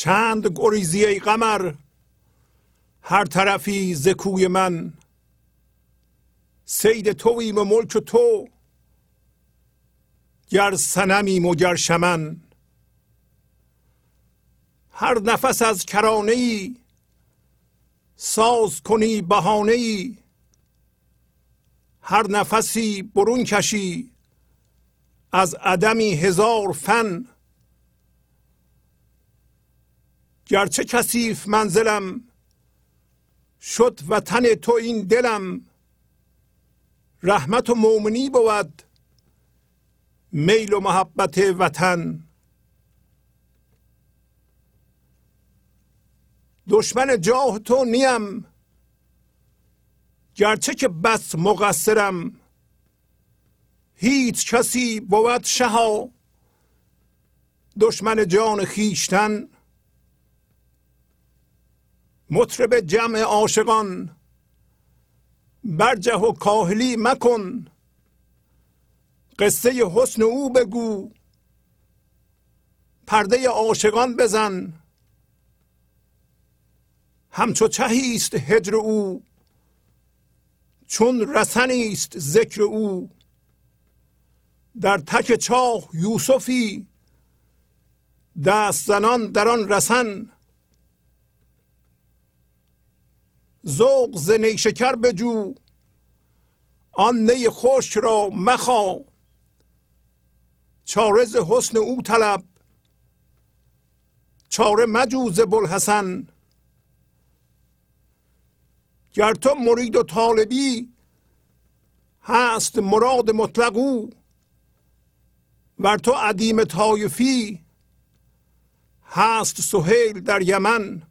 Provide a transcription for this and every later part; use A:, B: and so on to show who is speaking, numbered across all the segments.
A: چند گریزی ای قمر؟ هر طرفی زکوی من. سید تویم و ملک تو. گر سنمیم و گر شمن. هر نفس از کرانه ای ساز کنی بهانه ای هر نفسی برون کشی. از عدمی هزار فن. گرچه کثیف منزلم شد و تن تو این دلم. رحمت و مومنی بود میل و محبت وطن. دشمن جاه تو نیم گرچه که بس مقصرم. هیچ کسی بود شها. دشمن جان خیشتن مطرب جمع عاشقان. برجه و کاهلی مکن. قصه حسن او بگو. پرده عاشقان بزن. همچو چهی است هجر او. چون رسنی است ذکر او. در تک چاه یوسفی. دست زنان در آن رسن. ذوق ز نیشکر بجو آن نی خوش را مخا. چاره ز حسن او طلب چاره مجو ز بوالحسن. گر تو مرید و طالبی هست مراد مطلق او. ور تو عدیم طایفی هست سهیل در یمن.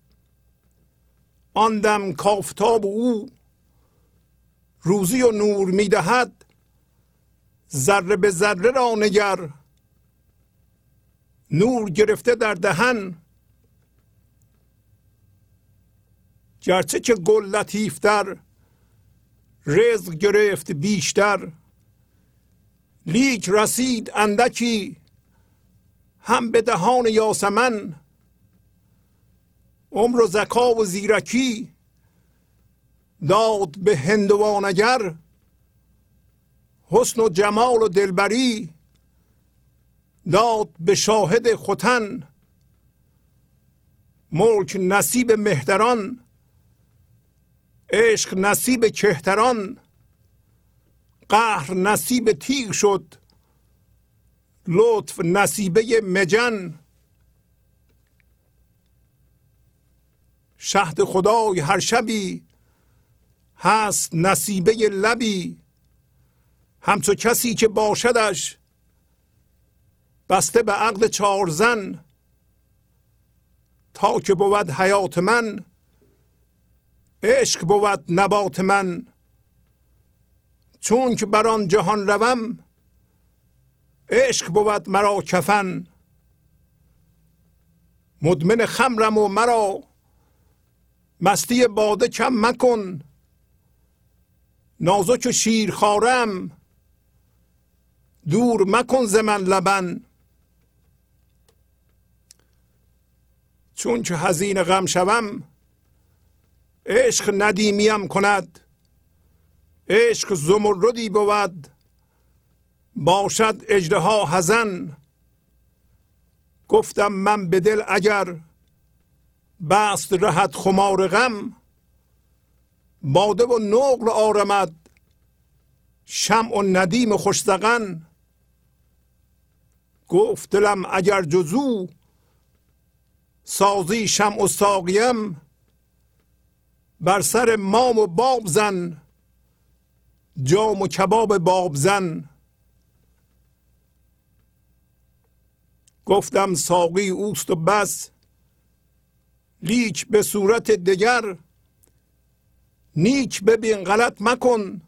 A: آن دم کافتاب او روزی و نور می‌دهد ذره به ذره را نگر. نور گرفته در دهن. گرچه که گل لطیفتر رزق گرفت بیشتر. لیک رسید اندکی هم به دهان یاسمن. عمر و زکا و زیرکی. داد به هندوانگر حسن و جمال و دلبری. داد به شاهد ختن. ملک نصیب مهتران. عشق نصیب کهتران. قهر نصیب تیغ شد. لطف نصیبه مجن. شهد خدای هر شبی. هست نصیبه لبی. همچو کسی که باشدش بسته به عقد چهار زن. تا که بود حیات من عشق بود نبات من. چون که بر آن جهان روم عشق بود مرا کفن. مدمن خمرم و مرا مستی باده کم مکن. نازک و شیر خارم دور مکن ز من لبن. چون که هزین غم شوم عشق ندیمیم کند. عشق زمردی بود باشد اجدها هزن گفتم من به دل اگر بست رهت خمار غم باده و نقل آرمد شمع و ندیم خوشزغن گفت دلم اگر جزو سازی شمع و ساقیم بر سر مام و باب زن جام و کباب باب زن. گفتم ساقی اوست و بس لیک به صورت دگر. نیک ببین غلط مکن.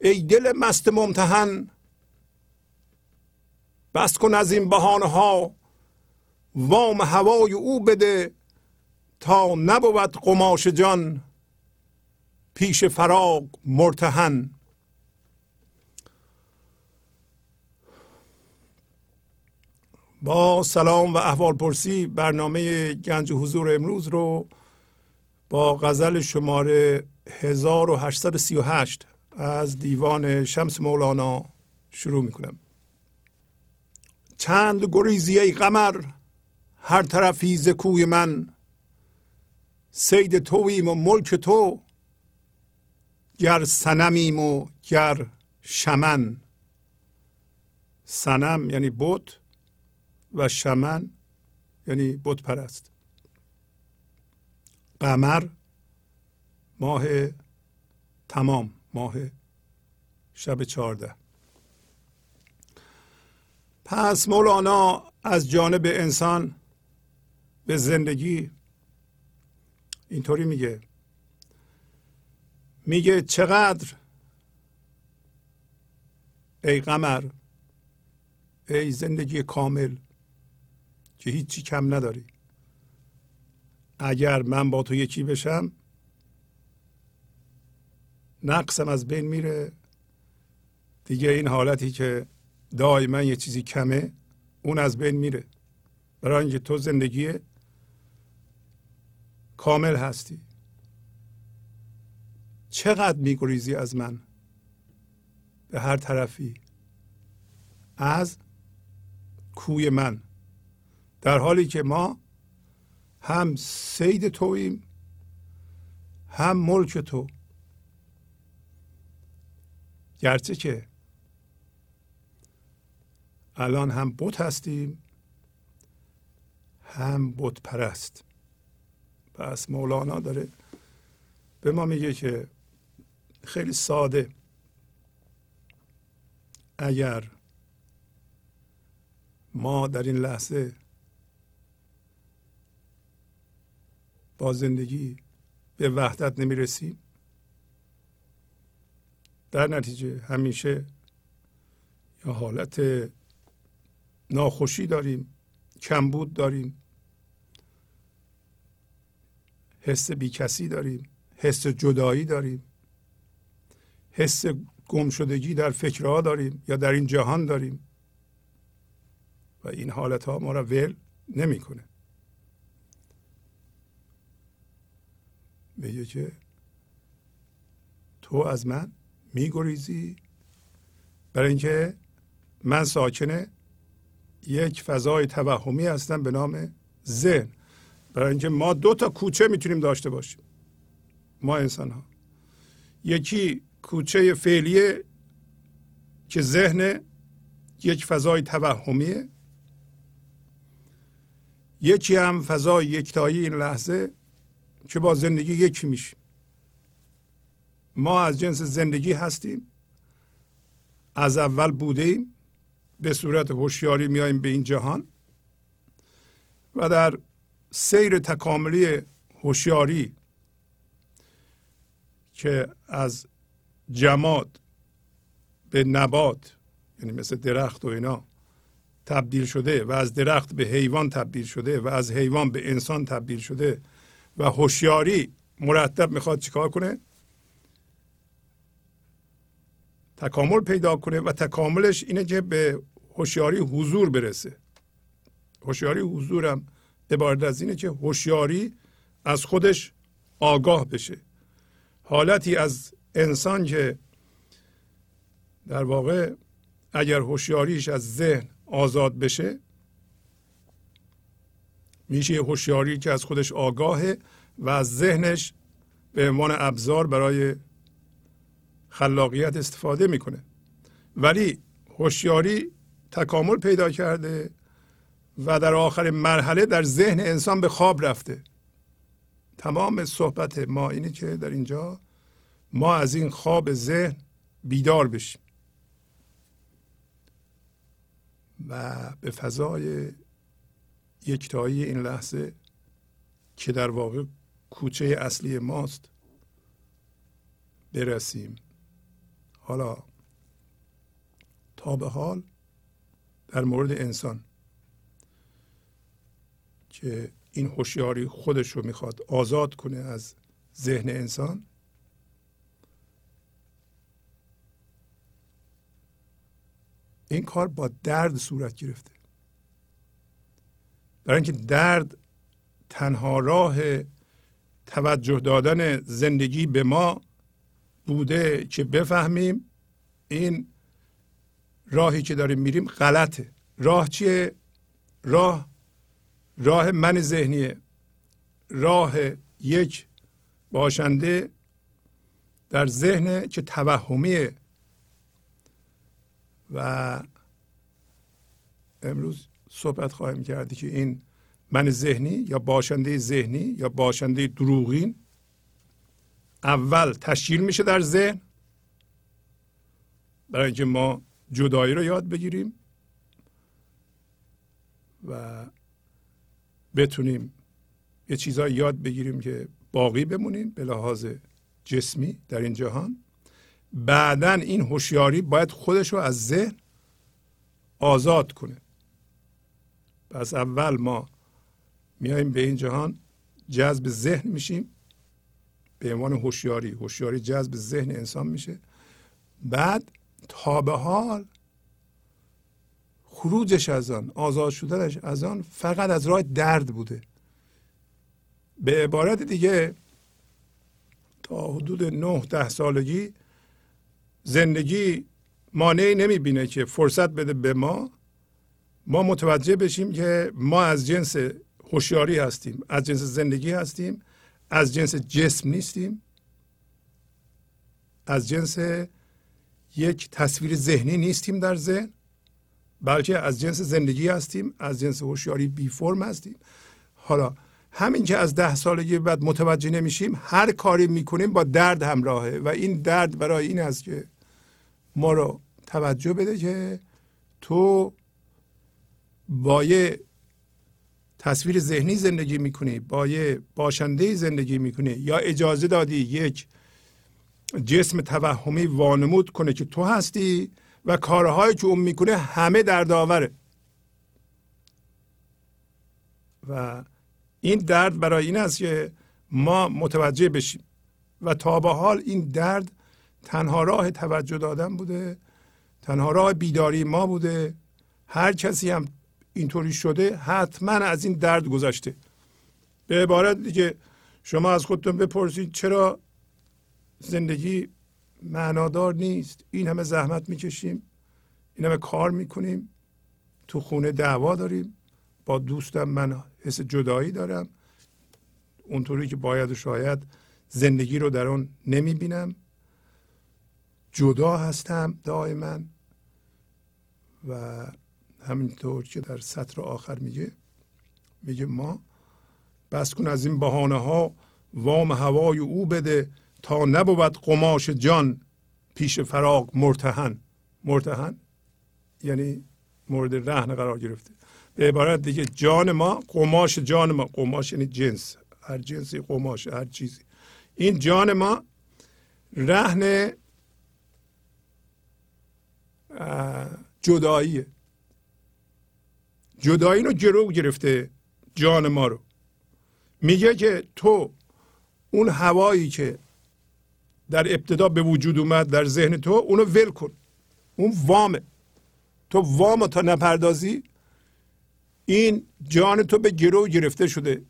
A: ای دل مست ممتحن. بس کن از این بهانه ها وام هوای او بده تا نبود قماش جان. پیش فراغ مرتهن. با سلام و احوال پرسی برنامه گنج حضور امروز رو با غزل شماره 1838 از دیوان شمس مولانا شروع می‌کنم. چند گریزی ای قمر هر طرفی ز من. سید تویم و ملک تو گر سنمیم و گر شمن. سنم یعنی بت و شمن یعنی بت پرست قمر ماه تمام ماه شب چهارده. پس مولانا از جانب انسان به زندگی اینطوری میگه. میگه چقدر ای قمر ای زندگی کامل که هیچی کم نداری. اگر من با تو یکی بشم نقصم از بین میره. دیگه این حالتی که دائما یه چیزی کمه اون از بین میره. برای اینکه تو زندگی کامل هستی. چقدر میگریزی از من؟ به هر طرفی. از کوی من. در حالی که ما هم سید تویم هم ملک تو. گرچه که الان هم بت هستیم هم بت پرست. پس مولانا داره به ما میگه که خیلی ساده اگر ما در این لحظه با زندگی به وحدت نمی رسیم در نتیجه همیشه یا حالت ناخوشی داریم کمبود داریم. حس بیکسی داریم حس جدایی داریم. حس گمشدگی در فکرها داریم یا در این جهان داریم. و این حالت ها ما را ول نمی‌کنه. میگه که تو از من میگریزی. برای اینکه من ساکن یک فضای توهمی هستم به نام ذهن. برای اینکه ما دو تا کوچه می‌تونیم داشته باشیم. ما انسان ها یکی کوچه فعلیه که ذهن یک فضای توهمیه. یکی هم فضای یکتایی این لحظه که با زندگی یکی میشه ما از جنس زندگی هستیم. از اول بودیم. به صورت هوشیاری میاییم به این جهان. و در سیر تکاملی هوشیاری که از جماد به نبات یعنی مثل درخت و اینا تبدیل شده و از درخت به حیوان تبدیل شده و از حیوان به انسان تبدیل شده و هوشیاری مرتب می‌خواد چیکار کنه؟ تکامل پیدا کنه و تکاملش اینه که به هوشیاری حضور برسه. هوشیاری حضورم عبارت از اینه که هوشیاری از خودش آگاه بشه. حالتی از انسان که در واقع اگر هوشیاریش از ذهن آزاد بشه میشه هوشیاری که از خودش آگاهه و از ذهنش به عنوان ابزار برای خلاقیت استفاده می‌کنه. ولی هوشیاری تکامل پیدا کرده و در آخر مرحله در ذهن انسان به خواب رفته. تمام صحبت ما اینه که در اینجا ما از این خواب ذهن بیدار بشیم و به فضای یکتایی این لحظه که در واقع کوچه اصلی ماست برسیم. حالا تا به حال در مورد انسان که این هوشیاری خودش رو می‌خواد آزاد کنه از ذهن انسان این کار با درد صورت گرفته. برای اینکه درد تنها راه توجه دادن زندگی به ما بوده که بفهمیم این راهی که داریم میریم غلطه. راه چیه؟ راه راه من ذهنیه. راه یک باشنده در ذهن که توهمیه. و امروز صحبت خواهیم کردی که این من ذهنی یا باشنده ذهنی یا باشنده دروغین اول تشکیل میشه در ذهن برای اینکه ما جدایی رو یاد بگیریم و بتونیم یه چیزایی یاد بگیریم که باقی بمونیم به لحاظ جسمی در این جهان. بعدا این هوشیاری باید خودش رو از ذهن آزاد کنه. پس اول ما میایم به این جهان جذب ذهن میشیم به عنوان هوشیاری. هوشیاری جذب ذهن انسان میشه. بعد تا به حال خروجش از آن آزاد شدنش از آن فقط از راه درد بوده. به عبارت دیگه تا حدود نه ده سالگی زندگی مانعی نمی‌بینه که فرصت بده به ما ما متوجه بشیم که ما از جنس هوشیاری هستیم از جنس زندگی هستیم از جنس جسم نیستیم از جنس یک تصویر ذهنی نیستیم در ذهن بلکه از جنس زندگی هستیم از جنس هوشیاری بی فرم هستیم. حالا همین که از ده سالگی بعد متوجه نمیشیم هر کاری می‌کنیم با درد همراهه و این درد برای این است که ما رو توجه بده که تو با یه تصویر ذهنی زندگی می‌کنی با یه باشنده زندگی می‌کنی یا اجازه دادی یک جسم توهمی وانمود کنه که تو هستی و کارهایی که اون می‌کنه همه در داوره و این درد برای این است که ما متوجه بشیم. و تا به حال این درد تنها راه توجه دادن بوده تنها راه بیداری ما بوده. هر کسی هم اینطوری شده حتما از این درد گذشته. به عبارت دیگه شما از خودتون بپرسید چرا زندگی معنادار نیست؟ این همه زحمت می‌کشیم این همه کار می‌کنیم تو خونه دعوا داریم با دوستم من حس جدایی دارم اونطوری که باید و شاید زندگی رو در اون نمی‌بینم. جدا هستم دائما و همینطور که در سطر آخر میگه میگه ما بس کن از این بهانه ها وام هوای او بده تا نبود قماش جان پیش فراغ مرتهن. مرتهن؟ یعنی مورد رهن قرار گرفته. به عبارت دیگه جان ما قماش جان ما. قماش یعنی جنس. هر جنسی قماش هر چیزی. این جان ما رهن جداییه. جدایی رو گرو گرفته جان ما رو. میگه که تو اون هوایی که در ابتدا به وجود اومد در ذهن تو اونو ول کن. اون وامه. تو وام تا نپردازی این جان تو به گرو گرفته شده.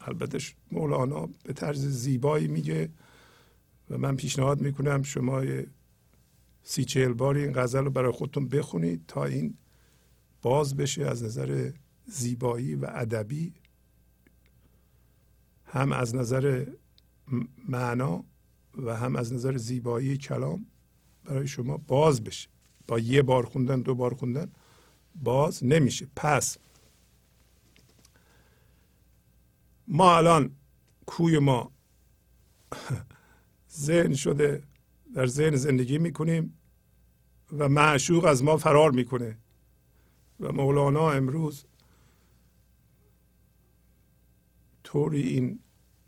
A: البته مولانا به طرز زیبایی میگه و من پیشنهاد می‌کنم شما سی چهل بار این غزل رو برای خودتون بخونید تا این باز بشه از نظر زیبایی و ادبی هم از نظر معنا و هم از نظر زیبایی کلام برای شما باز بشه. با یه بار خوندن دو بار خوندن باز نمیشه. پس ما الان کوی ما ذهن شده در ذهن زندگی می‌کنیم و معشوق از ما فرار می‌کنه. و مولانا امروز طوری این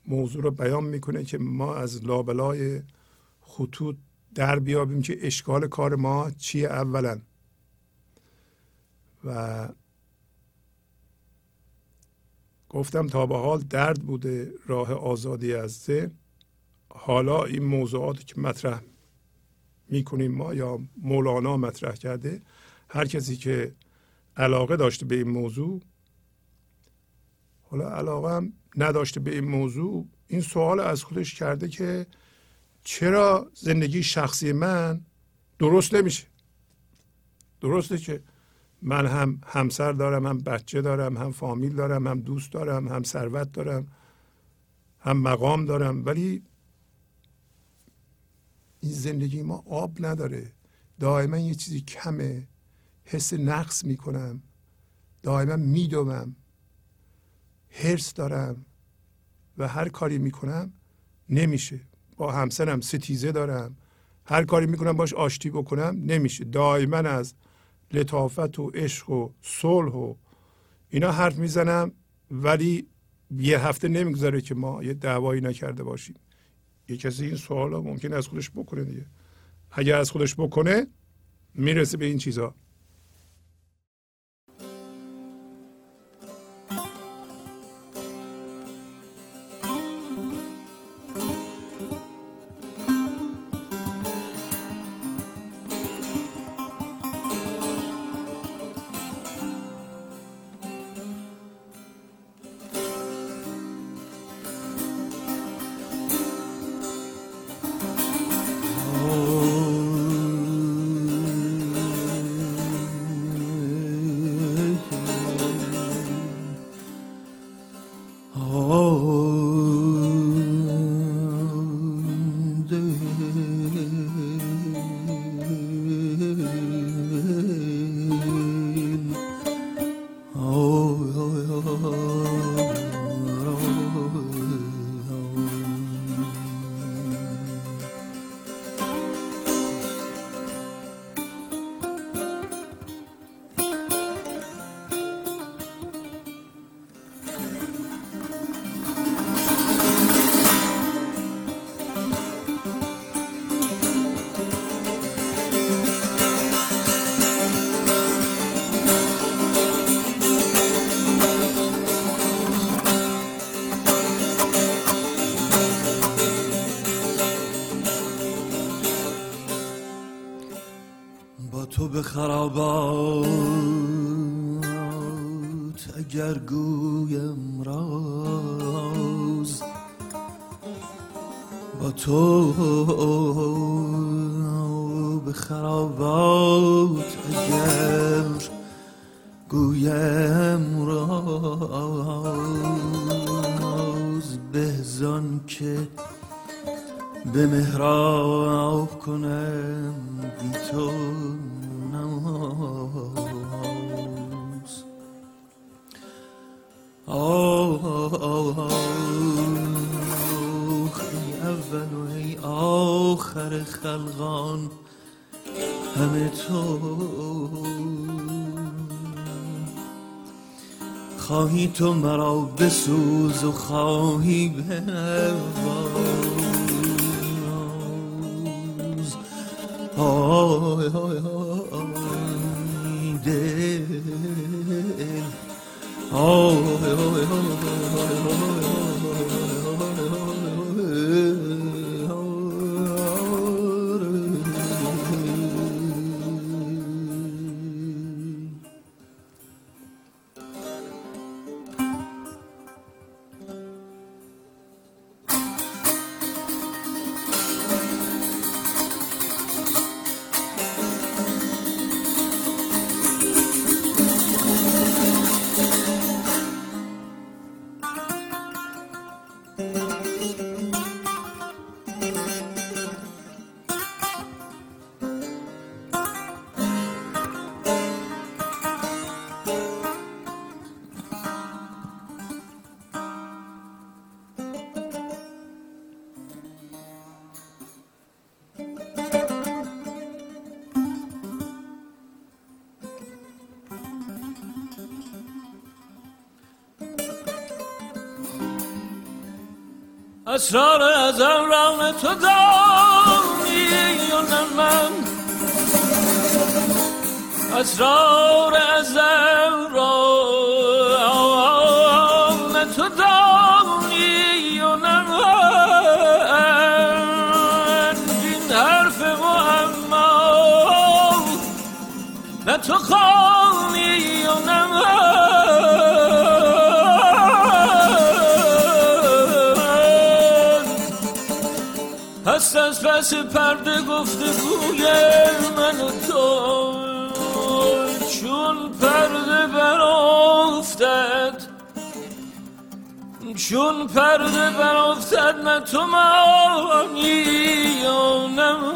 A: موضوع رو بیان می‌کنه که ما از لابلای خطوط در بیابیم که اشکال کار ما چیه اولا. و گفتم تا به حال درد بوده راه آزادی از ذهن. حالا این موضوعاتی که مطرح می‌کنیم ما یا مولانا مطرح کرده هر کسی که علاقه داشته به این موضوع؟ حالا علاقه هم نداشته به این موضوع. این سوال از خودش کرده که چرا زندگی شخصی من درست نمیشه؟ درسته که من هم همسر دارم هم بچه دارم هم فامیل دارم هم دوست دارم هم ثروت دارم هم مقام دارم ولی این زندگی ما آب نداره. دائما یه چیزی کمه. حس نقص می‌کنم. دائما میدوم هرس دارم و هر کاری می‌کنم نمیشه. با همسرم ستیزه دارم. هر کاری می‌کنم باش آشتی بکنم نمیشه. دائما از لطافت و عشق و صلح و اینا حرف می‌زنم ولی یه هفته نمی‌گذاره که ما یه دعوایی نکرده باشیم. یه کسی این سوال ها ممکن از خودش بکنه دیگه. اگر از خودش بکنه می‌رسه به این چیزها
B: خواهی بنواز
C: اسرار ازم ران تو دانی و من. اسرار ازم پس پرده گفته من و تو. چون پرده برافتد چون پرده برافتد نه تو مانی یا نه.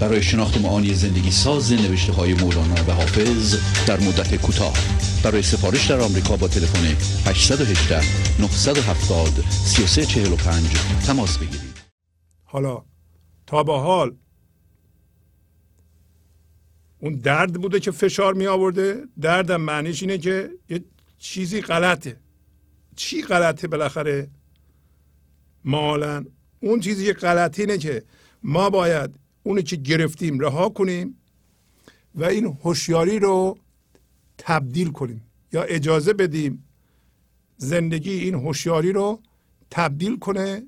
D: برای شناخت معانی زندگی ساز نوشته های مولانا و حافظ در مدت کوتاه. برای سفارش در آمریکا با تلفن 818 970 3345 تماس بگیرید.
A: حالا تا به حال اون درد بوده که فشار می آورده؟ دردم معنیش اینه که یه چیزی غلطه. چی غلطه بالاخره؟ مالا اون چیزی که غلطی اینه که ما باید اونی که گرفتیم رها کنیم و این هوشیاری رو تبدیل کنیم یا اجازه بدیم زندگی این هوشیاری رو تبدیل کنه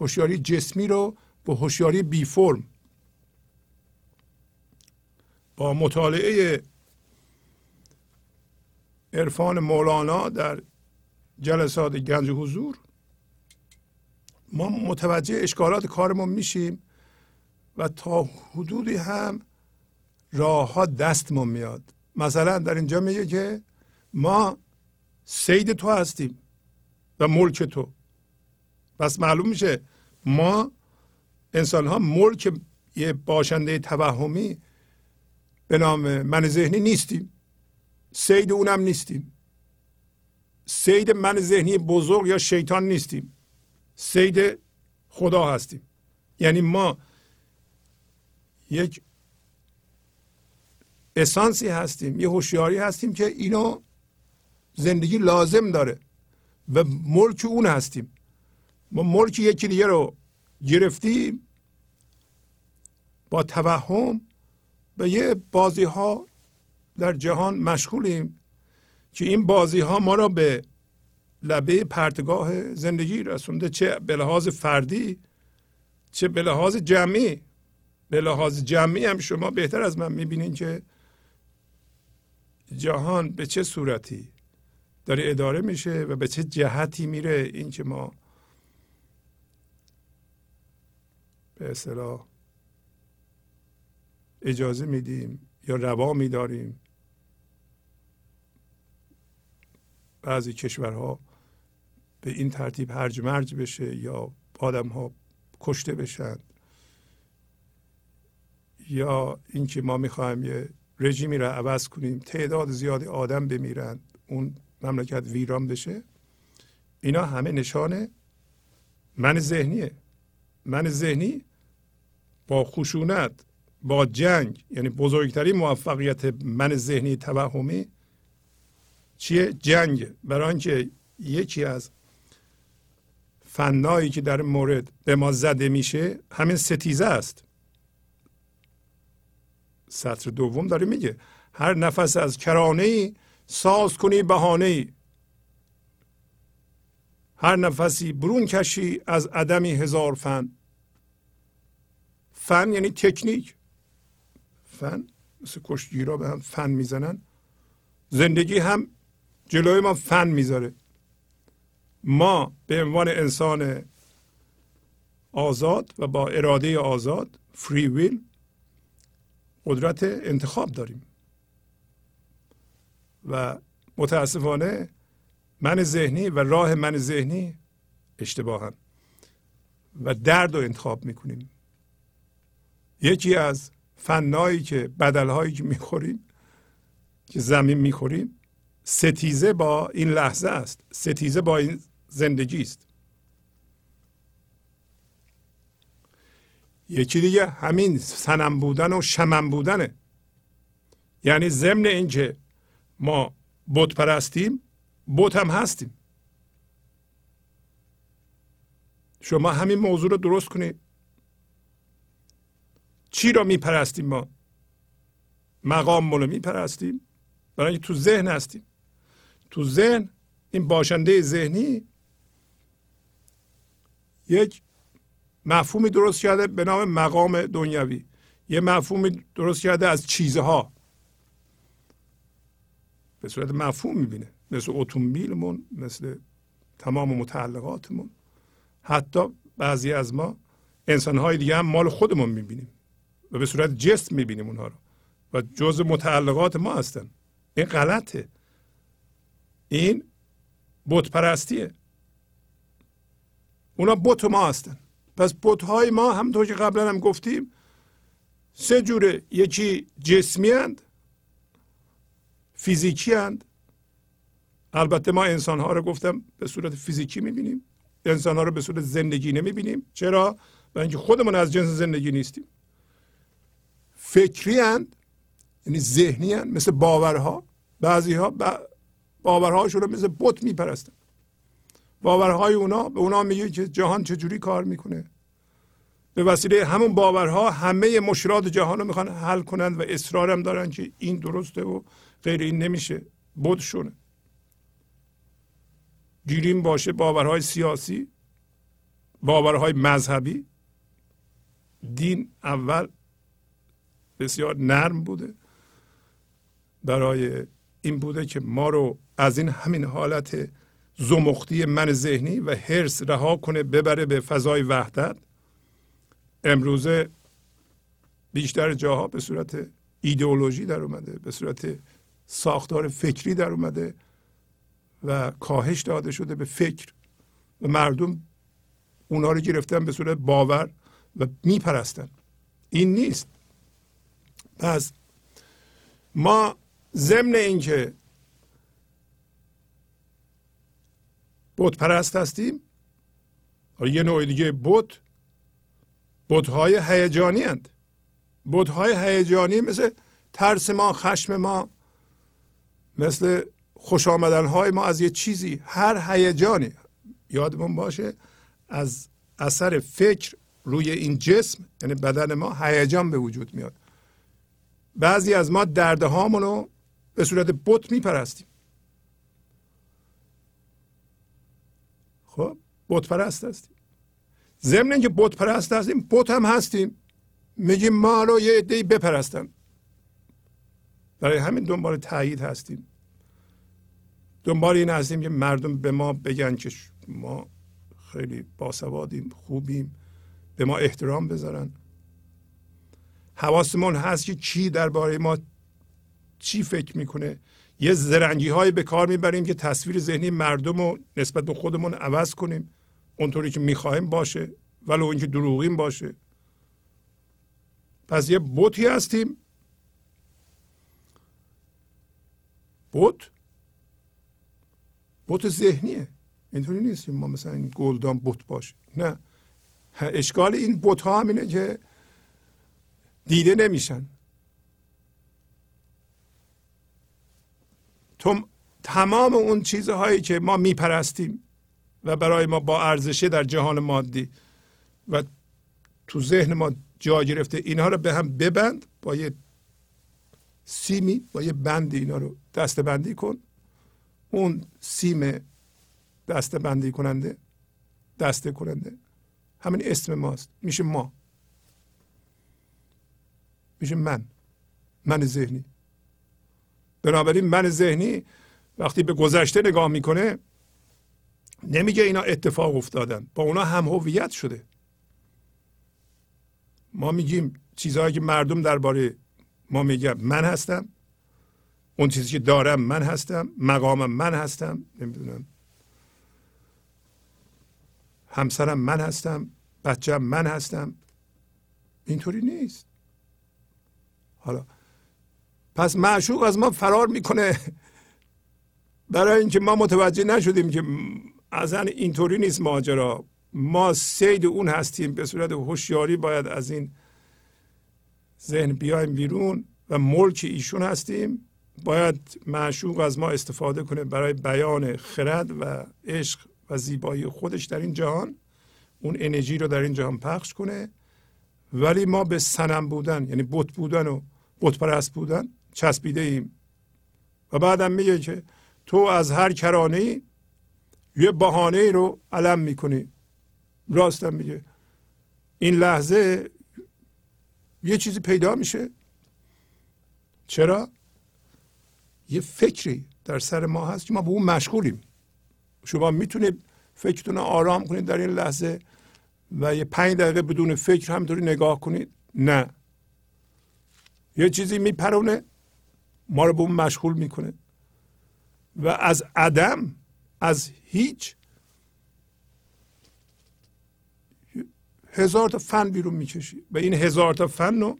A: هوشیاری جسمی رو به هوشیاری بی فرم. با مطالعه عرفان مولانا در جلسات گنج حضور ما متوجه اشکالات کارمون میشیم. و تا حدودی هم راه ها دستمون میاد. مثلا در اینجا میگه که ما سید تو هستیم و ملک تو. پس معلوم میشه ما انسان ها ملک یه باشنده توهمی به نام من ذهنی نیستیم. سید اونم نیستیم. سید من ذهنی بزرگ یا شیطان نیستیم. سید خدا هستیم. یعنی ما یک اسانسی هستیم یه هوشیاری هستیم که اینو زندگی لازم داره و ملک اون هستیم. ما ملک یکی دیگه رو گرفتیم با توهم به یه بازی ها در جهان مشغولیم که این بازی ها ما را به لبه پرتگاه زندگی رسونده چه به لحاظ فردی چه به لحاظ جمعی به لحاظ جمعی هم شما بهتر از من می‌بینین که جهان به چه صورتی داره اداره میشه و به چه جهتی میره. این که ما به اصطلاح اجازه میدیم یا روا میداریم. بعضی کشورها به این ترتیب هرج مرج بشه یا آدم ها کشته بشن. یا اینکه ما می‌خوایم یه رژیمی را عوض کنیم تعداد زیادی آدم بمیرن اون مملکت ویران بشه اینا همه نشانه من ذهنیه. من ذهنی با خشونت با جنگ یعنی بزرگترین موفقیت من ذهنی توهمی چیه؟ جنگ برای اینکه یکی از فنایی که در مورد به ما زده میشه همین ستیزه است. سطر دوم داره میگه هر نفس از کرانه ای ساز کنی بهانه ای هر نفسی برون کشی از عدمی هزار فن. فن یعنی تکنیک. فن مثل کشتگیرا به هم فن می‌زنن. زندگی هم جلوی ما فن می‌ذاره. ما به عنوان انسان آزاد و با اراده آزاد فری ویل قدرت انتخاب داریم. و متاسفانه من ذهنی و راه من ذهنی اشتباهن و درد رو انتخاب می‌کنیم. یکی از فنایی که بدلهایی که می‌خوریم که زمین می‌خوریم ستیزه با این لحظه است. ستیزه با این زندگی است. یکی دیگه همین سنم بودن و شمم بودنه. یعنی ضمن اینکه ما بت پرستیم بت هم هستیم. شما همین موضوع رو درست کنید. چی را میپرستیم ما؟ مقام رو میپرستیم. برای تو ذهن هستیم. تو ذهن این باشنده ذهنی یک مفهومی درست کرده به نام مقام دنیوی یه مفهومی درست کرده از چیزها. به صورت مفهوم می‌بینه. مثل اتومبیلمون مثل تمام متعلقاتمون. حتی بعضی از ما انسانهای دیگه هم مال خودمون می‌بینیم و به صورت جسم می‌بینیم اونها رو و جز متعلقات ما هستن. این غلطه. این بت پرستیه اونا بت ما هستن. پس بت های ما همونطور که قبلا هم گفتیم سه جوره یکی جسمی هند فیزیکی هند البته ما انسان ها رو گفتم به صورت فیزیکی می‌بینیم انسان ها رو به صورت زندگی نمی‌بینیم. چرا؟ برای اینکه خودمون از جنس زندگی نیستیم. فکری هند یعنی ذهنی هند مثل باورها. بعضی ها باورهاشون رو مثل بت میپرستن. باورهای اونا به اونا میگه که جهان چجوری کار می‌کنه. به وسیله همون باورها همه مشکلات جهان رو می‌خوان حل کنند و اصرارم دارن که این درسته و غیر این نمیشه. بودشونه گیریم باشه باورهای سیاسی باورهای مذهبی. دین اول بسیار نرم بوده. برای این بوده که ما رو از این همین حالت زمختی من ذهنی و حرس رها کنه ببره به فضای وحدت. امروزه بیشتر جاها به صورت ایدئولوژی در اومده به صورت ساختار فکری در اومده و کاهش داده شده به فکر. و مردم اونا رو گرفتن به صورت باور و میپرستن. این نیست. پس ما ضمن اینکه بت پرست هستیم یه نوع دیگه بت. بت های هیجانی اند بت های هیجانی مثل ترس ما خشم ما مثل خوش آمدن های ما از یه چیزی. هر هیجانی یادمون باشه از اثر فکر روی این جسم یعنی بدن ما هیجان به وجود میاد. بعضی از ما درده رو به صورت بت میپرستیم. خب بت پرست هستیم. ضمن اینکه بت پرست هستیم بت هم هستیم. میگیم ما رو یه عدهای بپرستن. برای همین دنبال تایید هستیم. دنبال این هستیم که مردم به ما بگن که ما خیلی باسوادیم خوبیم. به ما احترام بذارن. حواسمون هست که چی درباره ما چی فکر می‌کنه. یه زرنگی های به کار می‌بریم که تصویر ذهنی مردم رو نسبت به خودمون عوض کنیم. اونطوری که می‌خواهیم باشه ولو اینکه دروغیم باشه. پس یه بوتی هستیم. بوت؟ بوت ذهنیه. اینطوری نیستیم ما مثلا این گلدان بوت باشه. نه. اشکال این بوت ها همینه که دیده نمیشن. تمام اون چیزهایی که ما میپرستیم و برای ما با ارزشه در جهان مادی و تو ذهن ما جا گرفته اینها رو به هم ببند با یه سیمی با یه بندی اینا رو دسته بندی کن. اون سیم دسته بندی کننده دسته کننده. همین اسم ماست. میشه ما. میشه من. من ذهنی. بنابراین من ذهنی وقتی به گذشته نگاه می‌کنه نمیگه اینا اتفاق افتادن. با اونا هم هویت شده. ما میگیم چیزهایی که مردم درباره ما میگن من هستم. اون چیزی که دارم من هستم. مقامم من هستم. نمی‌دونم. همسرم من هستم. بچم من هستم. اینطوری نیست. حالا پس معشوق از ما فرار می‌کنه. برای اینکه ما متوجه نشدیم که اصلا اینطوری نیست ماجرا. ما سید اون هستیم. به صورت هوشیاری باید از این ذهن بیایم بیرون و ملک ایشون هستیم. باید معشوق از ما استفاده کنه برای بیان خرد و عشق و زیبایی خودش در این جهان. اون انرژی رو در این جهان پخش کنه. ولی ما به سنم بودن یعنی بت بودن و بت پرست بودن چسبیده ایم. و بعدم میگه که تو از هر کرانه یه بهانه رو علم می‌کنی. راستم میگه. این لحظه یه چیزی پیدا میشه. چرا؟ یه فکری در سر ما هست که ما به اون مشغولیم. شما می‌تونید فکرتون رو آرام کنید در این لحظه و یه پنج دقیقه بدون فکر همینطوری نگاه کنید. نه. یه چیزی میپرونه. ما رو به اون مشغول می‌کنه. و از عدم از هیچ هزار تا فن بیرون می‌کشی. و این هزار تا فن رو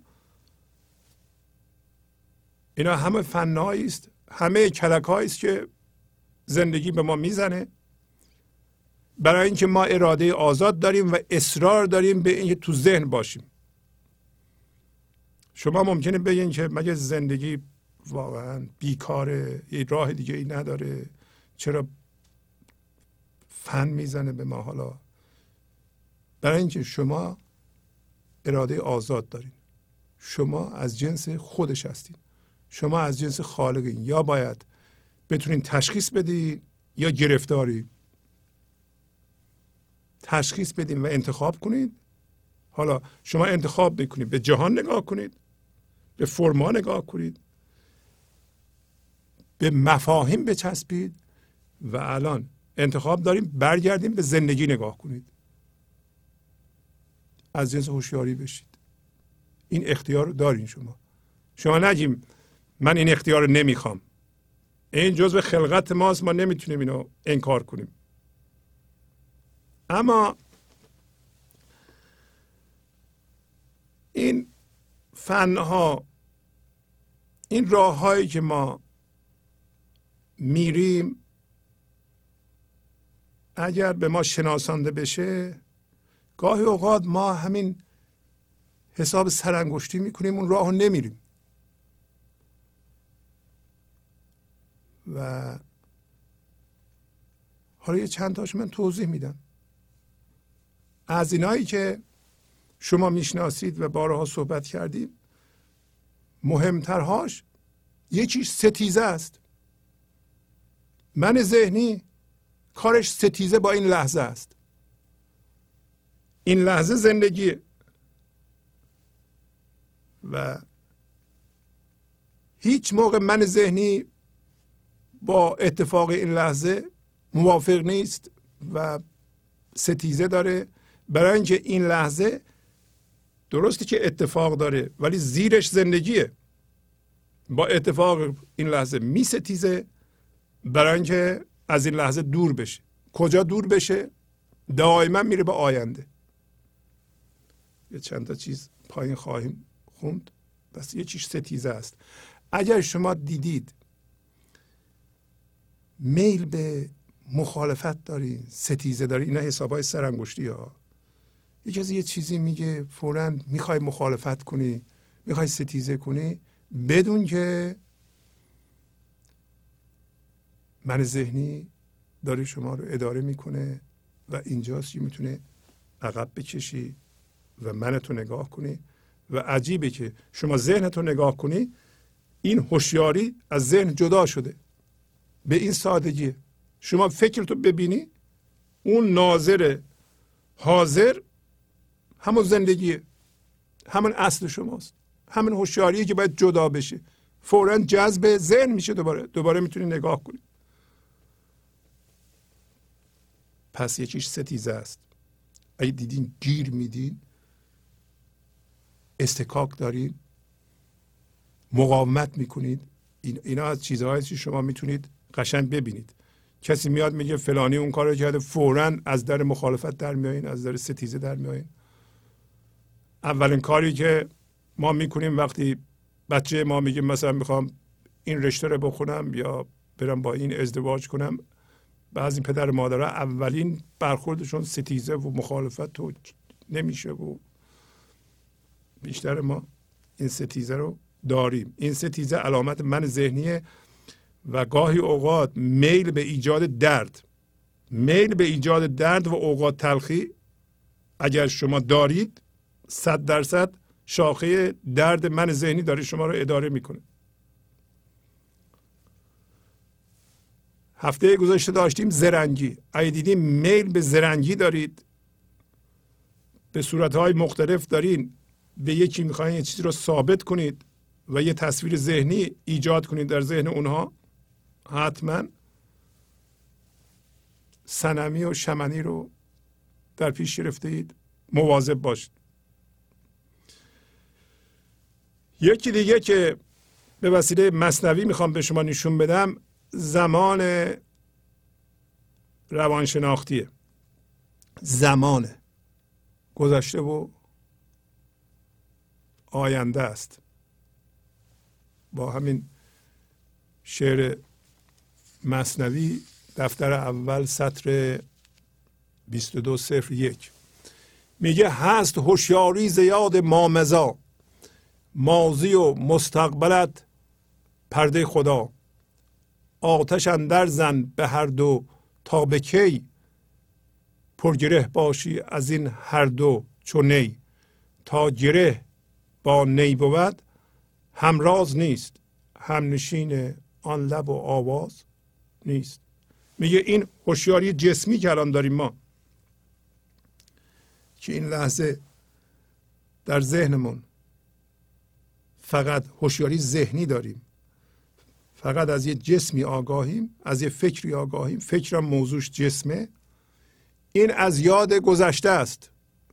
A: اینا همه فنهایی است. همه کلک است که زندگی به ما می‌زنه. برای اینکه ما اراده آزاد داریم و اصرار داریم به اینکه تو ذهن باشیم. شما ممکنه بگین که مگه زندگی واقعا بیکاره یه راه دیگه ای نداره. چرا فن می‌زنه به ما حالا؟ برای اینکه شما اراده آزاد دارین. شما از جنس خودش هستین. شما از جنس خالقین. یا باید بتونین تشخیص بدین یا گرفتاری. تشخیص بدین و انتخاب کنید حالا شما انتخاب بکنید به جهان نگاه کنید به فرما نگاه کنید به مفاهیم بچسبید و الان انتخاب داریم برگردیم به زندگی نگاه کنید. از جنس هوشیاری بشید. این اختیار رو دارین شما. شما نگیم من این اختیار رو نمی‌خوام. این جزء خلقت ماست ما نمی‌تونیم اینو انکار کنیم. اما این فنها این راه هایی که ما میریم. اگر به ما شناسانده بشه گاهی اوقات ما همین حساب سرانگشتی می‌کنیم اون راه نمیریم. و حالا یه چند تاش من توضیح میدم. از اینایی که شما می‌شناسید و بارها صحبت کردیم مهمترهاش یکیش ستیزه است. من ذهنی کارش ستیزه با این لحظه است. این لحظه زندگی. و هیچ موقع من ذهنی با اتفاق این لحظه موافق نیست و ستیزه داره. برای اینکه این لحظه درسته که اتفاق داره ولی زیرش زندگیه. با اتفاق این لحظه می ستیزه برای اینکه از این لحظه دور بشه. کجا دور بشه؟ دائما میره به آینده. یه چند تا چیز پایین خواهیم خوند. بس یه چیز ستیزه است. اگر شما دیدید میل به مخالفت داری ستیزه داری اینا حساب های سرانگشتی ها. یه کسی یه چیزی میگه فورا می‌خوای مخالفت کنی می‌خوای ستیزه کنی بدون که من ذهنی داره شما رو اداره می‌کنه و اینجاست که می‌تونه عقب بکشی و منتو نگاه کنی و عجیبه که شما ذهنتو نگاه کنی این هوشیاری از ذهن جدا شده. به این سادگی. شما فکرتو ببینی اون ناظر حاضر همون زندگیه. همون اصل شماست. همون هوشیاریه که باید جدا بشه. فورا جذب ذهن میشه دوباره. دوباره می‌تونی نگاه کنی. پس یکیش ستیزه است. اگه دیدین گیر میدین استکاک دارین مقاومت می‌کنید. این اینا از چیزهایی که شما می‌تونید قشنگ ببینید. کسی میاد میگه فلانی اون کارو کرده فورا از در مخالفت در میایین از در ستیزه در میایین اولین کاری که ما می‌کنیم وقتی بچه ما میگه مثلا می‌خوام این رشته رو بخونم یا برم با این ازدواج کنم بعضی پدر مادرها اولین برخوردشون ستیزه و مخالفت و نمیشه و بیشتر ما این ستیزه رو داریم. این ستیزه علامت من ذهنیه و گاهی اوقات میل به ایجاد درد. میل به ایجاد درد و اوقات تلخی اگر شما دارید صد درصد شاخه درد من ذهنی داره شما رو اداره می‌کنه. هفته گذشته داشتیم زرنگی. اگه دیدیم میل به زرنگی دارید. به صورتهای مختلف دارین. به یکی می‌خواین یه چیزی رو ثابت کنید و یه تصویر ذهنی ایجاد کنید در ذهن اونها. حتما سنمی و شمنی رو در پیش گرفته اید. مواظب باشید. یکی دیگه که به وسیله مصنوی می‌خوام به شما نشون بدم زمان روانشناختیه. زمان. گذشته و آینده است. با همین شعر مصنوی دفتر اول سطر 22 صفر یک. میگه هست هوشیاری زیاد مامزا ماضی و مستقبلت پرده خدا. آتش اندر زن به هر دو تا به کی؟ پرگره باشی از این هر دو چو نی. تا گره با نی بود همراز نیست همنشین آن لب و آواز نیست. میگه این هوشیاری جسمی که الان داریم ما که این لحظه در ذهنمون فقط هوشیاری ذهنی داریم. فقط از یه جسمی آگاهیم از یه فکری آگاهیم. فکرم موضوعش جسمه. این از یاد گذشته است.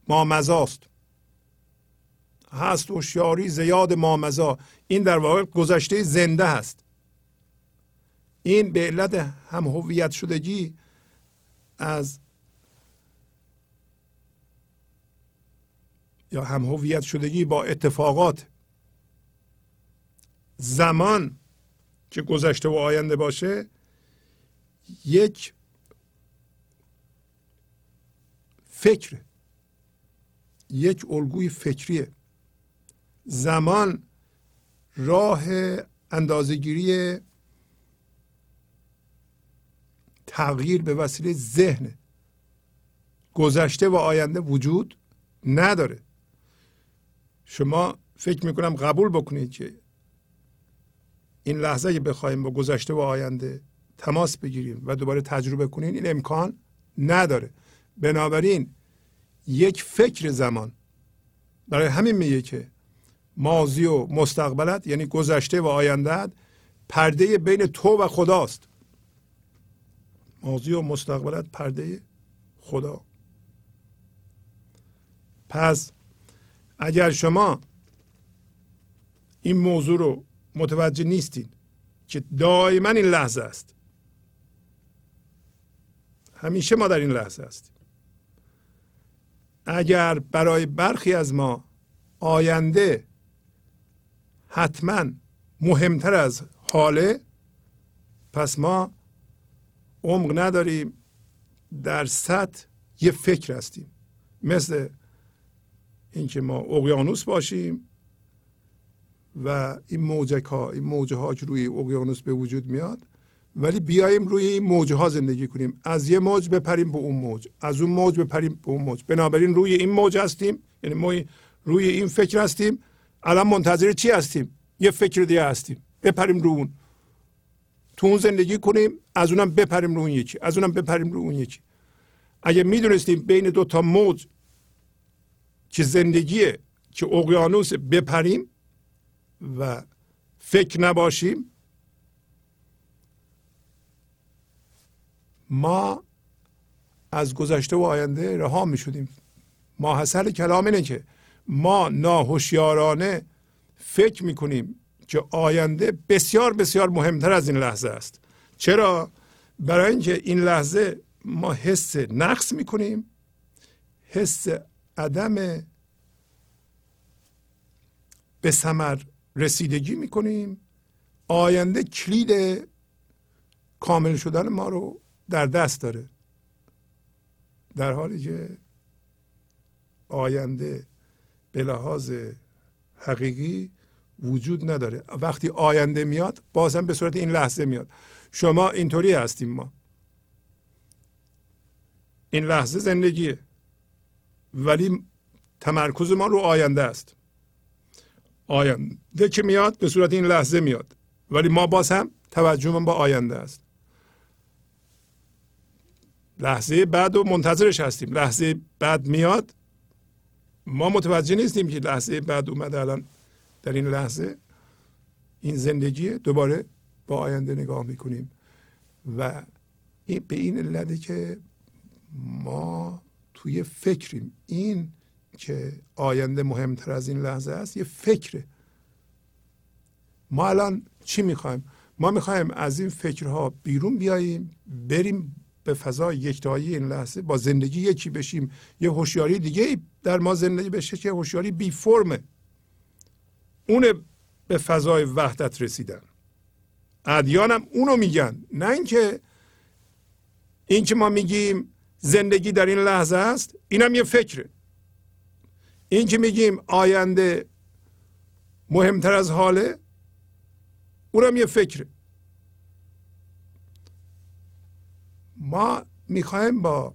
A: مامزاست هست هوشیاری زیاد مامزا این در واقع گذشته زنده هست. این به علت هم هویت شدگی از یا هم هویت شدگی با اتفاقات. زمان که گذشته و آینده باشه یک فکر یک الگوی فکریه. زمان راه اندازهگیری تغییر به وسیله ذهن گذشته و آینده وجود نداره. شما فکر می‌کنم قبول بکنید که این لحظه که بخوایم با گذشته و آینده تماس بگیریم و دوباره تجربه کنیم این امکان نداره. بنابراین یک فکر زمان برای همین میگه که ماضی و مستقبلت یعنی گذشته و آینده پرده بین تو و خداست. ماضی و مستقبلت پرده خدا. پس اگر شما این موضوع رو متوجه نیستید که دائما این لحظه است. همیشه ما در این لحظه هستیم. اگر برای برخی از ما آینده حتما مهمتر از حاله پس ما عمق نداریم در سطح یه فکر هستیم. مثل اینکه ما اقیانوس باشیم و این موجه ها این موجه ها که روی اقیانوس به وجود میاد. ولی بیایم روی این موجه ها زندگی کنیم. از یه موج بپریم به اون موج. از اون موج بپریم به اون موج. بنابراین روی این موج هستیم. یعنی ما روی این فکر هستیم. الان منتظر چی هستیم؟ یه فکر دیگه هستیم. بپریم رو اون. تو اون زندگی کنیم از اونم بپریم رو اون یکی. از اونم بپریم رو اون یکی. اگه می‌دونستیم بین دو تا موج که زندگیه که اقیانوس بپریم و فکر نباشیم. ما از گذشته و آینده رها می شدیم. ماحصل کلام اینه که ما ناهوشیارانه فکر می کنیم که آینده بسیار بسیار مهمتر از این لحظه است. چرا؟ برای اینکه این لحظه ما حس نقص می کنیم حس عدم به ثمر رسیدگی می کنیم آینده کلید کامل شدن ما رو در دست داره. در حالی که آینده به لحاظ حقیقی وجود نداره. وقتی آینده میاد بازم به صورت این لحظه میاد. شما اینطوری هستیم ما. این لحظه زندگیه. ولی تمرکز ما رو آینده است. آینده. که میاد به صورت این لحظه میاد. ولی ما باز هم توجه با آینده است. لحظه بعد و منتظرش هستیم. لحظه بعد میاد. ما متوجه نیستیم که لحظه بعد اومده الان در این لحظه. این زندگی دوباره با آینده نگاه می‌کنیم. و این به این علته که ما توی فکریم. این که آینده مهمتر از این لحظه است یه فکره. ما الان چی می‌خوایم؟ ما می‌خوایم از این فکرها بیرون بیاییم بریم به فضای یکتایی این لحظه با زندگی یکی بشیم. یه هوشیاری دیگه در ما زندگی بشه که هوشیاری بی فرمه اون به فضای وحدت رسیدن. ادیانم اونو میگن. نه اینکه این که ما میگیم زندگی در این لحظه است اینم یه فکره. این که میگیم آینده مهمتر از حاله اونم یه فکره. ما می‌خوایم با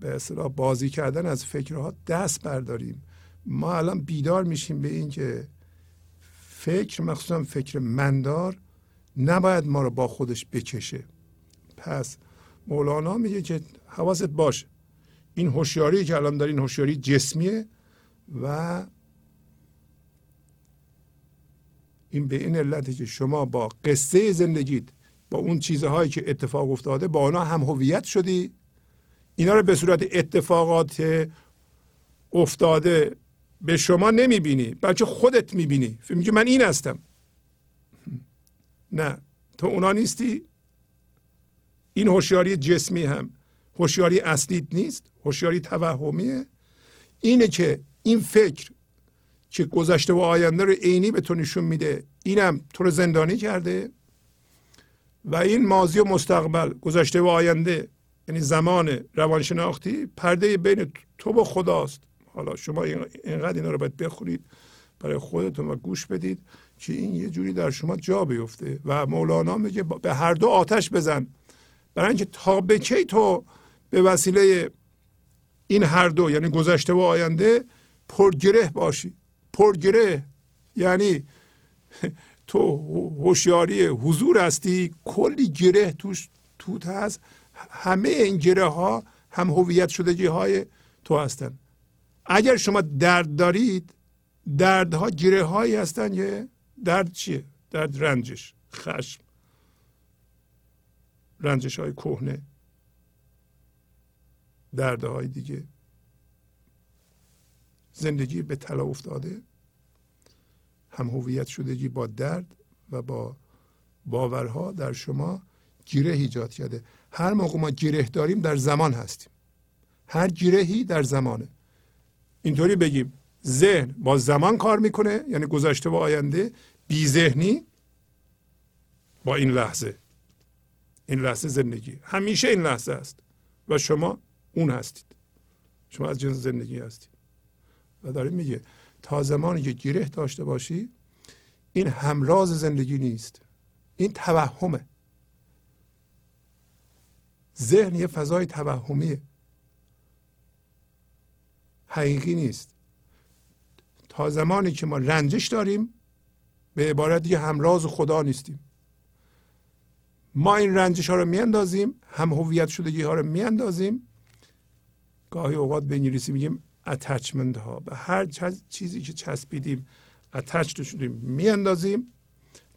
A: به اصطلاح بازی کردن از فکرها دست برداریم. ما الان بیدار میشیم به این که فکر مخصوصا فکر مندار نباید ما رو با خودش بکشه. پس مولانا میگه که حواست باشه. این هوشیاری که الان دارین هوشیاری جسمیه و این به این علته که شما با قصه زندگیت با اون چیزهایی که اتفاق افتاده با آنها هم هویت شدی. اینا رو به صورت اتفاقات افتاده به شما نمی‌بینی بلکه خودت می‌بینی. فکر میگه من این هستم. نه تو اونا نیستی. این هوشیاری جسمی هم. هوشیاری اصلیت نیست. هوشیاری توهمیه. اینه که این فکر که گذشته و آینده رو عینی به تو نشون میده اینم تو رو زندانی کرده. و این ماضی و مستقبل گذشته و آینده یعنی زمان روانشناختی پرده بین تو و خداست. حالا شما اینقدر اینا رو باید بخورید برای خودتون و گوش بدید که این یه جوری در شما جا بیفته. و مولانا میگه به هر دو آتش بزن. برای اینکه تا به کی تو به وسیله این هر دو یعنی گذشته و آینده پرگره باشی. پرگره. یعنی تو هوشیاری حضور هستی کلی گره توش توت هست. همه این گره ها هم هویت شدگی های تو هستن. اگر شما درد دارید دردها گره هایی هستن. که درد چیه؟ درد رنجش. خشم. رنجش های کهنه. دردهای دیگه. زندگی به طلا افتاده. هم هویت شدگی با درد و با باورها در شما گیره ایجاد کرده. هر موقع ما گیره داریم در زمان هستیم. هر گیرهی در زمانه. اینطوری بگیم ذهن با زمان کار می‌کنه یعنی گذشته و آینده بی ذهنی با این لحظه. این لحظه زندگی. همیشه این لحظه است. و شما اون هستید. شما از جنس زندگی هستید. و داره میگه تا زمانی که گیره داشته باشی این همراز زندگی نیست. این توهمه. ذهن یه فضای توهمیه. حقیقی نیست. تا زمانی که ما رنجش داریم به عبارت دیگه همراز خدا نیستیم. ما این رنجش ها رو میاندازیم هم هویت شدگی ها رو میاندازیم گاهی اوقات به انگلیسی میگیم اتچمنت ها به هر چیزی که چسبیدیم اتچ شدیم میاندازیم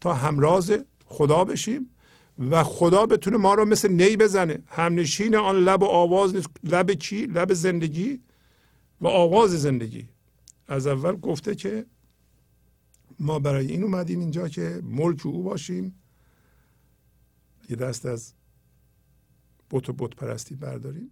A: تا همراز خدا بشیم و خدا بتونه ما رو مثل نی بزنه. همنشین آن لب و آواز نیست. لب کی لب زندگی و آواز زندگی. از اول گفته که ما برای این اومدیم اینجا که ملک او باشیم. یه دست از بت و بت پرستی برداریم.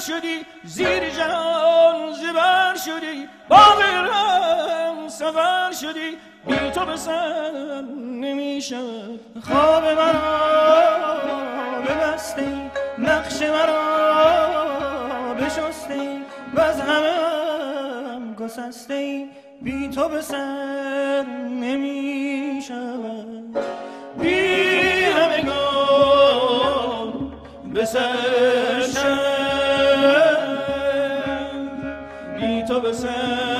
C: شدی زیر جهان زبر شدی با غیرم سفر شدی بی تو به سر نمی‌شد خواب مرا ببستی نقش مرا بشستی و از همه هم گسستی بی تو به سر بی همگان به سر بی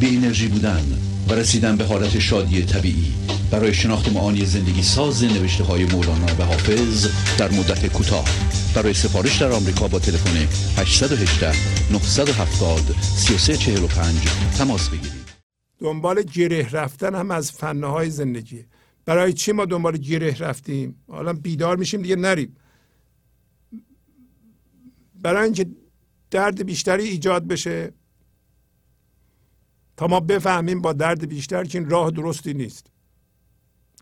D: بی انرژی بودن و رسیدن به حالت شادی طبیعی. برای شناخت معانی زندگی ساز نوشته های مولانا و حافظ در مدت کوتاه. برای سفارش در آمریکا با تلفن 818 970 3345 تماس بگیرید.
A: دنبال گره رفتن هم از فنهای زندگی. برای چی ما دنبال گره رفتیم؟ حالا بیدار میشیم دیگه نریم. برای اینکه درد بیشتری ایجاد بشه تا ما بفهمیم با درد بیشتر که این راه درستی نیست.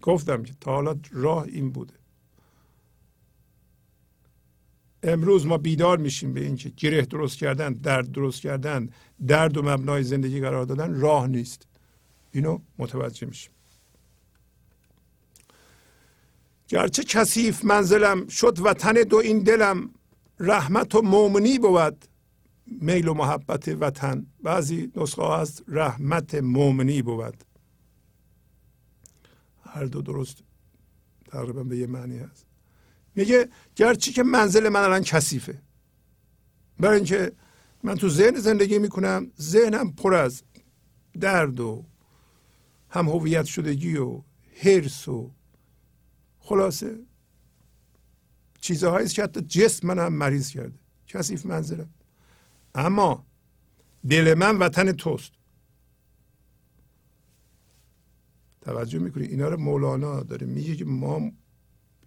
A: گفتم که تا حالا راه این بوده. امروز ما بیدار میشیم به اینکه گره درست کردن درد درست کردن درد و مبنای زندگی قرار دادن راه نیست. اینو متوجه میشیم. گرچه کثیف منزلم شد و تن دو این دلم رحمت و مومنی بود. میل و محبت وطن. بعضی نسخه ها هست رحمت مومنی بود. هر دو درست تقریبا به یه معنی هست. میگه گرچه که منزل من الان کثیفه. برای اینکه من تو ذهن زندگی می‌کنم ذهنم پر از درد و هم هویت شدگی و حرس و خلاصه چیزهایی که حتی جسم من هم مریض کرده. کثیف منزلم. اما دل من وطن توست. توجه می‌کنی؟ اینا رو مولانا داره میگه که ما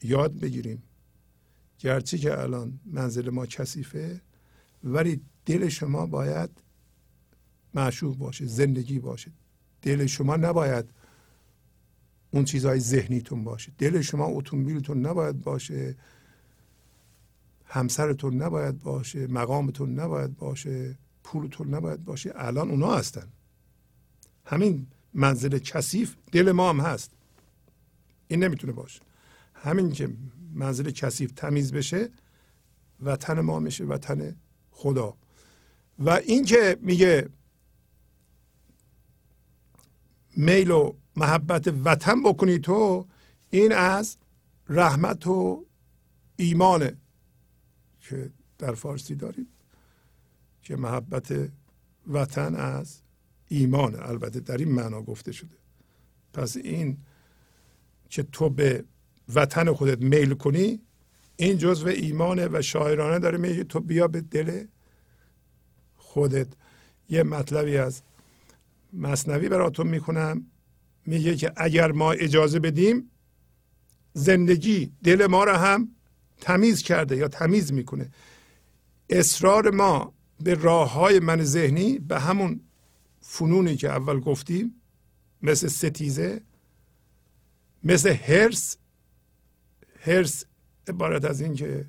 A: یاد بگیریم. گرچه که الان منزل ما کثیفه ولی دل شما باید معشوق باشه زندگی باشه. دل شما نباید اون چیزهای ذهنیتون باشه. دل شما اتومبیلتون نباید باشه. همسرتون نباید باشه مقامتون نباید باشه پولتون نباید باشه الان اونا هستن. همین منزل کثیف دل ما هم هست. این نمی‌تونه باشه. همین که منزل کثیف تمیز بشه وطن ما میشه وطن خدا. و این که میگه میل و محبت وطن بکنی تو این از رحمت و ایمانه. که در فارسی داریم که محبت وطن از ایمان البته در این معنا گفته شده. پس این که تو به وطن خودت میل کنی این جزو ایمانه و شاعرانه داره میگه تو بیا به دل خودت. یه مطلبی از مصنوی براتون می‌کنم میگه که اگر ما اجازه بدیم زندگی دل ما را هم تمیز کرده یا تمیز می‌کنه. اصرار ما به راه های من ذهنی به همون فنونی که اول گفتیم مثل ستیزه مثل هرس هرس عبارت از این که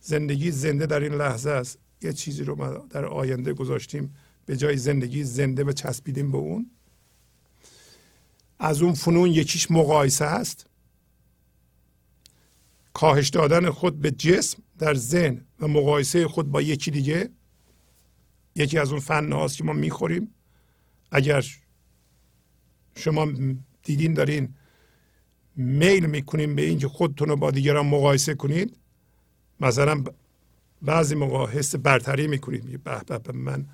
A: زندگی زنده در این لحظه است. یه چیزی رو ما در آینده گذاشتیم به جای زندگی زنده و چسبیدیم به اون. از اون فنون یکیش مقایسه است. کاهش دادن خود به جسم در ذهن و مقایسه خود با یکی دیگه یکی از اون فن هاست که ما می‌خوریم. اگر شما دیدین دارین میل می‌کنیم به اینکه خودتون رو با دیگران مقایسه کنید مثلا بعضی موقع حس برتری می‌کنید به به من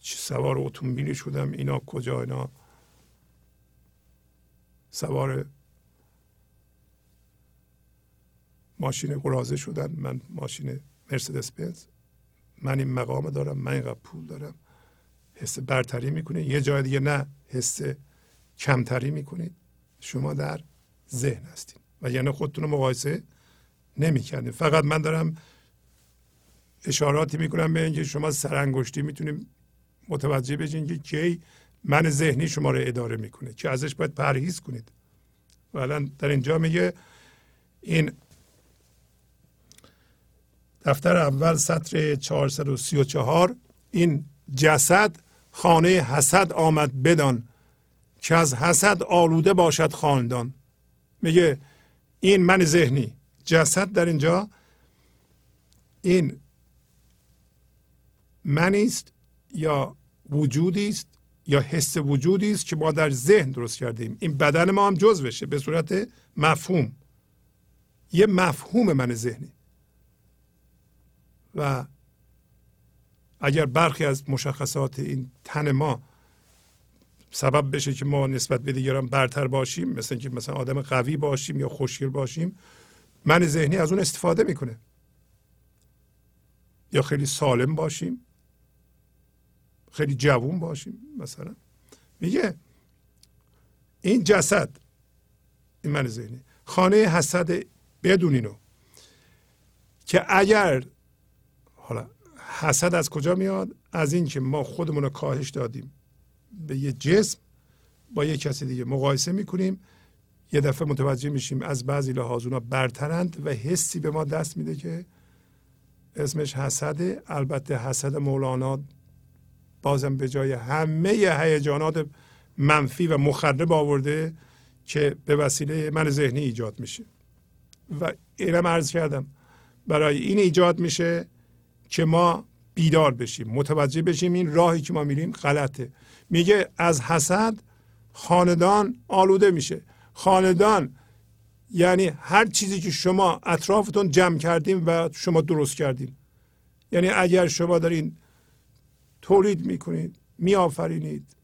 A: چه سوار اتومبیلی شدم اینا کجا اینا؟ سوار ماشین قرازه شدن من ماشین مرسدس بنز. من این مقام دارم من اینقدر پول دارم. حس برتری می‌کنید. یه جای دیگه نه حس کمتری می‌کنید. شما در ذهن هستید و یعنی خودتون رو مقایسه نمی‌کردید فقط من دارم اشاراتی می‌کنم به اینکه شما سرانگشتی می‌تونید متوجه بشین که کی من ذهنی شما رو اداره می‌کنه که ازش باید پرهیز کنید. و الان در اینجا میگه این دفتر اول سطر 434 این جسد خانه حسد آمد بدان که از حسد آلوده باشد خاندان. میگه این من ذهنی. جسد در اینجا این منی است یا وجودی است یا حس وجودی است که ما در ذهن درست کردیم. این بدن ما هم جزوشه به صورت مفهوم. یه مفهوم من ذهنی. و اگر برخی از مشخصات این تن ما سبب بشه که ما نسبت به دیگران برتر باشیم مثل اینکه مثلا آدم قوی باشیم یا خوشگل باشیم من ذهنی از اون استفاده می‌کنه. یا خیلی سالم باشیم خیلی جوون باشیم مثلا. میگه این جسد این من ذهنی خانه حسد بدون اینو که اگر حالا حسد از کجا میاد؟ از اینکه ما خودمون رو کاهش دادیم. به یه جسم با یه کسی دیگه مقایسه می‌کنیم یه دفعه متوجه میشیم از بعضی لحاظ اونا برترند و حسی به ما دست میده که اسمش حسده. البته حسد مولانا بازم به جای همه هیجانات منفی و مخرب آورده که به وسیله من ذهنی ایجاد میشه. و اینم عرض کردم برای این ایجاد میشه که ما بیدار بشیم متوجه بشیم این راهی که ما میریم غلطه. میگه از حسد خاندان آلوده میشه. خاندان یعنی هر چیزی که شما اطرافتون جمع کردیم و شما درست کردیم. یعنی اگر شما دارین تولید می‌کنید میآفرینید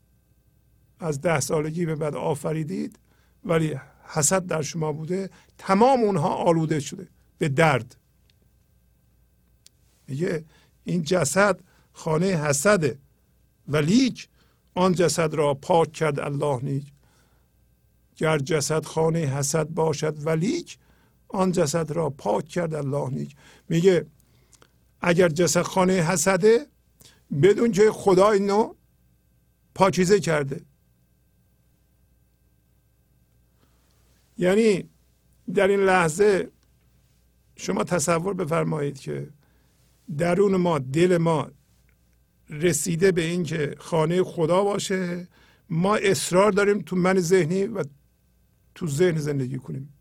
A: از ده سالگی به بعد آفریدید ولی حسد در شما بوده تمام اونها آلوده شده به درد. میگه این جسد خانه حسده. و لیک آن جسد را پاک کرد الله نیک. گر جسد خانه حسد باشد ولیک آن جسد را پاک کرد الله نیک. میگه اگر جسد خانه حسده بدون که خدا اینو پاکیزه کرده. یعنی در این لحظه شما تصور بفرمایید که درون ما دل ما رسیده به اینکه خانه خدا باشه. ما اصرار داریم تو من ذهنی و تو ذهن زندگی کنیم.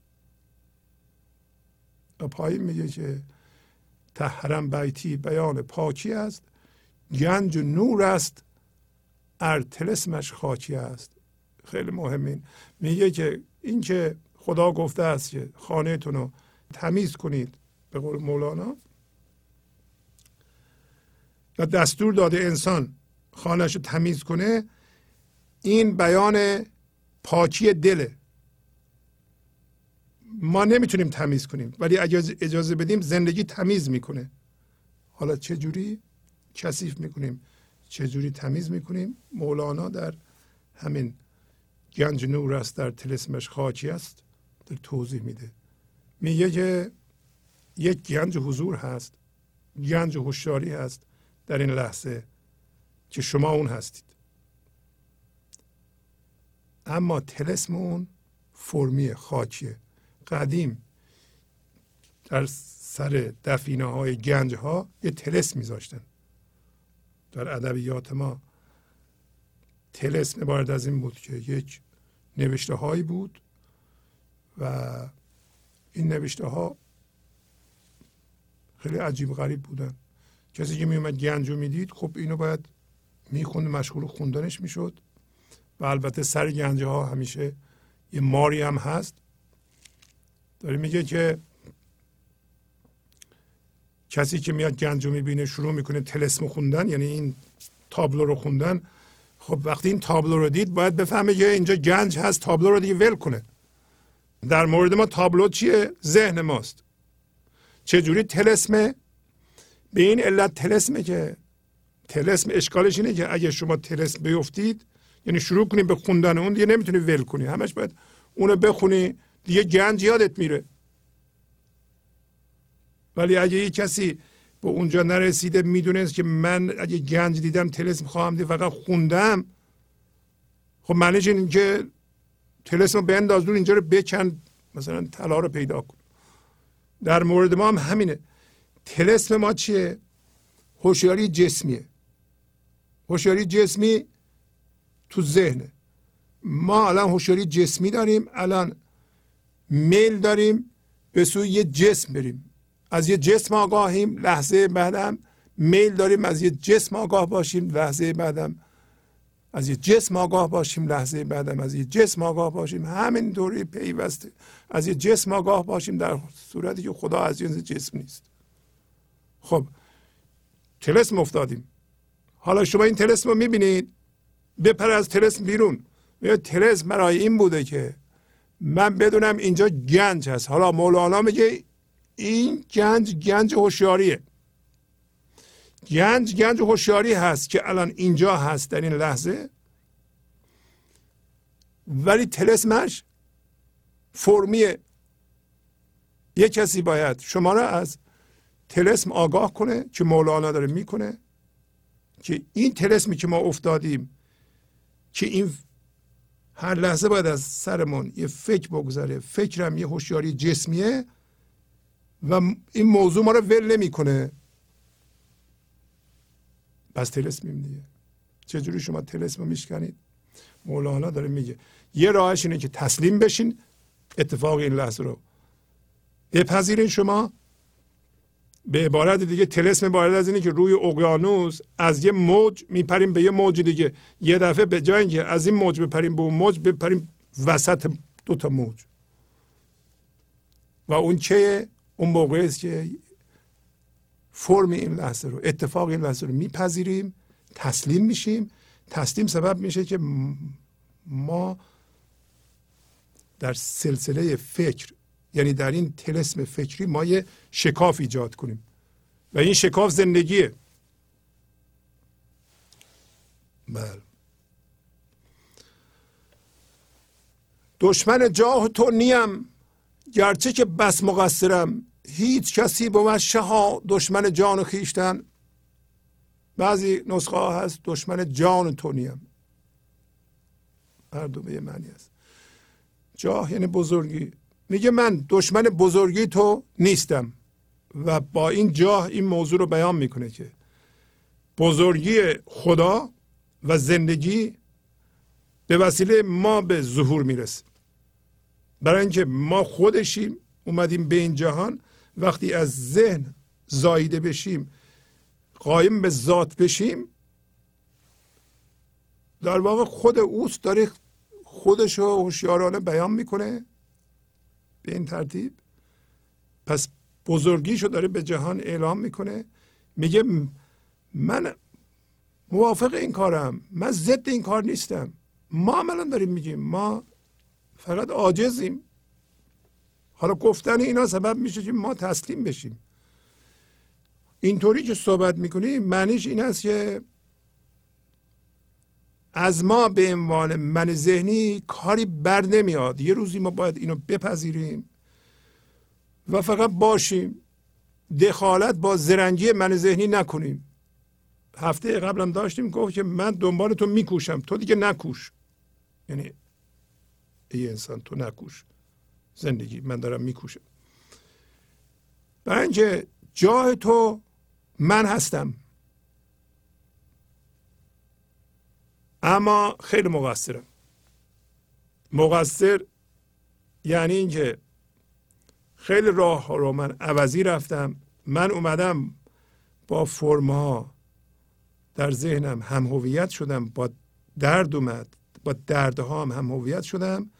A: و پایین میگه که تحرم بیتی بیان پاکی است. گنج نور است. ارتلسمش خاکی است. خیلی مهمین. میگه که اینکه خدا گفته است که خانهتون رو تمیز کنید. به قول مولانا و دستور داده انسان خانهش رو تمیز کنه این بیان پاکی دله ما نمی‌تونیم تمیز کنیم ولی اگر اجازه بدیم زندگی تمیز می‌کنه. حالا چه جوری کثیف می‌کنیم؟ چه جوری تمیز می‌کنیم؟ مولانا در همین گنج نور است در تلسمش خاکی است در توضیح میده. میگه که یک گنج حضور هست گنج هوشیاری هست. در این لحظه که شما اون هستید. اما تلسم اون فرمی خاکیه. قدیم در سر دفینه های گنج ها یه تلس میذاشتن. در ادبیات ما تلس عبارت از این بود که یک نوشته هایی بود و این نوشته ها خیلی عجیب غریب بودن. کسی که میومد گنج رو می‌دید خب اینو باید می‌خوند مشغول خوندنش می‌شد. و البته سر گنج ها همیشه یه ماری هم هست. داره میگه که کسی که میاد گنج رو می‌بینه شروع می‌کنه تلسم خوندن یعنی این تابلو رو خوندن. خب وقتی این تابلو رو دید باید بفهمه که اینجا گنج هست تابلو رو دیگه ول کنه. در مورد ما تابلو چیه؟ ذهن ماست. چجوری تلسمه به این علت تلسمه که تلسم اشکالش اینه که اگه شما تلسم بیفتید یعنی شروع کنید به خوندن اون دیگه نمی‌تونی ول کنی. همش باید اونو بخونی دیگه گنج یادت میره. ولی اگه یه کسی به اونجا نرسیده می‌دونست که من اگه گنج دیدم تلسم خواهم دید فقط خوندم. خب معنیش این که تلسم بنداز دور اینجا رو بکن مثلا طلا رو پیدا کن. در مورد ما هم همینه. تلسم ما چیه؟ هوشیاری جسمیه. هوشیاری جسمی تو ذهنه. ما الان هوشیاری جسمی داریم الان میل داریم به سوی یه جسم بریم. از یه جسم آگاهیم لحظه بعدم میل داریم از یه جسم آگاه باشیم لحظه بعدم از یه جسم آگاه باشیم لحظه بعدم از یه جسم آگاه باشیم. همین دوری پیوسته. از یه جسم آگاه باشیم در صورتی که خدا از جنس جسم نیست. خب تلسم افتادیم. حالا شما این تلسم رو می‌بینید؟ بپر از تلسم بیرون. تلسم برای این بوده که من بدونم اینجا گنج هست. حالا مولانا میگه این گنج گنج هوشیاریه. گنج گنج هوشیاری هست که الان اینجا هست در این لحظه. ولی تلسمش فرمیه. یه کسی باید شما را از تلسم آگاه کنه که مولانا داره می‌کنه. که این تلسمی که ما افتادیم که این هر لحظه باید از سرمون یه فکر بگذاره فکرم یه هوشیاری جسمیه و این موضوع ما رو ول نمی‌کنه. پس تلسمیم دیگه. چجوری شما تلسم رو میشکنید؟ مولانا داره میگه. یه راهش اینه که تسلیم بشین اتفاق این لحظه رو بپذیرین شما. به عبارت دیگه تلسم عبارت از اینه که روی اقیانوس از یه موج میپریم به یه موج دیگه. یه دفعه به جای اینکه از این موج بپریم به اون موج بپریم وسط دو تا موج. و اون چه؟ اون موقع است که فرم این لحظه رو اتفاق این لحظه رو میپذیریم تسلیم میشیم. تسلیم سبب میشه که ما در سلسله فکر یعنی در این تلسم فکری ما یه شکاف ایجاد کنیم. و این شکاف زندگیه. بله. دشمن جاه تو نیم. گرچه که بس مقصرم. هیچ کسی بود شها دشمن جان خیشتن. بعضی نسخه ها هست دشمن جان تو نیم. هر دو به معنی است جاه یعنی بزرگی. میگه من دشمن بزرگی تو نیستم. و با این جاه این موضوع رو بیان می‌کنه که بزرگی خدا و زندگی به وسیله ما به ظهور می‌رسه. برای اینکه ما خودشیم اومدیم به این جهان وقتی از ذهن زاییده بشیم قایم به ذات بشیم در واقع خود اوست داره خودش رو هوشیارانه بیان می‌کنه. به این ترتیب. پس بزرگیشو داره به جهان اعلام می‌کنه. میگه من موافق این کارم. من ضد این کار نیستم. ما عملا داریم میگیم. ما فقط عاجزیم. حالا گفتن اینا سبب میشه که ما تسلیم بشیم. اینطوری که صحبت می‌کنیم معنیش این است که از ما به عنوان من ذهنی کاری بر نمیاد. یه روزی ما باید اینو بپذیریم و فقط باشیم. دخالت با زرنگی من ذهنی نکنیم. هفته قبلم داشتیم گفت که من دنبال تو میکوشم. تو دیگه نکوش. یعنی ای انسان تو نکوش. زندگی من دارم میکوشم. برای اینکه جای تو من هستم. اما خیلی مقصرم مقصر یعنی اینکه خیلی راه رو من عوضی رفتم. من اومدم با فرما در ذهنم هم هویت شدم با درد اومد با دردها هم هم هویت شدم.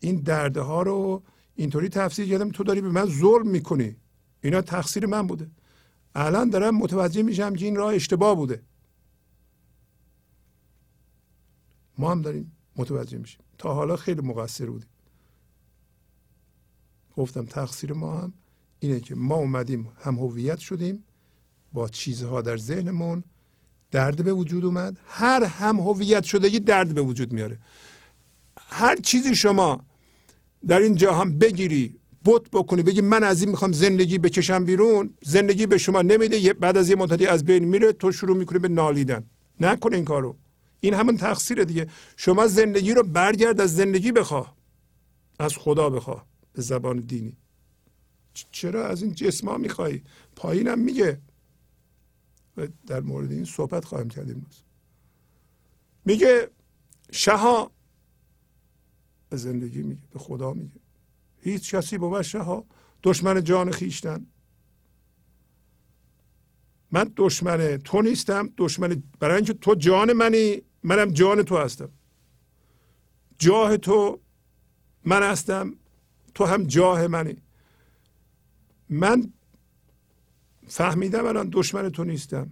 A: این دردها رو اینطوری تفسیر کردم تو داری به من ظلم می‌کنی. اینا تقصیر من بوده. الان دارم متوجه میشم که این راه اشتباه بوده. ما هم داریم متوجه میشیم. تا حالا خیلی مقصر بودیم. گفتم تقصیر ما هم اینه که ما اومدیم هم هویت شدیم با چیزها در ذهنمون درد به وجود اومد. هر هم هویت شدگی درد به وجود میاره. هر چیزی شما در این جهان بگیری بوت بکنی بگی من از این می‌خوام زندگی بکشم بیرون زندگی به شما نمیده بعد از یه مدتی از بین میره تو شروع می‌کنی به نالیدن. نکن این کارو. این همون تقصیر دیگه. شما زندگی رو برگرد از زندگی بخواه. از خدا بخواه. به زبان دینی. چرا از این جسما می‌خوای پایینم میگه. در مورد این صحبت خواهیم کرد امروز. میگه شها به زندگی میگه به خدا میگه. هیچ کسی بود شها دشمن جان خیشتن. من دشمن تو نیستم دشمن برای اینکه تو جان منی. منم جان تو هستم. جاه تو من هستم. تو هم جاه منی. من فهمیدم الان دشمن تو نیستم.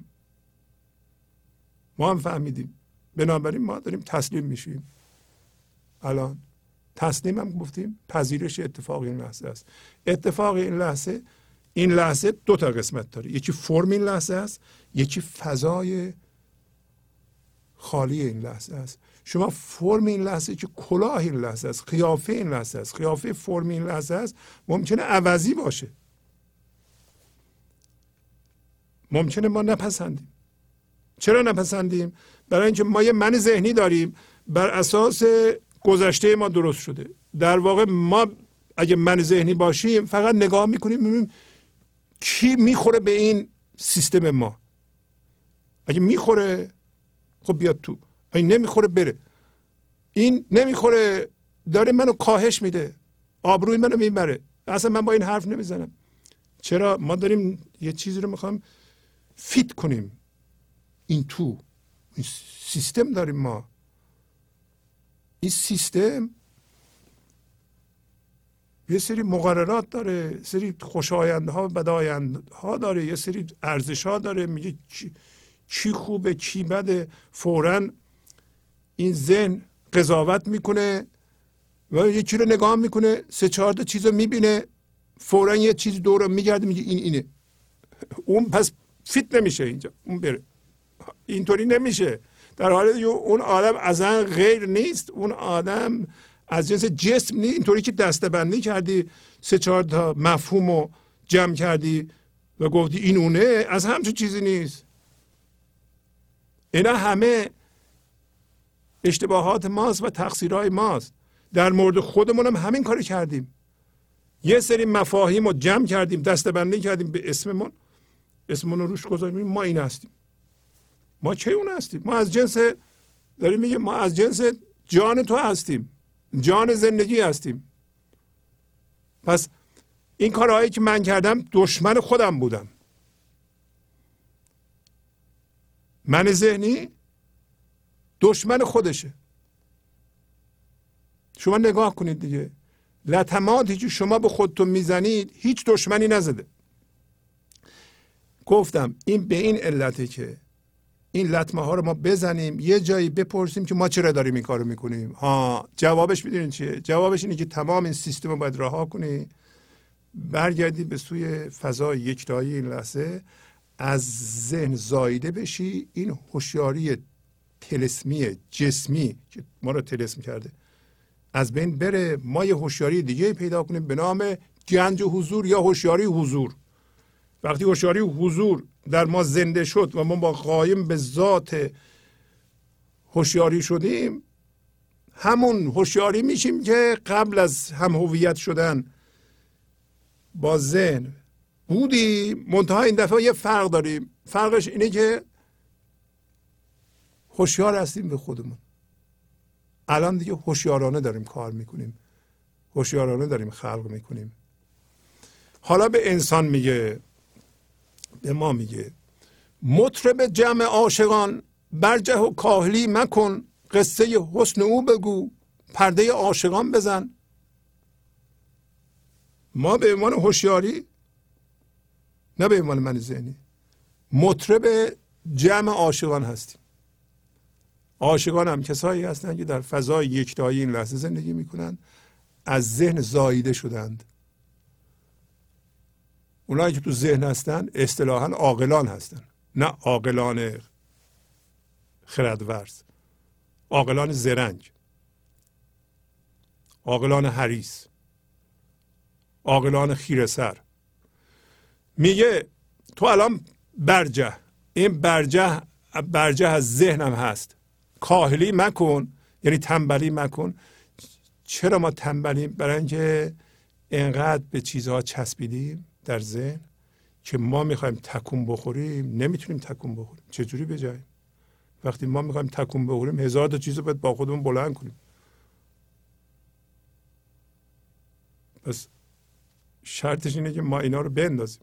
A: ما هم فهمیدیم. بنابراین ما داریم تسلیم میشیم. الان تسلیم هم گفتیم پذیرش اتفاق این لحظه است. اتفاق این لحظه این لحظه دو تا قسمت داره. یکی فرم این لحظه است یکی فضای خالی این لحظه است. شما فرم این لحظه که کلاه این لحظه است قیافه این لحظه است. قیافه فرم این لحظه است ممکنه عوضی باشه. ممکنه ما نپسندیم. چرا نپسندیم؟ برای اینکه ما یه من ذهنی داریم بر اساس گذشته ما درست شده. در واقع ما اگه من ذهنی باشیم فقط نگاه می‌کنیم می‌بینیم کی می‌خوره به این سیستم ما. اگه می‌خوره خب بیاد تو. اگه نمی‌خوره بره. این نمی‌خوره داره منو کاهش میده. آبروی منو می‌بره. اصلا من با این حرف نمی‌زنم. چرا؟ ما داریم یه چیزی رو می‌خوام فیت کنیم. این تو. این سیستم داریم ما. این سیستم یه سری مقررات داره سری خوشایندها بدایندها داره یه سری ارزش ها داره. میگه چی خوبه چی بده. فورا این ذهن قضاوت می‌کنه و یکی رو نگاه می‌کنه سه چهار تا چیز رو می‌بینه. فورا یه چیز دور میگرده میگه این اینه. اون پس فیت نمیشه اینجا اون بره. اینطوری نمیشه. در حالی اون آدم اصلا غیر نیست. اون آدم از جنس جسم نیست. اینطوری که دستبندی کردی سه چهار تا مفهوم رو جمع کردی و گفتی این اونه از همچون چیزی نیست. اینا همه اشتباهات ماست و تقصیرهای ماست. در مورد خودمون هم همین کار کردیم. یه سری مفاهیم رو جمع کردیم دستبندی کردیم به اسممون. اسممون رو روش گذاریم ما این هستیم. ما چه اون هستیم؟ ما از جنس داریم میگه ما از جنس جان تو هستیم. جان زندگی هستیم. پس این کارهایی که من کردم دشمن خودم بودم. من ذهنی دشمن خودشه. شما نگاه کنید دیگه. لطماتی که شما به خودتون می‌زنید هیچ دشمنی نزده. گفتم این به این علته که این لطمه ها رو ما بزنیم یه جایی بپرسیم که ما چرا داریم این کارو می‌کنیم. ها جوابش می‌دونین چیه؟ جوابش اینه که تمام این سیستم رو باید رها کنی. برگردی به سوی فضای یکتایی این لحظه. از ذهن زایده بشی این هوشیاری تلسمی جسمی که ما رو تلسم کرده از بین بره. ما یه هوشیاری دیگه پیدا کنیم به نام گنج حضور یا هوشیاری حضور. وقتی هوشیاری حضور در ما زنده شد و ما با قایم به ذات هوشیاری شدیم همون هوشیاری میشیم که قبل از هم هویت شدن با ذهن بودیم منتها این دفعه یه فرق داریم. فرقش اینه که هوشیار هستیم به خودمون. الان دیگه هوشیارانه داریم کار می‌کنیم. هوشیارانه داریم خلق می‌کنیم. حالا به انسان میگه به ما میگه مطرب جمع عاشقان برجه و کاهلی مکن قصه حسن او بگو پرده عاشقان بزن. ما به عنوان هوشیاری نه به عنوان من ذهنی. مطرب جمع عاشقان هستیم. عاشقان هم کسایی هستند که در فضای یکتایی این لحظه زندگی می‌کنند از ذهن زاییده شدند. اونایی که تو ذهن هستن اصطلاحا عاقلان هستن. نه عاقلان خردورز. عاقلان زرنگ عاقلان حریس عاقلان خیره سر میگه تو الان برجه. این برجه برجه از ذهنم هست. کاهلی مکن یعنی تنبلی مکن. چرا ما تنبلیم برای اینکه انقدر به چیزها چسبیدیم در ذهن که ما می‌خوایم تکون بخوریم. نمی‌تونیم تکون بخوریم. چجوری بجاییم وقتی ما می‌خوایم تکون بخوریم هزار تا چیز رو باید با خودمون بلند کنیم. پس شرطش اینه که ما اینا رو بندازیم.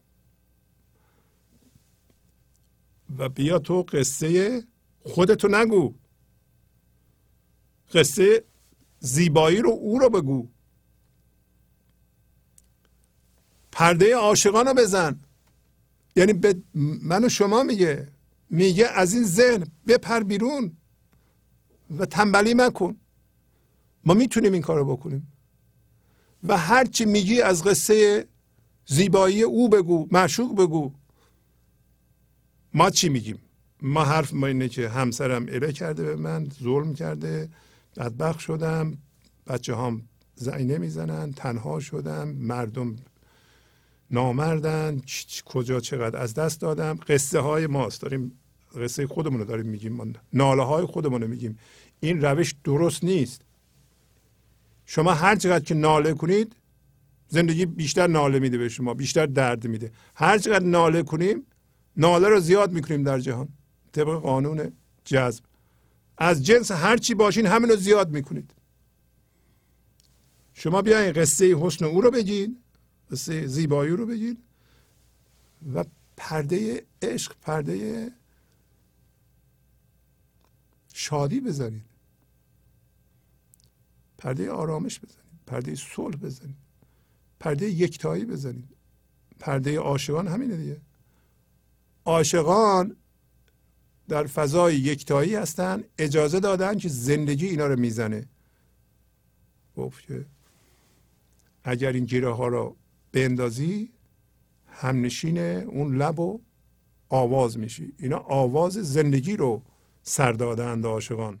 A: و بیا تو قصه خودتو نگو. قصه زیبایی رو او رو بگو. پرده عاشقان رو بزن. یعنی به من و شما میگه. میگه از این ذهن بپر بیرون و تنبلی مکن. ما می‌تونیم این کار رو بکنیم. و هرچی میگی از قصه زیبایی او بگو معشوق بگو. ما چی میگیم؟ ما حرف ما اینه که همسرم اله کرده به من ظلم کرده بدبخت شدم بچه هم زنگ نمی‌زنن تنها شدم مردم نامردن کجا چقدر از دست دادم. قصه های ماست. داریم قصه خودمون رو داریم میگیم. ناله های خودمون رو میگیم. این روش درست نیست. شما هر چقدر که ناله کنید زندگی بیشتر ناله میده به شما بیشتر درد میده. هر چقدر ناله کنیم ناله رو زیاد می‌کنیم در جهان. طبق قانون جذب. از جنس هر چی باشین همین رو زیاد می‌کنید. شما بیاین قصه حسن او رو بگین قصه زیبایی رو بگین و پرده عشق پرده شادی بزنید پرده آرامش بزنید پرده صلح بزنید پرده یکتایی بزنید پرده عاشقان همینه دیگه. عاشقان در فضای یکتایی هستن اجازه دادن که زندگی اینا رو می‌زنه. گفت که اگر این گیره ها رو بندازی همنشین اون لب و آواز میشی. اینا آواز زندگی رو سر دادند عاشقان.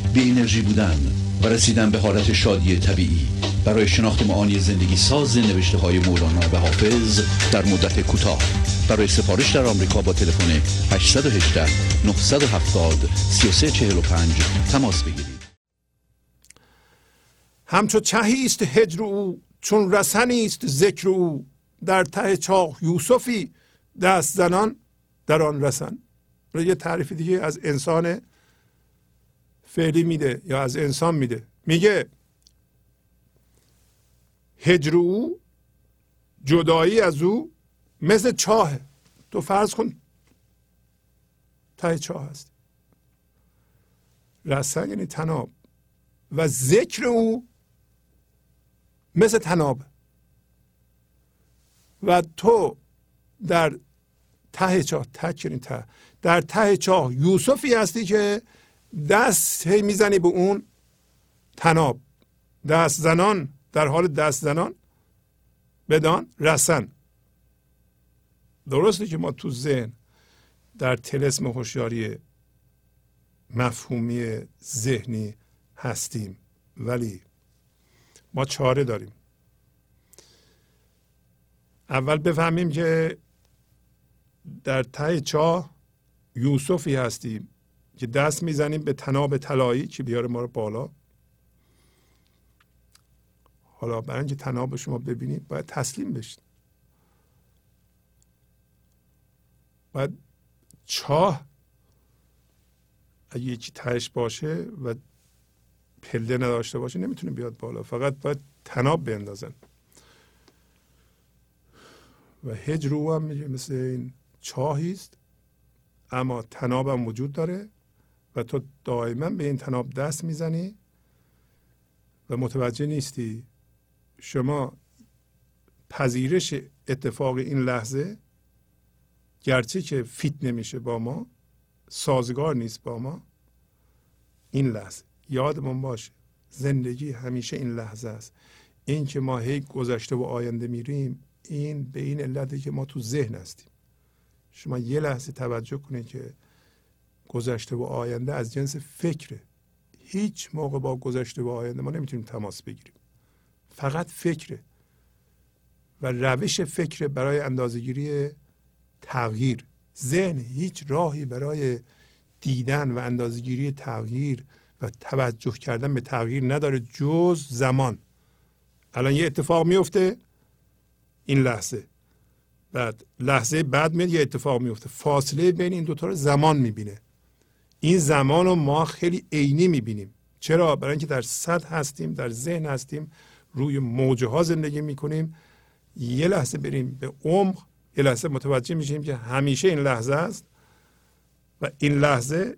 D: بی انرژی بودن و رسیدن به حالت شادی طبیعی. برای شناخت معانی زندگی ساز نوشته های مولانا و حافظ در مدت کوتاه. برای سفارش در آمریکا با تلفن 818 970 3345 تماس بگیرید.
A: همچو چهی است هجر او چون رسنی است ذکر او. در ته چاه یوسفی دست زنان در آن رسن. یه تعریف دیگه از انسان فعلی میده یا از انسان میده. میگه هجر او جدایی از او مثل چاه تو فرض کن ته چاه هست. رسن یعنی تناب. و ذکر او مثل تناب و تو در ته چاه تک یعنی ته. در ته چاه یوسفی هستی که دست هی می‌زنی به اون تناب. دست زنان در حال دست زنان بدان رسن. درسته که ما تو ذهن در تلسم هوشیاری مفهومی ذهنی هستیم ولی ما چاره داریم. اول بفهمیم که در ته چاه یوسفی هستیم. که دست می‌زنیم به تناب طلایی که بیاره ما رو بالا؟ حالا برای اینکه تناب شما ببینید باید تسلیم بشید باید چاه اگه یکی تهش باشه و پله نداشته باشه نمی‌تونه بیاد بالا. فقط باید تناب بندازن. و هجر او هم مثل این چاهی است اما تناب هم وجود داره. و تو دائما به این تناب دست می‌زنی و متوجه نیستی شما پذیرش اتفاق این لحظه گرچه که فیت نمیشه با ما سازگار نیست با ما این لحظه. یادمون باشه زندگی همیشه این لحظه است. این که ما هی گذشته و آینده میریم این به این علته که ما تو ذهن هستیم. شما یه لحظه توجه کنید که گذشته و آینده از جنس فکره. هیچ موقع با گذشته و آینده ما نمی‌تونیم تماس بگیریم. فقط فکره. و روش فکر برای اندازهگیری تغییر. ذهن هیچ راهی برای دیدن و اندازهگیری تغییر و توجه کردن به تغییر نداره جز زمان. الان یه اتفاق میفته این لحظه. بعد لحظه بعد میاد یه اتفاق میفته. فاصله بین این دوتا رو زمان می‌بینه. این زمان رو ما خیلی عینی می‌بینیم. چرا؟ برای اینکه در صد هستیم در ذهن هستیم روی موجه ها زندگی می‌کنیم. یه لحظه بریم به عمق یه لحظه متوجه میشیم که همیشه این لحظه است و این لحظه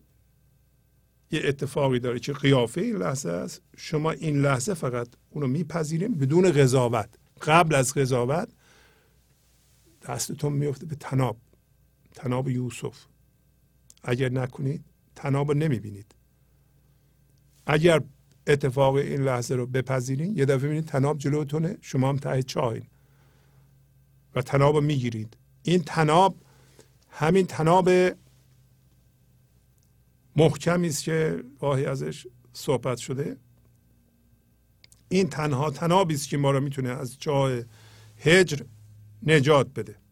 A: یه اتفاقی داره که قیافه این لحظه است. شما این لحظه فقط اونو میپذیریم بدون قضاوت. قبل از قضاوت دستتون میفته به تناب تناب یوسف. اگر نکنید تناب رو نمی‌بینید. اگر اتفاق این لحظه رو بپذیرین یه دفعه ببینید تناب جلوتونه شما هم ته چاهین. و تناب رو می‌گیرید. این تناب همین تناب محکمی است که گاهی ازش صحبت شده. این تنها تنابی است که ما رو می‌تونه از جای هجر نجات بده.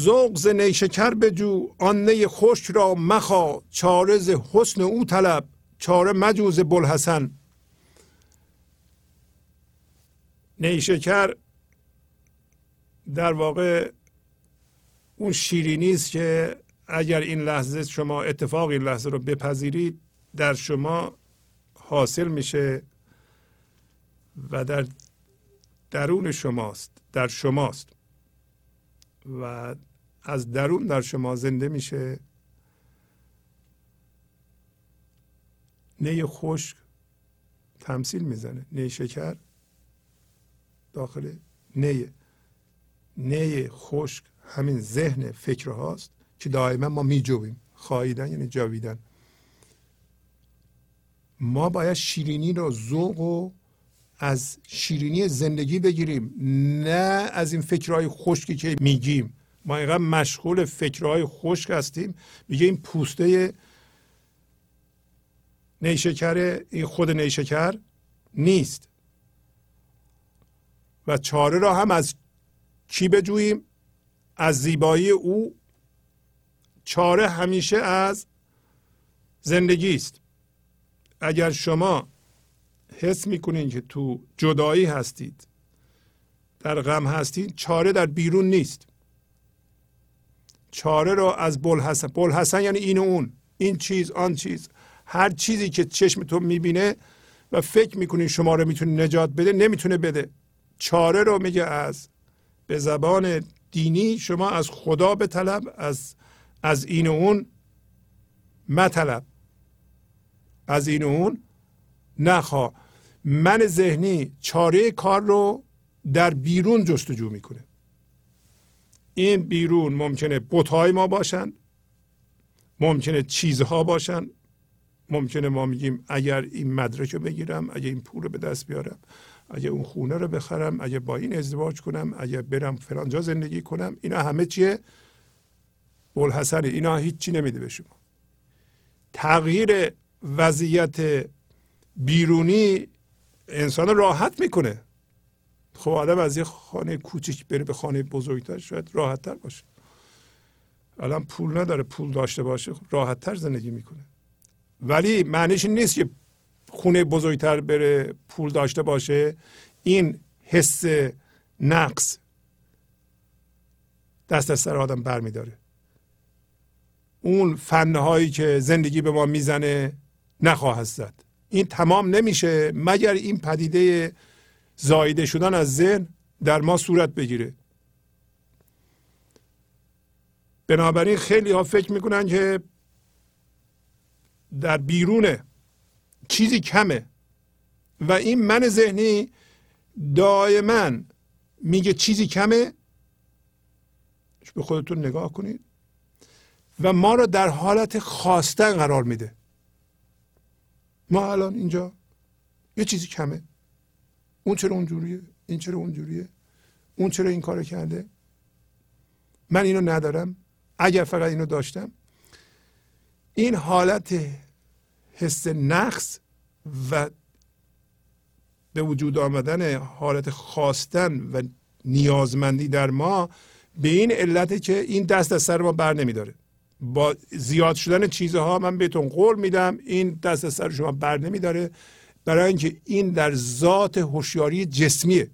A: ذوق ز نیشکر بجو آن نی خشک را مخا. چاره ز حسن او طلب چاره مجوز بلحسن نیشکر در واقع اون شیرینی است که اگر این لحظه شما اتفاق این لحظه رو بپذیرید در شما حاصل میشه و در درون شماست در شماست. و از درون در شما زنده میشه. نی خشک تمثیل می‌زنه نی شکر داخل نی. نی خشک همین ذهن فکر هاست که دائما ما میجویم خواهیدن یعنی جاویدن. ما باید شیرینی رو ذوق و از شیرینی زندگی بگیریم نه از این فکرهای خشکی که میگیم. ما اینقدر مشغول فکرهای خشک هستیم. میگه این پوسته نیشکر این خود نیشکر نیست. و چاره را هم از کی بجوییم؟ از زیبایی او. چاره همیشه از زندگی است. اگر شما حس می‌کنین که تو جدایی هستید. در غم هستید چاره در بیرون نیست. چاره رو از بلحسن بلحسن یعنی این و اون. این چیز آن چیز. هر چیزی که چشمتون می‌بینه و فکر می‌کنین شما رو می‌تونه نجات بده نمی‌تونه بده. چاره رو میگه از به زبان دینی شما از خدا به طلب از از این و اون مطلب. از این و اون نخوا. من ذهنی چاره کار رو در بیرون جستجو می‌کنه. این بیرون ممکنه بتهای ما باشن ممکنه چیزها باشن. ممکنه ما میگیم اگر این مدرک رو بگیرم اگر این پول رو به دست بیارم اگر اون خونه رو بخرم اگر با این ازدواج کنم اگر برم فلانجا زندگی کنم اینا همه چیه؟ بلحسنه اینا هیچی نمیده به شما. تغییر وضعیت بیرونی انسان راحت می‌کنه. خب آدم از یه خانه کوچیک بره به خانه بزرگتر شاید راحت تر باشه. الان پول نداره پول داشته باشه خب راحت تر زندگی می‌کنه. ولی معنیش نیست که خونه بزرگتر بره پول داشته باشه. این حس نقص دست از سر آدم بر میداره اون فنهایی که زندگی به ما می‌زنه نخواهد زد. این تمام نمیشه مگر این پدیده زایده شدن از ذهن در ما صورت بگیره. بنابراین خیلی ها فکر می‌کنن که در بیرونه چیزی کمه و این من ذهنی دائما میگه چیزی کمه. به خودتون نگاه کنید. و ما را در حالت خواستن قرار میده. ما الان اینجا یه چیزی کمه. اون چرا اونجوریه؟ این چرا اونجوریه؟ اون چرا این کار کرده؟ من اینو ندارم. اگر فقط اینو داشتم. این حالت حس نقص و به وجود آمدن حالت خواستن و نیازمندی در ما به این علته که این دست از سر ما بر نمیداره. با زیاد شدن چیزها من بهتون قول میدم. این دست از سر شما بر نمیداره. برای اینکه این در ذات هوشیاری جسمیه.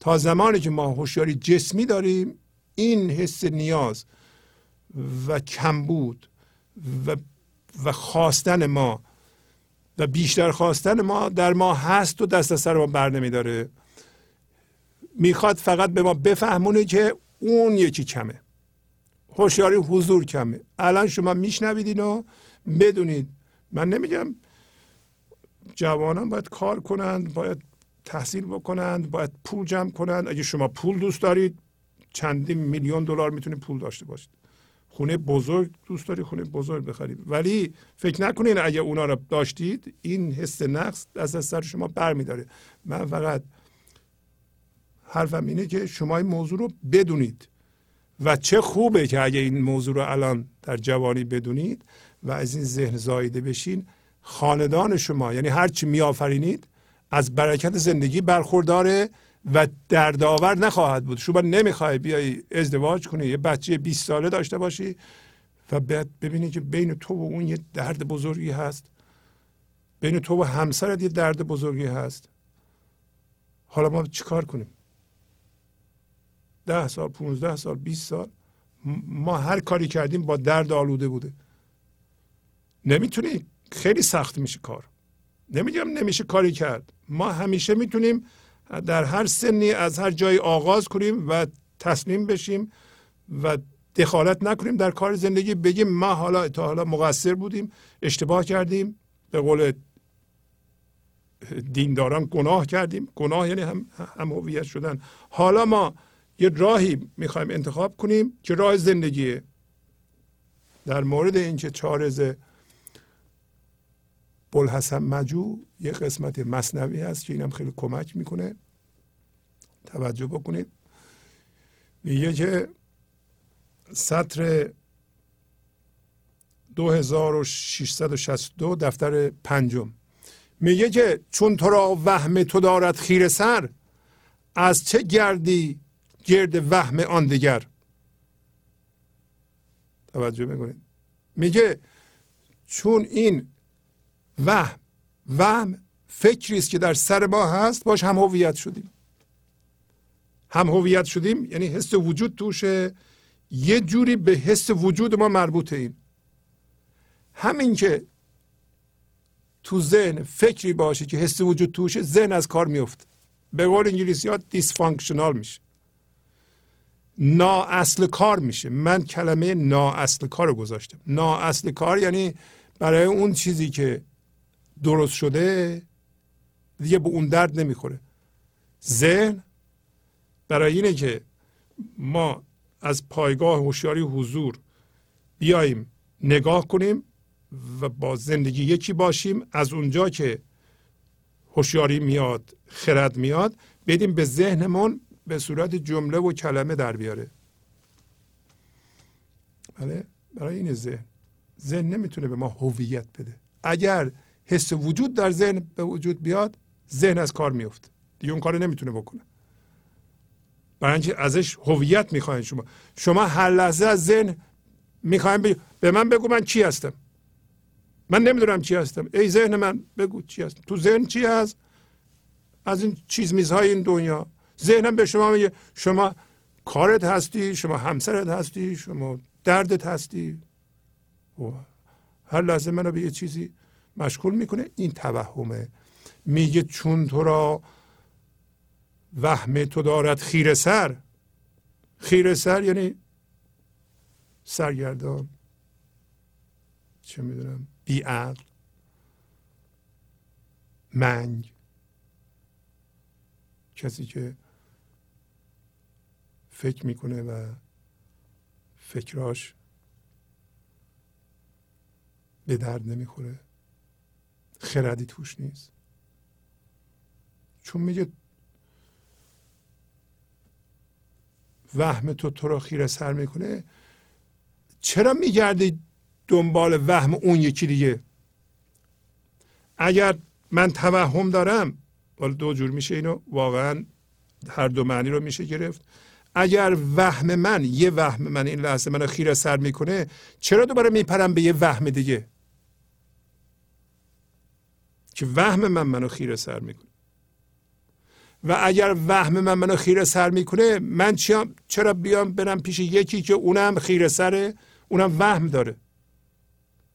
A: تا زمانی که ما هوشیاری جسمی داریم این حس نیاز و کمبود و و خواستن ما و بیشتر خواستن ما در ما هست و دست از سر ما بر نمیداره. می‌خواد فقط به ما بفهمونه که اون یکی کمه. هوشیاری حضور کمه. الان شما میشنوید اینو بدونید من نمیگم جوانان باید کار کنند باید تحصیل بکنند باید پول جمع کنند. اگه شما پول دوست دارید چندین میلیون دلار می‌تونید پول داشته باشید. خونه بزرگ دوست داری خونه بزرگ بخرید. ولی فکر نکنید اگه اونا رو داشتید این حس نقص از از سر شما برمیداره. من فقط حرفم اینه که شما این موضوع رو بدونید. و چه خوبه که اگه این موضوع رو الان در جوانی بدونید و از این ذهن زایده بشین خاندان شما یعنی هر چی میآفرینید از برکت زندگی برخورداره و دردآور نخواهد بود. شما نمی‌خوای بیای ازدواج کنی یه بچه 20 ساله داشته باشی و بعد ببینی که بین تو و اون یه درد بزرگی هست. بین تو و همسرت یه درد بزرگی هست. حالا ما چیکار کنیم؟ ده سال 15 سال 20 سال ما هر کاری کردیم با درد آلوده بوده. نمی‌تونی. خیلی سخت میشه کار. نمیگم نمیشه کاری کرد. ما همیشه می‌تونیم در هر سنی از هر جایی آغاز کنیم و تسلیم بشیم و دخالت نکنیم در کار زندگی. بگیم ما حالا تا حالا مقصر بودیم اشتباه کردیم. به قول دینداران گناه کردیم. گناه یعنی هم, هم شدن. حالا ما یه راهی می‌خوایم انتخاب کنیم که راه زندگیه در مورد اینکه چارز بلحسن مجو یه قسمت مصنوی هست که اینم خیلی کمک می‌کنه. توجه بکنید. میگه که سطر 2662 دفتر پنجم. میگه که چون تو را وهم تو دارد خیر سر از چه گردی گرد وهم آن دیگر. توجه می‌کنید. میگه چون این وهم وهم فکری است که در سر ما هست باش هم هویت شدیم. هم هویت شدیم یعنی حس وجود توشه. یه جوری به حس وجود ما مربوطه ایم همین که تو ذهن فکری باشه که حس وجود توشه ذهن از کار میفته به قول انگلیسی ها دیسفانکشنال میشه. نا اصل کار میشه. من کلمه نا اصل کار رو گذاشتم. نا اصل کار یعنی برای اون چیزی که درست شده دیگه به اون درد نمی‌خوره. ذهن برای اینه که ما از پایگاه هوشیاری حضور بیاییم نگاه کنیم و با زندگی یکی باشیم. از اونجا که هوشیاری میاد خرد میاد بدیم به ذهنمون به صورت جمله و کلمه در بیاره. بله؟ برای این ذهن. ذهن نمی‌تونه به ما هویت بده. اگر حس وجود در ذهن به وجود بیاد ذهن از کار میفته. دیگه اون کار نمی‌تونه بکنه. برای اینکه ازش هویت می‌خواین شما. شما هر لحظه از ذهن می‌خواین به من بگو من چی هستم. من نمی‌دونم چی هستم. ای ذهن من بگو چی هست. تو ذهن چی هست؟ از این چیز میزهای این دنیا. ذهنم به شما میگه شما کارت هستی شما همسرت هستی شما دردت هستی. هر لحظه منو به یه چیزی مشغول می‌کنه این توهمه. میگه چون تو را وهم تو دارد خیر سر. خیر سر یعنی سرگردان. چه می‌دونم؟ بیعقل منگ. کسی که فکر می‌کنه و فکراش به درد نمی‌خوره. خردی توش نیست. چون میگه وهم تو تو رو خیره سر می‌کنه. چرا میگردی دنبال وهم اون یکی دیگه؟ اگر من توهم دارم ولی دو جور میشه اینو. واقعا هر دو معنی رو میشه گرفت. اگر وهم من یه وهم من این لحظه منو خیره سر می‌کنه چرا دوباره میپرم به یه وهم دیگه؟ که وهم من منو خیره سر می‌کنه. و اگر وهم من منو خیره سر می‌کنه من چرا بیام برم پیش یکی که اونم خیره سره؟ اونم وهم داره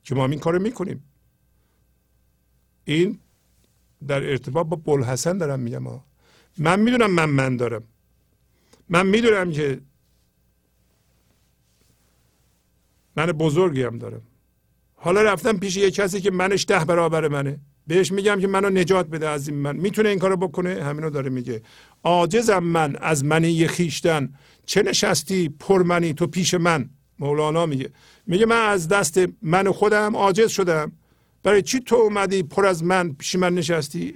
A: که ما این کارو می‌کنیم. این در ارتباط با بلحسن دارم میگم من می‌دونم من من دارم. من می‌دونم که من بزرگیم دارم. حالا رفتم پیش یه کسی که منش ده برابر منه. بهش میگم که منو نجات بده از این من. می‌تونه این کارو بکنه؟ همینو داره میگه. عاجزم من از منی خیشتن. چه نشستی پرمنی تو پیش من؟ مولانا میگه. میگه من از دست من خودم عاجز شدم. برای چی تو اومدی پر از من پیش من نشستی؟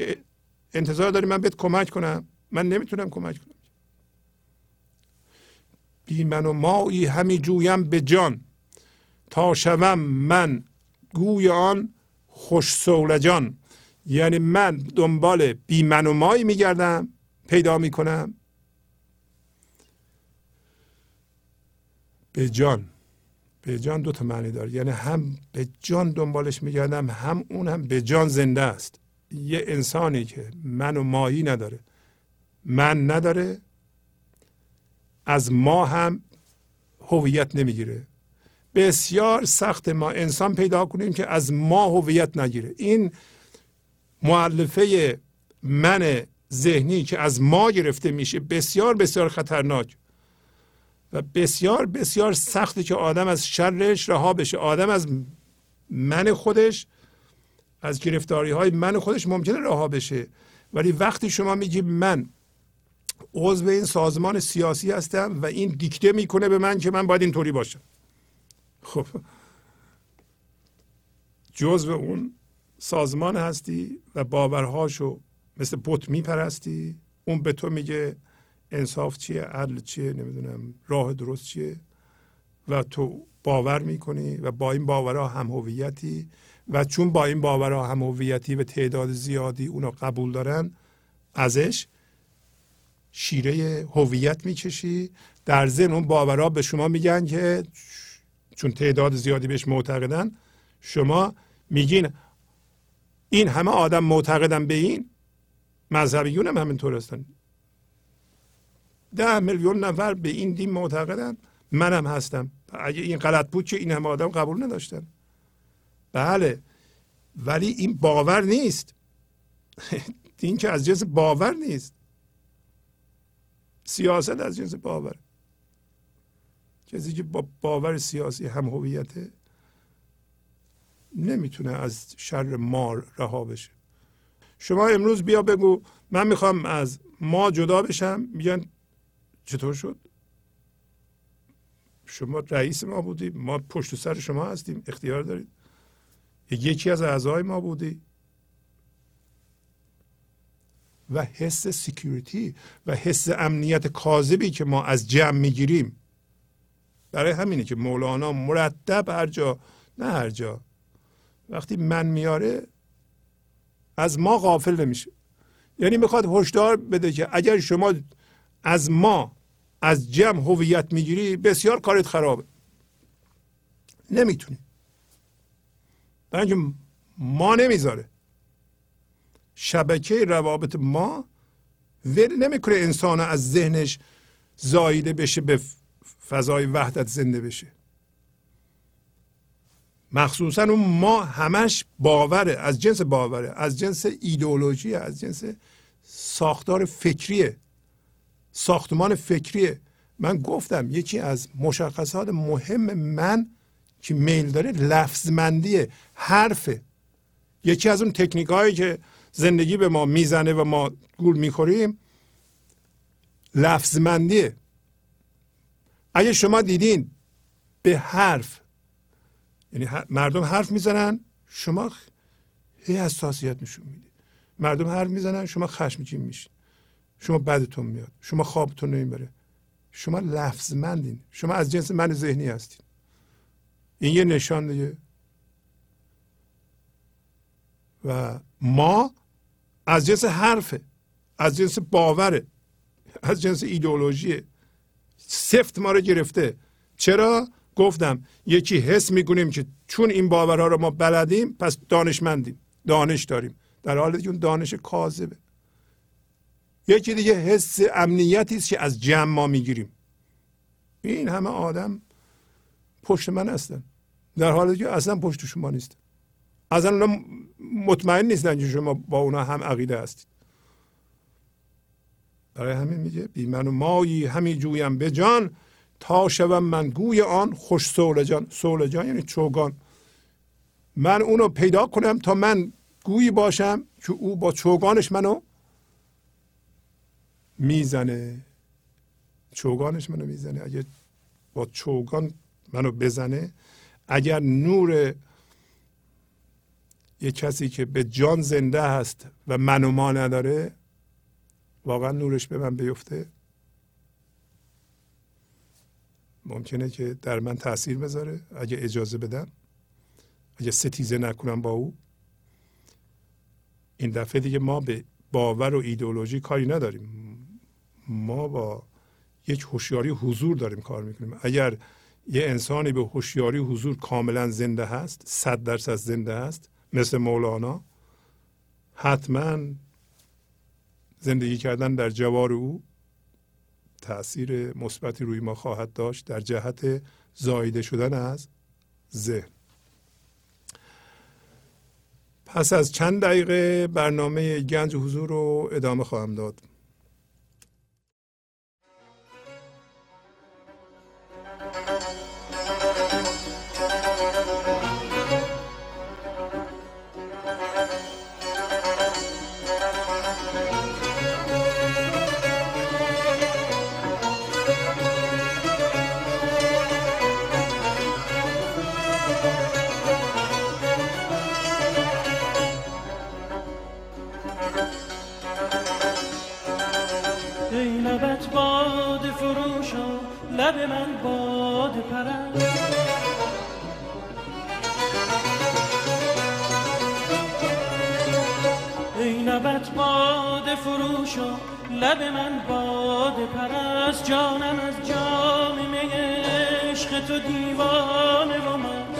A: انتظار داری من بهت کمک کنم؟ من نمی‌تونم کمک کنم. بی من و مایی همی جویم به جان. تا شوم من گوی آن خوش سولجان یعنی من دنبال بی من و مایی میگردم پیدا می‌کنم به جان به جان دو تا معنی داره. یعنی هم به جان دنبالش میگردم هم اون هم به جان زنده است. یه انسانی که من و مایی نداره. من نداره از ما هم هویت نمی‌گیره. بسیار سخت ما انسان پیدا کنیم که از ما هویت نگیره. این معلفه من ذهنی که از ما گرفته میشه بسیار بسیار خطرناک و بسیار بسیار سخته که آدم از شرش رها بشه. آدم از من خودش از گرفتاری های من خودش ممکنه رها بشه. ولی وقتی شما میگی من عضو این سازمان سیاسی هستم و این دیکته می‌کنه به من که من باید اینطوری باشم. خب. جزو اون سازمان هستی و باورهاشو مثل بت میپرستی. اون به تو میگه انصاف چیه عدل چیه نمی‌دونم راه درست چیه. و تو باور می‌کنی و با این باورها هم هویتی و چون با این باورها هم هویتی و تعداد زیادی اونو قبول دارن ازش شیره هویت می‌کشی. در ذهن اون باورها به شما میگن که چون تعداد زیادی بهش معتقدن شما میگین این همه آدم معتقدن به این؟ مذهبیون هم همینطور هستن. ده میلیون نفر به این دین معتقدن. منم هستم. اگه این غلط بود که این همه آدم قبول نداشتن. بله. ولی این باور نیست. دین که از جنس باور نیست. سیاست از جنس باور. کسی که با باور سیاسی هم هویته نمی‌تونه از شر مار رها بشه. شما امروز بیا بگو من می‌خوام از ما جدا بشم. میگن چطور شد؟ شما رئیس ما بودی ما پشت سر شما هستیم اختیار دارید. یکی از اعضای ما بودی. و حس سکیوریتی و حس امنیت کاذبی که ما از جمع می‌گیریم. برای همینه که مولانا مرتب هر جا نه هر جا. وقتی من میاره از ما غافل نمیشه. یعنی می‌خواد هشدار بده که اگر شما از ما از جمع هویت می‌گیری بسیار کارت خرابه. نمی‌تونی. برای ما نمی‌ذاره. شبکه روابط ما ول نمی‌کنه انسان از ذهنش زایده بشه به فضای وحدت زنده بشه. مخصوصا اون ما همش باوره از جنس باوره از جنس ایدئولوژی از جنس ساختار فکریه ساختمان فکریه. من گفتم یکی از مشخصات مهم من که میل داره لفظمندی حرفه. یکی از اون تکنیک هایی که زندگی به ما می‌زنه و ما گول می‌خوریم لفظمندیه. اگه شما دیدین به حرف یعنی مردم حرف می‌زنن شما هی حساسیت نشون می‌دید. مردم حرف می‌زنن شما خشمگین میشین. شما بدتون میاد. شما خوابتون نمی‌بره. شما لفظمندین. شما از جنس من ذهنی هستین. این یه نشان دیگه. و ما از جنس حرفه از جنس باوره از جنس ایدئولوژیه. سفت ما رو گرفته. چرا؟ گفتم یکی حس می‌کنیم که چون این باورها رو ما بلدیم پس دانشمندیم دانش داریم. در حالی که اون دانش کاذبه. یکی دیگه حس امنیتی است که از جمع ما می‌گیریم. این همه آدم پشت من هستن. در حالی که اصلا پشت شما نیست اصلا اونا مطمئن نیستن که شما با اونا هم عقیده هستید. برای همین میگه بی من و مایی همی جویم به جان تا شوم من گوی آن خوش سولجان سولجان یعنی چوگان. من اونو پیدا کنم تا من گویی باشم که او با چوگانش منو می‌زنه. چوگانش منو می‌زنه. اگه با چوگان منو بزنه اگر نور یه کسی که به جان زنده هست و من و ما نداره واقعا نورش به من بیفته. ممکنه که در من تاثیر بذاره اگه اجازه بدم. اگه ستیزه نکنم با او. این دفعه دیگه ما به باور و ایدئولوژی کاری نداریم. ما با یک هوشیاری حضور داریم کار می‌کنیم. اگر یه انسانی به هوشیاری حضور کاملا زنده هست صد درصد زنده هست مثل مولانا حتما زندگی کردن در جوار او تاثیر مثبتی روی ما خواهد داشت در جهت زایده شدن از ذهن. پس از چند دقیقه برنامه گنج حضور رو ادامه خواهم داد.
C: فروش و لب من باد پرست جانم از جام می عشق تو دیوانه و مست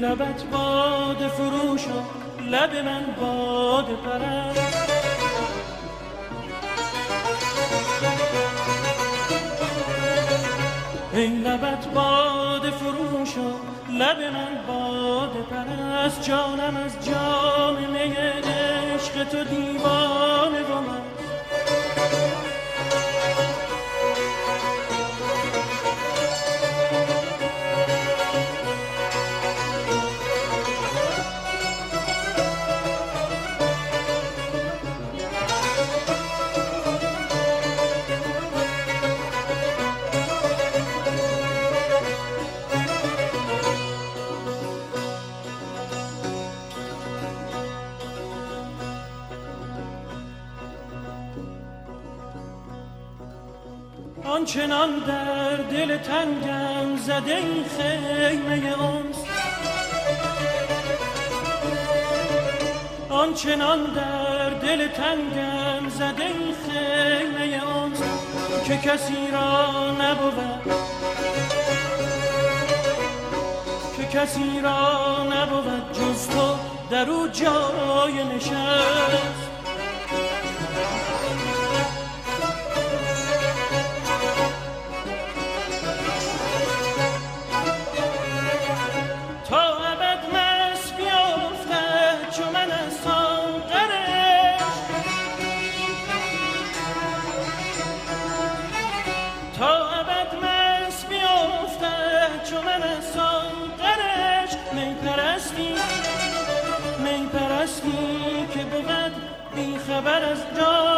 C: لبت باد فروش و لب من باد پرست ای لبت باد فروش و لب من باد پرست. جانم از جام می عشق تو دیوانه و مست این خیمه آنچنان در دل تنگم زده این خیمه اونس که کسی را نبود که کسی را نبود جز تو در او جای نشست بی خبر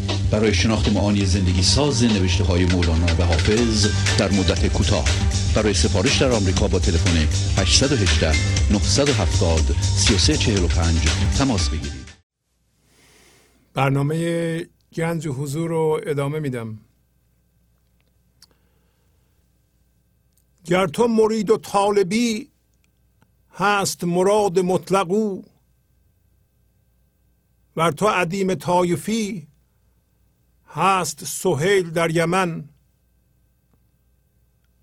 D: برای شناخت معانی زندگی ساز نوشته های مولانا و حافظ در مدت کوتاه. برای سفارش در آمریکا با تلفن 818 970 3345 تماس بگیرید.
A: برنامه گنج حضور رو ادامه میدم. گر تو مرید و طالبی هست مراد مطلقو ور تو عدیم طایفی هست سهیل در یمن.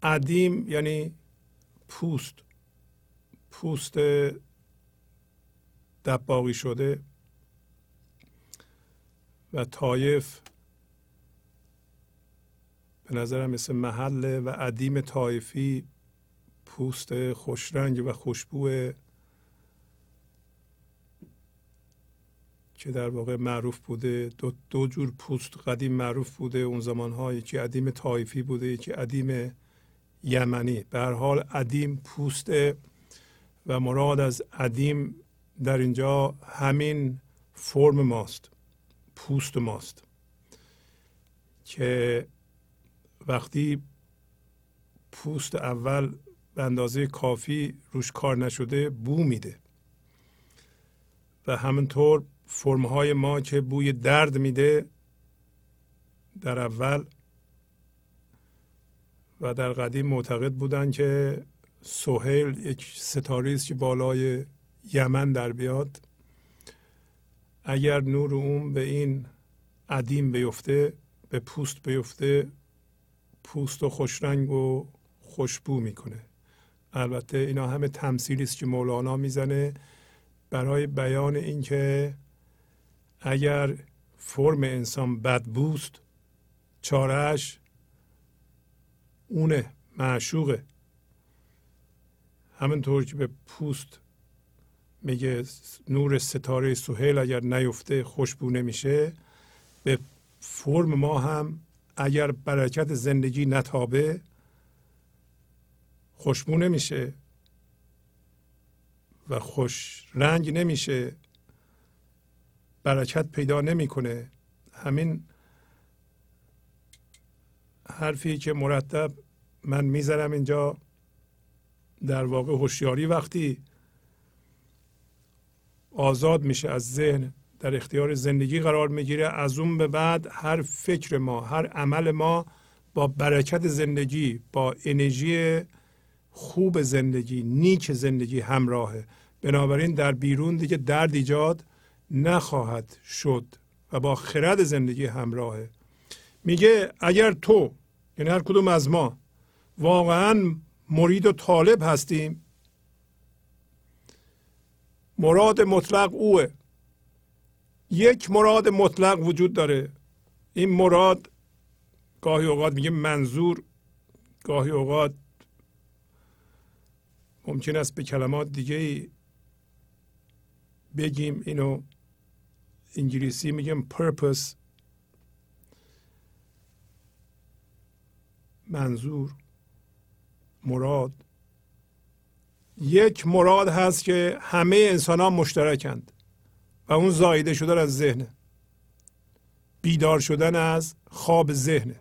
A: عدیم یعنی پوست. پوست دباغی شده. و طایف به نظرم مثل محله و عدیم طایفی پوست خوشرنگ و خوشبو که در واقع معروف بوده. دو, دو جور پوست قدیم معروف بوده. اون زمان ها یکی عدیم طایفی بوده یکی عدیم یمنی. به حال عدیم پوست و مراد از عدیم در اینجا همین فرم ماست پوست ماست که وقتی پوست اول به اندازه کافی روش کار نشده بو میده. و همینطور فرمهای ما که بوی درد میده در اول و در قدیم معتقد بودن که سوهیل یک ستاره است که بالای یمن در بیاد. اگر نور اون به این عدیم بیفته به پوست بیفته پوست و خوشرنگ و خوشبو می‌کنه. البته اینا همه تمثیلی است که مولانا می‌زنه برای بیان اینکه اگر فرم انسان بدبوست چارهش اونه معشوقه. همینطور که به پوست میگه نور ستاره سهیل اگر نیفته خوشبو نمیشه به فرم ما هم اگر برکت زندگی نتابه خوشبو نمیشه و خوش رنگ نمیشه. برکت پیدا نمی‌کنه. همین حرفی که مرتب من می‌ذارم اینجا در واقع هوشیاری وقتی آزاد میشه از ذهن در اختیار زندگی قرار می‌گیره از اون به بعد هر فکر ما هر عمل ما با برکت زندگی با انرژی خوب زندگی نیک زندگی همراهه. بنابراین در بیرون دیگه درد ایجاد نخواهد شد و با خرد زندگی همراهه. میگه اگر تو یعنی هر کدوم از ما واقعا مرید و طالب هستیم مراد مطلق اوه. یک مراد مطلق وجود داره. این مراد گاهی اوقات میگه منظور گاهی اوقات ممکن است به کلمات دیگه بگیم اینو انگلیسی میگم purpose. منظور مراد. یک مراد هست که همه انسان ها مشترکند و اون زایده شدن از ذهنه. بیدار شدن از خواب ذهنه.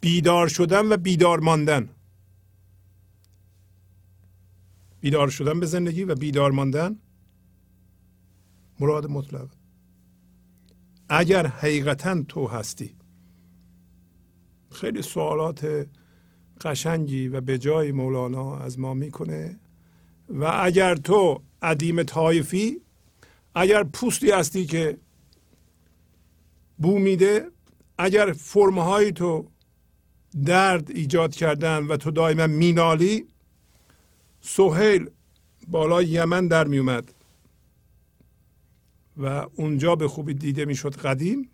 A: بیدار شدن و بیدار ماندن. بیدار شدن به زندگی و بیدار ماندن مراد مطلق. اگر حقیقتا تو هستی. خیلی سوالات قشنگی و به جای مولانا از ما می‌کنه. و اگر تو عدیم طایفی اگر پوستی هستی که بو میده اگر فرمهای تو درد ایجاد کردن و تو دائما مینالی سهیل بالای یمن در میومد و اونجا به خوبی دیده می‌شد قدیم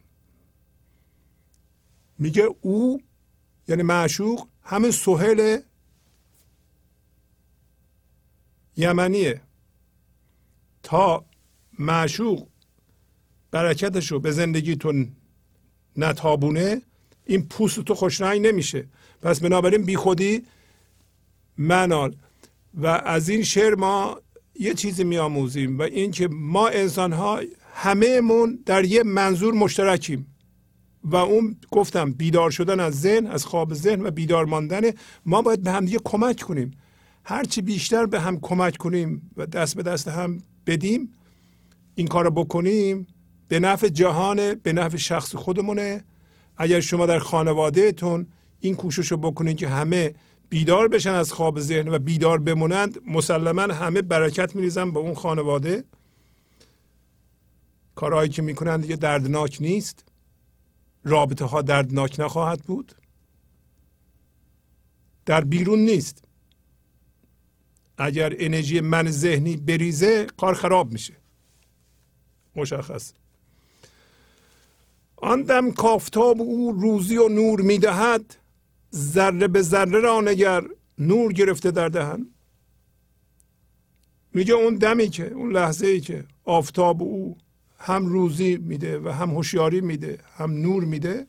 A: میگه او یعنی معشوق همه سهیل یمنیه. تا معشوق برکتش رو به زندگیتون نتابونه این پوست تو خوشنهی نمیشه. پس بنابراین بیخودی منال. و از این شعر ما یه چیزی میآموزیم و اینکه ما انسان ها همهمون در یه منظور مشترکیم. و اون گفتم بیدار شدن از ذهن از خواب ذهن و بیدار ماندن ما باید به هم دیگه کمک کنیم. هرچی بیشتر به هم کمک کنیم و دست به دست هم بدیم این کار رو بکنیم به نفع جهان به نفع شخص خودمونه. اگر شما در خانوادهتون این کوشش رو بکنید که همه بیدار بشن از خواب ذهن و بیدار بمونند مسلما همه برکت میریزن به اون خانواده. کارهایی که می‌کنند دیگه دردناک نیست. رابطه ها دردناک نخواهد بود. در بیرون نیست. اگر انرژی من ذهنی بریزه کار خراب میشه. مشخص. آن دم کافتاب او روزی و نور می‌دهد ذره به ذره را نگر نور گرفته در دهن. میگه اون دمی که اون لحظه ای که آفتاب او هم روزی میده و هم هوشیاری میده هم نور میده.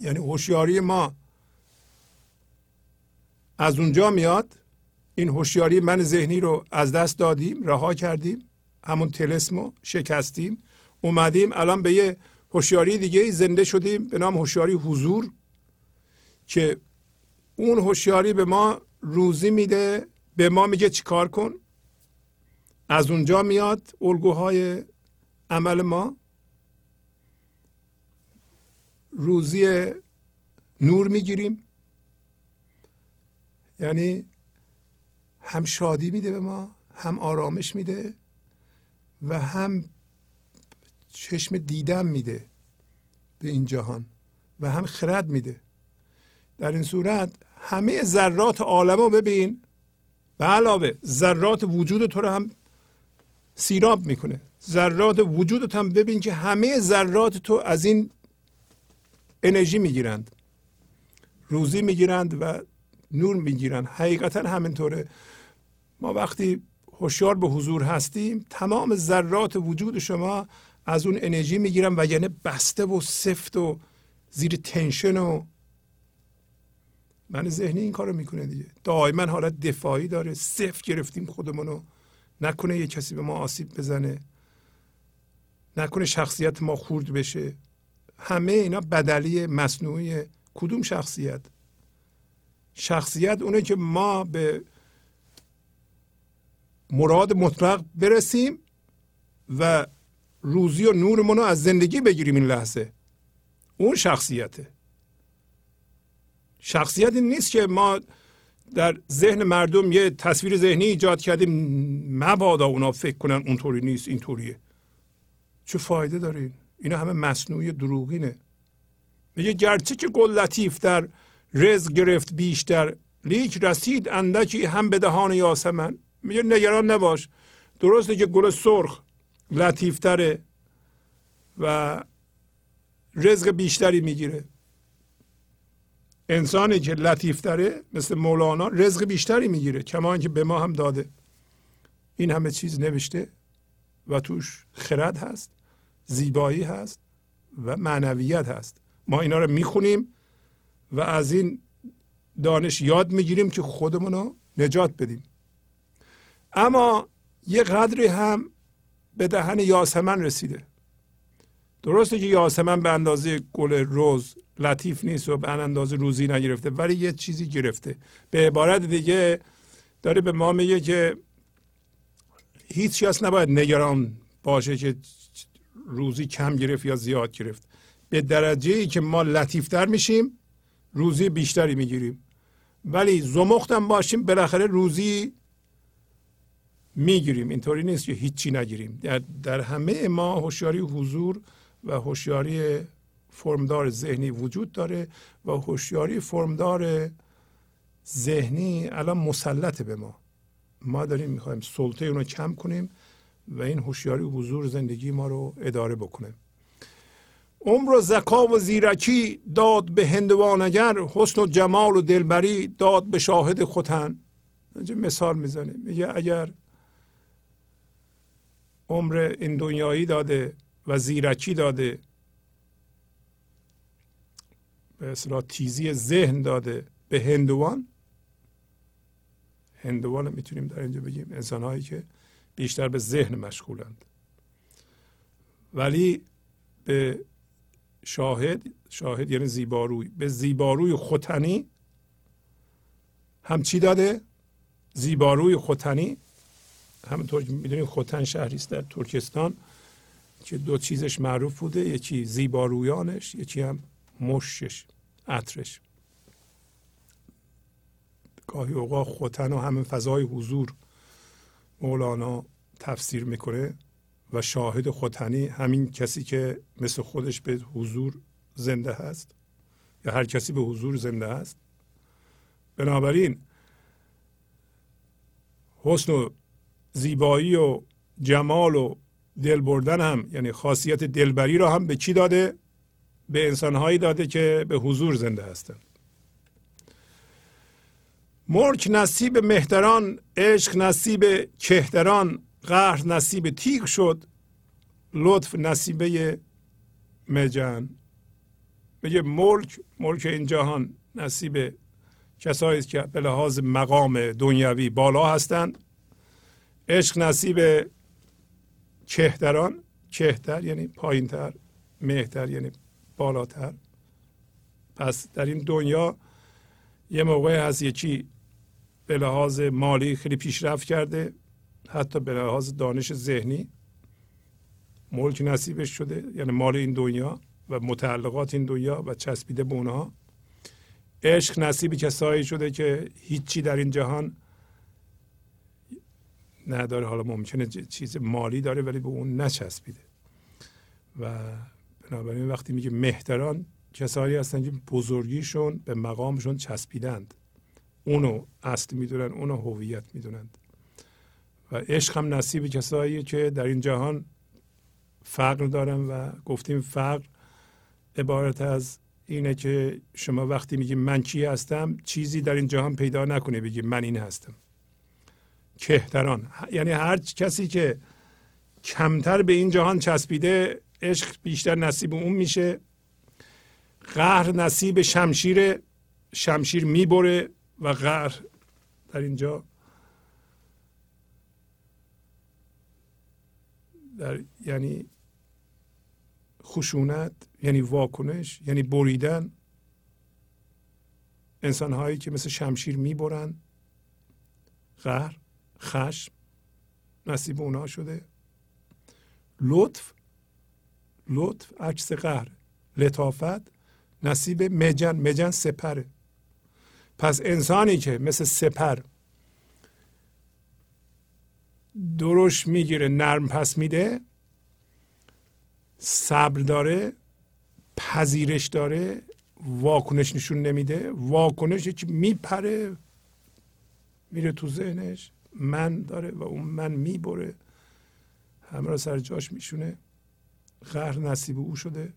A: یعنی هوشیاری ما از اونجا میاد. این هوشیاری من ذهنی رو از دست دادیم رها کردیم همون تلسمو شکستیم اومدیم الان به یه هوشیاری دیگه زنده شدیم به نام هوشیاری حضور که اون هوشیاری به ما روزی میده به ما میگه چیکار کن. از اونجا میاد الگوهای عمل ما روزی نور می‌گیریم. یعنی هم شادی میده به ما هم آرامش میده و هم چشم دیدن میده به این جهان و هم خرد میده. در این صورت همه ذرات عالم رو ببین. به علاوه ذرات وجود تو رو هم سیراب می‌کنه. ذرات وجودت هم ببین که همه ذرات تو از این انرژی می‌گیرند. روزی می‌گیرند و نور می‌گیرند. حقیقتا همینطوره. ما وقتی هوشیار به حضور هستیم تمام ذرات وجود شما از اون انرژی می‌گیرن و یعنی بسته و سفت و زیر تنشن و من ذهنی این کارو می‌کنه دیگه. دائما حالت دفاعی داره. صفر گرفتیم خودمونو. نکنه یه کسی به ما آسیب بزنه. نکنه شخصیت ما خورد بشه. همه اینا بدلی مصنوعی کدوم شخصیت؟ شخصیت اونه که ما به مراد مطلق برسیم و روزی و نورمون رو از زندگی بگیریم این لحظه. اون شخصیته. شخصیتی نیست که ما در ذهن مردم یه تصویر ذهنی ایجاد کردیم. مبادا اونا فکر کنن اونطوری نیست اینطوریه. چه فایده داره اینا همه مصنوعی دروغینه. میگه گرچه که گل لطیف در رزق گرفت بیشتر لیک رسید اندکی هم به دهان یاسمن. میگه نگران نباش درسته که گل سرخ لطیفتره و رزق بیشتری می‌گیره. انسانی که لطیفتره مثل مولانا رزق بیشتری می‌گیره کما که به ما هم داده. این همه چیز نوشته و توش خرد هست. زیبایی هست و معنویت هست. ما اینا رو می‌خونیم و از این دانش یاد می‌گیریم که خودمون رو نجات بدیم. اما یه قدری هم به دهن یاسمن رسیده. درسته که یاسمن به اندازه گل روز لطیف نیست و به اندازه روزی نگرفته ولی یه چیزی گرفته. به عبارت دیگه داره به ما میگه که هیچ کس نباید نگران باشه که روزی کم گرفت یا زیاد گرفت. به درجه ای که ما لطیفتر میشیم روزی بیشتری می‌گیریم. ولی زمختم باشیم بالاخره روزی می‌گیریم. اینطوری نیست که هیچی نگیریم. در, در همه ما هوشیاری حضور و هوشیاری فرمدار ذهنی وجود داره و هوشیاری فرمدار ذهنی الان مسلط به ما. ما داریم می‌خوایم سلطه اونو کم کنیم. و این هوشیاری حضور زندگی ما رو اداره بکنه. عمر و زکا و زیرکی داد به هندوانگر حسن و جمال و دلبری داد به شاهد خوتن مثال می‌زنه. میگه اگر عمر این دنیایی داده و زیرکی داده به اصطلاح تیزی ذهن داده به هندوان هندوان می‌تونیم در اینجا بگیم انسانهایی که بیشتر به ذهن مشغولند. ولی به شاهد شاهد یعنی زیباروی به زیباروی خوتنی هم چی داده؟ زیباروی خوتنی. همونطور که می‌دونید خوتن شهری است در ترکستان که دو چیزش معروف بوده یکی زیبارویانش یکی هم مشش عطرش. گاهی اوقات خوتن و همین فضای حضور مولانا تفسیر می‌کنه و شاهد خوتنی همین کسی که مثل خودش به حضور زنده هست یا هر کسی به حضور زنده هست. بنابراین حسن و زیبایی و جمال و دل بردن هم یعنی خاصیت دلبری را هم به کی داده؟ به انسانهایی داده که به حضور زنده هستند. ملک نصیب مهتران عشق نصیب کهتران قهر نصیب تیغ شد لطف نصیبه مجن میگه ملک ملک این جهان نصیب کسایی که به لحاظ مقام دنیوی بالا هستند. عشق نصیب کهتران کهتر یعنی پایینتر مهتر یعنی بالاتر. پس در این دنیا یه موقع هست یکی به لحاظ مالی خیلی پیشرفت کرده حتی به لحاظ دانش ذهنی ملک نصیبش شده. یعنی مال این دنیا و متعلقات این دنیا و چسبیده به اونها. عشق نصیب کسایی شده که هیچی در این جهان نداره. حالا ممکنه چیز مالی داره ولی به اون نچسبیده. و بنابراین وقتی میگه مهتران کسایی هستن که بزرگیشون به مقامشون چسبیدند. اونو اصل می‌دونن اونو هویت می‌دونند. و عشق هم نصیب کسایی که در این جهان فقر دارن و گفتیم فقر عبارت از اینه که شما وقتی میگی من چی هستم چیزی در این جهان پیدا نکنه بگی من این هستم. کهتران. یعنی هر کسی که کمتر به این جهان چسبیده عشق بیشتر نصیب اون میشه. قهر نصیب شمشیر شمشیر می‌بره. و قهر در اینجا در یعنی خشونت یعنی واکنش یعنی بریدن انسان هایی که مثل شمشیر می‌برن. قهر خشم نصیب اونا شده. لطف لطف عکس قهر لطافت نصیب مجن مجن سپره. پس انسانی که مثل سپر درش می‌گیره نرم پس میده صبر داره پذیرش داره واکنش نشون نمیده واکنش که میپره میره تو ذهنش من داره و اون من می‌بره همه را سر جاش میشونه قهر نصیب او شده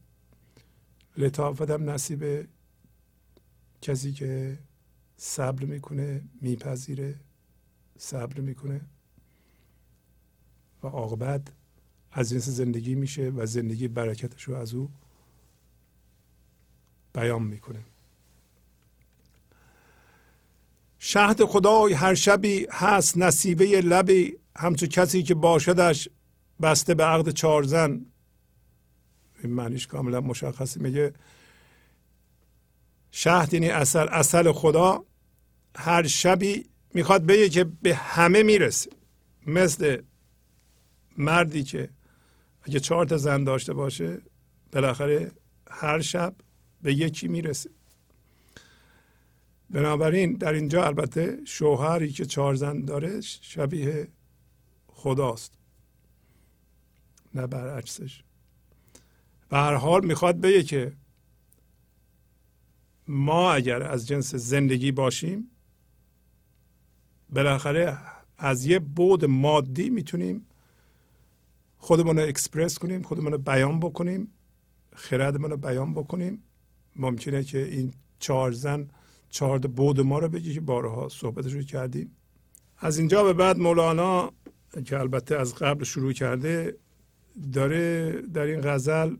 A: لطافت هم نصیب کسی که صبر می‌کنه میپذیره صبر می‌کنه. و عاقبت از جنس زندگی میشه و زندگی برکتش رو از او بیان می‌کنه. شهد خدای هر شبی هست نصیبه لبی همچون کسی که باشدش بسته به عقد چهار زن. این معنیش کاملا مشخصی میگه شهد یعنی اصل اصل خدا. هر شبی می‌خواد بگه که به همه می‌رسه. مثل مردی که اگه چهار تا زن داشته باشه بالاخره هر شب به یکی می‌رسه. بنابراین در اینجا البته شوهری که چهار زن داره شبیه خداست نه برعکسش به هر حال می‌خواد بگه که ما اگر از جنس زندگی باشیم بالاخره از یه بود مادی می‌تونیم خودمون رو اکسپرس کنیم خودمون رو بیان بکنیم خردمون رو بیان بکنیم. ممکنه که این چهار زن چهار بود ما رو بگی که بارها صحبتش رو کردیم. از اینجا به بعد مولانا که البته از قبل شروع کرده داره در این غزل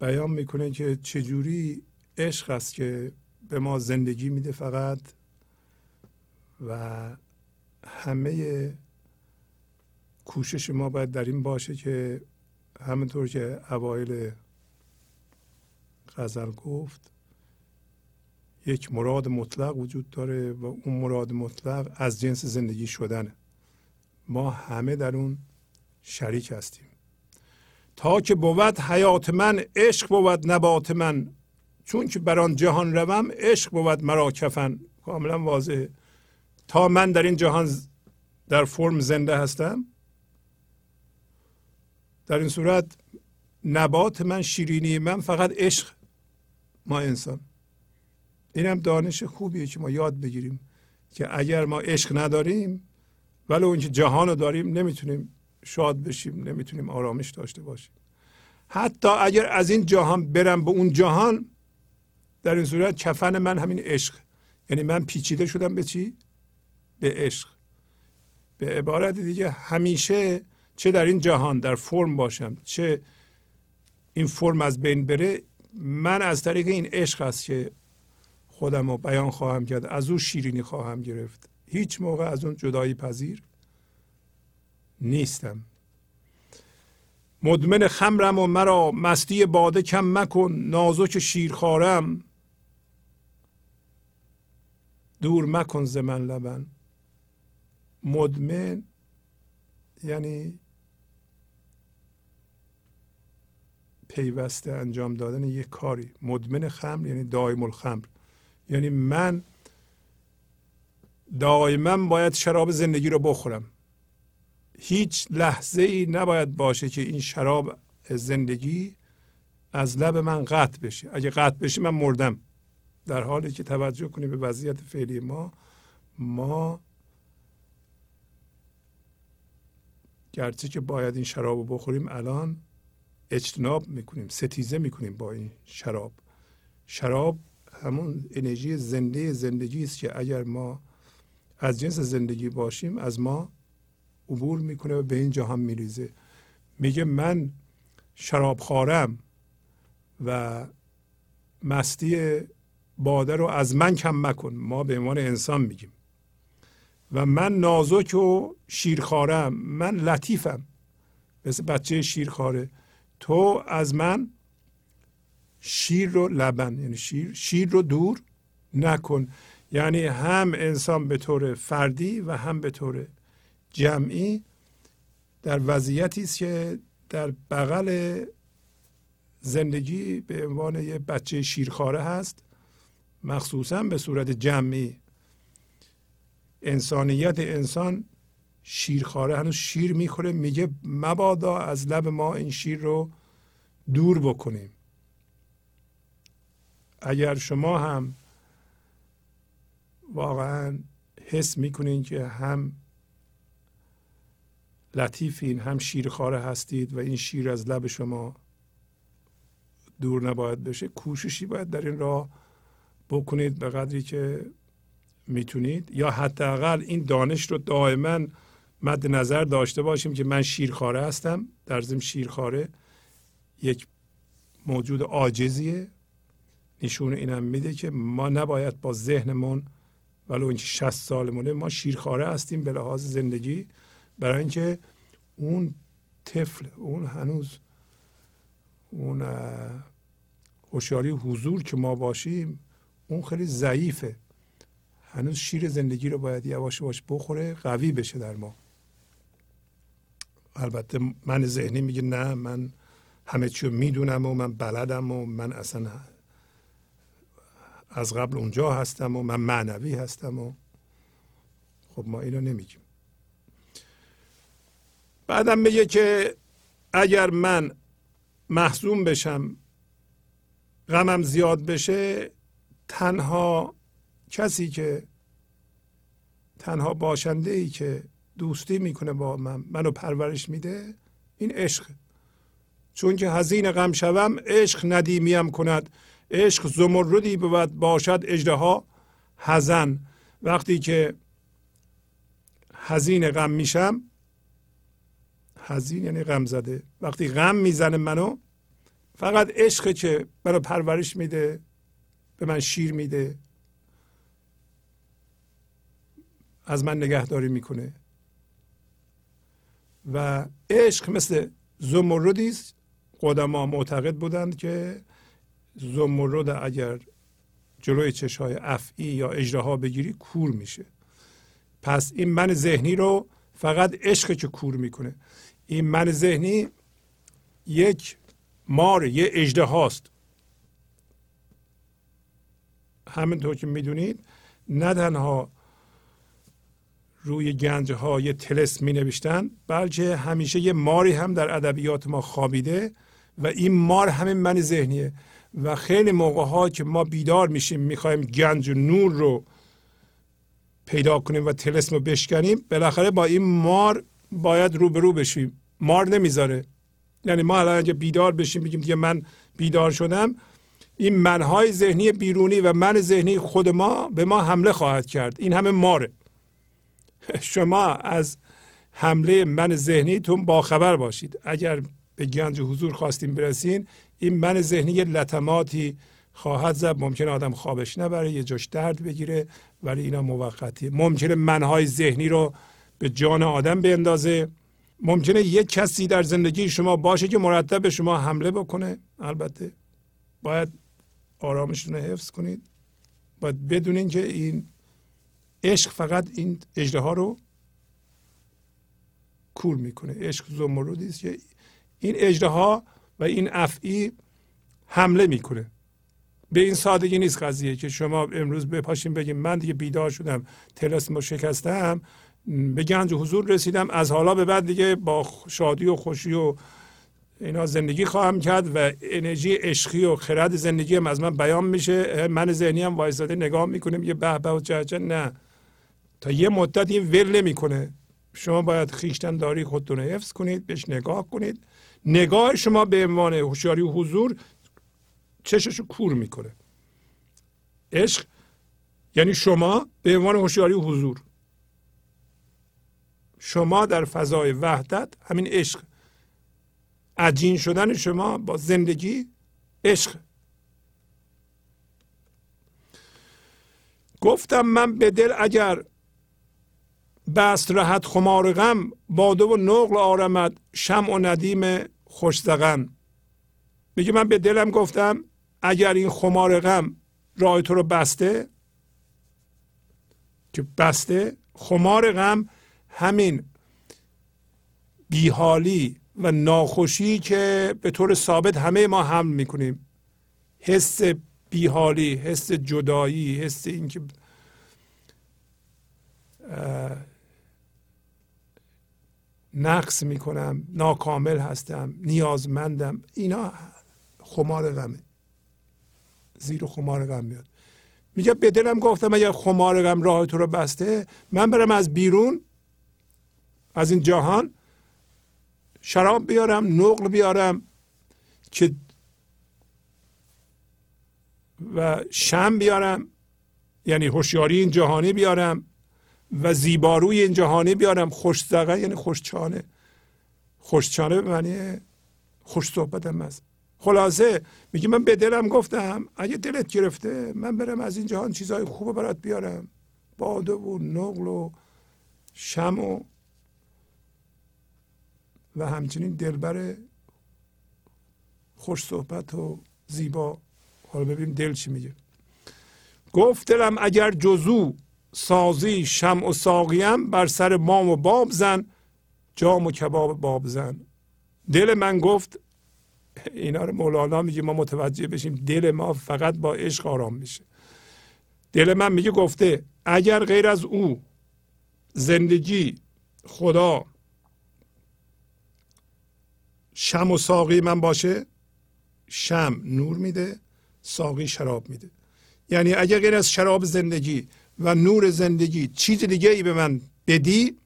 A: بیان می‌کنه که چجوری عشق است که به ما زندگی میده فقط و همه کوشش ما باید در این باشه که همونطور که اوایل غزل گفت یک مراد مطلق وجود داره و اون مراد مطلق از جنس زندگی شدنه. ما همه در اون شریک هستیم. تا که بود حیات من عشق بود نبات من. چون که بر آن جهان روم عشق بود مرا کفن. کاملا واضحه. تا من در این جهان در فرم زنده هستم در این صورت نبات من شیرینی من فقط عشق ما انسان. این هم دانش خوبیه که ما یاد بگیریم که اگر ما عشق نداریم ولی اون که جهان رو داریم نمی‌تونیم شاد بشیم نمی‌تونیم آرامش داشته باشیم. حتی اگر از این جهان برم به اون جهان در این صورت کفن من همین عشق. یعنی من پیچیده شدم به چی؟ به عشق. به عبارت دیگه همیشه چه در این جهان در فرم باشم چه این فرم از بین بره من از طریق این عشق است که خودم رو بیان خواهم کرد از او شیرینی خواهم گرفت. هیچ موقع از اون جدایی پذیر نیستم. مدمن خمرم و مرا مستی باده کم مکن نازک شیرخوارم. دور مکن ز من لبن. مدمن یعنی پیوسته انجام دادن یک کاری. مدمن خمر یعنی دائم الخمر. یعنی من دائما باید شراب زندگی رو بخورم. هیچ لحظه ای نباید باشه که این شراب زندگی از لب من قطع بشه. اگه قطع بشه من مردم. در حالی که توجه کنیم به وضعیت فعلی ما ما گرچه که باید این شراب رو بخوریم الان اجتناب می‌کنیم ستیزه می‌کنیم با این شراب. شراب همون انرژی زنده زندگی است که اگر ما از جنس زندگی باشیم از ما عبور می‌کنه و به این جهان میریزه. میگه من شراب خارم و مستی باده رو از من کم مکن. ما به عنوان انسان میگیم. و من نازک و شیرخوارم. من لطیفم. مثل بچه شیرخواره. تو از من شیر رو لبن. یعنی شیر شیر رو دور نکن. یعنی هم انسان به طور فردی و هم به طور جمعی در وضعیتی است که در بغل زندگی به عنوان یه بچه شیرخواره هست. مخصوصا به صورت جمعی. انسانیت انسان شیرخواره هنوز شیر می‌خوره میگه مبادا از لب ما این شیر رو دور بکنیم. اگر شما هم واقعا حس می‌کنین که هم لطیفین هم شیرخواره هستید و این شیر از لب شما دور نباید بشه کوششی باید در این راه بکنید به قدری که می‌تونید. یا حداقل این دانش رو دائما مد نظر داشته باشیم که من شیرخواره هستم. در ضمن شیرخواره یک موجود عاجزیه. نشون اینم میده که ما نباید با ذهنمون ولو اینکه 60 سالمونه ما شیرخواره هستیم به لحاظ زندگی. برای اینکه اون طفل اون هنوز اون هوشیاری حضور که ما باشیم اون خیلی ضعیفه. هنوز شیر زندگی رو باید یواش یواش بخوره قوی بشه در ما. البته من ذهنی میگه نه من همه چی رو می‌دونم و من بلدم و من اصلا از قبل اونجا هستم و من معنوی هستم و خب ما اینو نمیگیم. بعدم میگه که اگر من محزون بشم غمم زیاد بشه تنها کسی که تنها باشنده ای که دوستی می‌کنه با من منو پرورش میده این عشق. چون که هزین غم شوم عشق ندیمیم کند. عشق زمردی بود باشد اجده هزن وقتی که هزین غم میشم هزین یعنی غم زده. وقتی غم می‌زنه منو فقط عشق که منو پرورش میده به من شیر میده. از من نگهداری می‌کنه. و عشق مثل زمردی است. قدما معتقد بودند که زمرد اگر جلوی چشهای افعی یا اجراها بگیری کور میشه. پس این من ذهنی رو فقط عشق که کور می‌کنه. این من ذهنی یک مار یه اجده هاست همینطور که می‌دونید نه تنها روی گنج ها یه تلس می نوشتن بلکه همیشه یه ماری هم در ادبیات ما خوابیده و این مار همین من ذهنیه و خیلی موقع ها که ما بیدار میشیم می‌خوایم گنج و نور رو پیدا کنیم و تلسم رو بشکنیم بالاخره با این مار باید روبرو بشیم. مار نمی‌ذاره. یعنی ما الان اگه بیدار بشیم بگیم دیگه من بیدار شدم این منهای ذهنی بیرونی و من ذهنی خود ما به ما حمله خواهد کرد. این همه ماره. شما از حمله من ذهنیتون باخبر باشید. اگر به گنج حضور خواستیم برسین این من ذهنی لطماتی خواهد زد. ممکن آدم خوابش نبره یه جاش درد بگیره ولی اینا موقتی ممکنه منهای ذهنی رو به جان آدم بیندازه. ممکنه یک کسی در زندگی شما باشه که مرتب به شما حمله بکنه. البته باید آرامشتون رو حفظ کنید. باید بدونین که این عشق فقط این اجده ها رو کور می‌کنه. عشق زمردی است که این اجده ها و این افعی حمله می‌کنه. به این سادگی نیست قضیه که شما امروز بپاشین بگیم من دیگه بیدار شدم تلسم شکستم به گنج حضور رسیدم از حالا به بعد دیگه با شادی و خوشی و اینا زندگی خواهم کرد و انرژی عشقی و خرد زندگی هم از من بیان میشه. من ذهنی هم وایساده نگاه می‌کنیم یه به به و چه نه. تا یه مدت این ول نمی‌کنه. شما باید خیشتن داری خودتون حفظ کنید بهش نگاه کنید. نگاه شما به عنوان هوشیاری و حضور چشش رو کور می‌کنه. عشق یعنی شما به عنوان هوشیاری و حضور. شما در فضای وحدت همین عشق. عجین شدن شما با زندگی عشق. گفتم من به دل اگر بست رهت خمار غم باده و نقل آرمد شم و ندیم خوشزغن میگه من به دلم گفتم اگر این خمار غم راه تو رو بسته که بسته خمار غم همین بیحالی و ناخوشی که به طور ثابت همه ما حمل می‌کنیم. حس بیحالی حس جدایی حس اینکه نقص می‌کنم ناکامل هستم نیازمندم اینا خمار غمه. زیر خمار غم میاد. میگه به دلم گفتم اگر خمار غم راه تو رو بسته من برم از بیرون از این جهان شراب بیارم نقل بیارم که و شم بیارم یعنی هوشیاری این جهانی بیارم و زیباروی این جهانی بیارم. خوش زغه یعنی خوشچانه خوشچانه به معنی خوش صحبت هم هست. خلاصه میگه من به دلم گفتم اگه دلت گرفته من برم از این جهان چیزهای خوب برات بیارم. باده و نقل و شم و و همچنین دلبر خوش صحبت و زیبا. حالا ببینیم دل چی میگه. گفت دلم اگر جزو سازی شم و ساقیم بر سر مام و باب زن جام و کباب باب زن. دل من گفت اینا رو مولانا میگه ما متوجه بشیم دل ما فقط با عشق آرام میشه. دل من میگه گفته اگر غیر از او زندگی خدا شم و ساقی من باشه شم نور میده ساقی شراب میده. یعنی اگر غیر از شراب زندگی و نور زندگی چیز دیگه ای به من بدی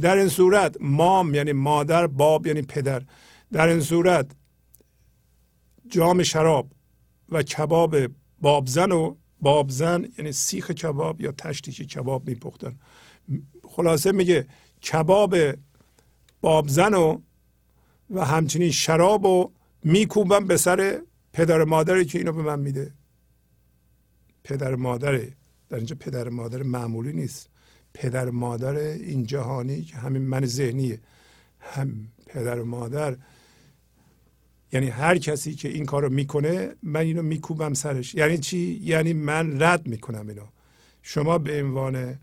A: در این صورت مام یعنی مادر باب یعنی پدر در این صورت جام شراب و کباب بابزن و بابزن یعنی سیخ کباب یا تشتیش کباب میپختن. خلاصه میگه کباب بابزن و و همچنین شراب و میکوبم به سر پدر مادری که اینو به من میده. پدر مادره در اینجا پدر مادر معمولی نیست. پدر مادر این جهانی که همین من ذهنیه. هم پدر مادر یعنی هر کسی که این کارو می‌کنه من اینو میکوبم سرش. یعنی چی؟ یعنی من رد می‌کنم اینو. شما به عنوان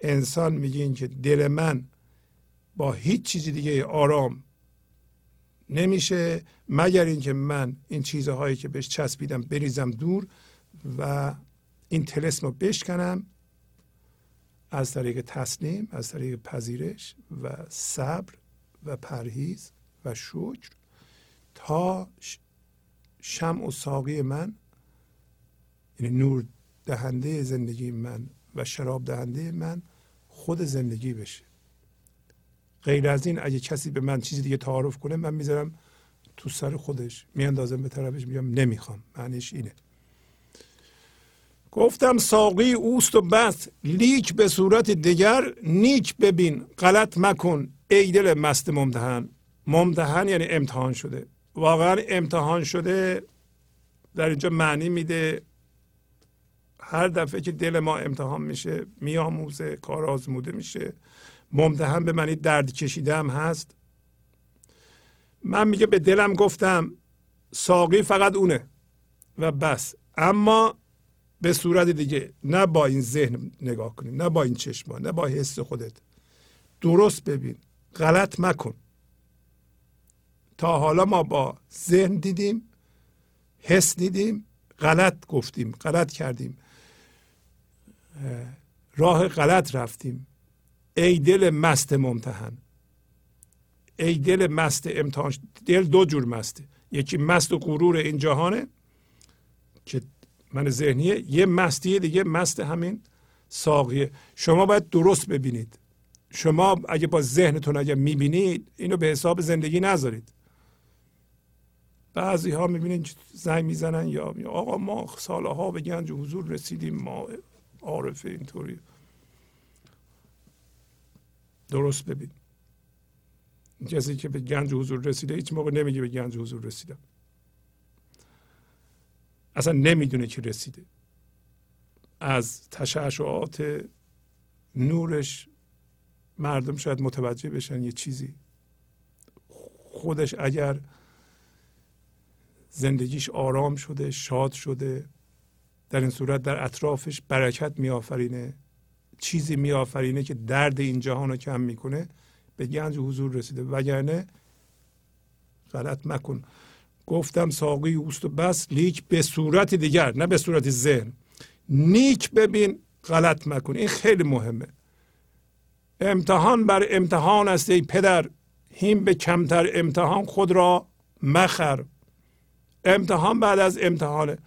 A: انسان میگین که دل من با هیچ چیزی دیگه آرام نمیشه مگر اینکه من این چیزهایی که بهش چسبیدم بریزم دور و این تلسم رو بشکنم از طریق تسلیم از طریق پذیرش و صبر و پرهیز و شکر تا شم و ساقی من یعنی نور دهنده زندگی من و شراب دهنده من خود زندگی بشه. غیر از این اگه کسی به من چیزی دیگه تعارف کنه من می‌ذارم تو سر خودش. میاندازم به طرفش میگم نمی‌خوام. معنیش اینه. گفتم ساقی اوست و بس. لیک به صورت دیگر نیک ببین. غلط مکن. ای دل مست ممتحن. ممتحن یعنی امتحان شده. واقعا امتحان شده در اینجا معنی میده هر دفعه که دل ما امتحان میشه میآموزه کار آزموده میشه. ممتحن به معنی درد کشیده هم هست؟ من میگه به دلم گفتم ساقی فقط اونه و بس. اما به صورت دیگه نه با این ذهن نگاه کنی نه با این چشما نه با حس خودت. درست ببین غلط مکن. تا حالا ما با ذهن دیدیم حس دیدیم غلط گفتیم غلط کردیم. راه غلط رفتیم. ای دل مست ممتحن. ای دل مست امتحان دل دو جور مسته یکی مست و غرور این جهانه که من ذهنیه. یه مستی دیگه مست همین ساقیه. شما باید درست ببینید. شما اگه با ذهنتون اگه می‌بینید اینو به حساب زندگی نذارید. بعضی ها می‌بینید زنگ می‌زنن یا آقا ما سالها به گنج حضور رسیدیم ما عارفه اینطوری. درست ببین. کسی که به گنج حضور رسیده هیچ موقع نمیگه به گنج حضور رسیدم اصلا نمی‌دونه که رسیده. از تشعشعات نورش مردم شاید متوجه بشن یه چیزی. خودش اگر زندگیش آرام شده شاد شده در این صورت در اطرافش برکت میآفرینه. چیزی میآفرینه که درد این جهان رو کم می‌کنه به گنج حضور رسیده. وگرنه غلط مکن. گفتم ساقی اوست و بس لیک به صورت دیگر نه به صورت ذهن. نیک ببین غلط مکن. این خیلی مهمه. امتحان بر امتحان است ای پدر. هیم به کمتر امتحان خود را مخر. امتحان بعد از امتحانه.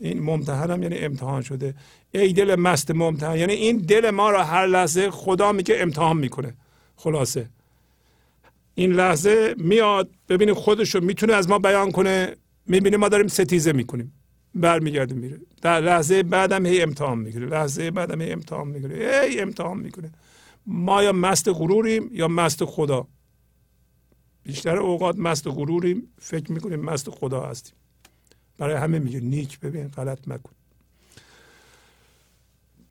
A: این ممتحن هم یعنی امتحان شده. ای دل مست ممتحن یعنی این دل ما را هر لحظه خدا میگه امتحان می‌کنه خلاصه. این لحظه میاد ببینید خودش رو می‌تونه از ما بیان کنه. می‌بینه ما داریم ستیزه می‌کنیم برمیگرده میره. در لحظه بعدم هی امتحان می‌گیره لحظه بعدم هی امتحان می‌گیره هی امتحان می‌کنه ما یا مست غروریم یا مست خدا. بیشتر اوقات مست غروریم. فکر می‌کنیم مست خدا هستیم. برای همه میگه نیک ببین غلط مکن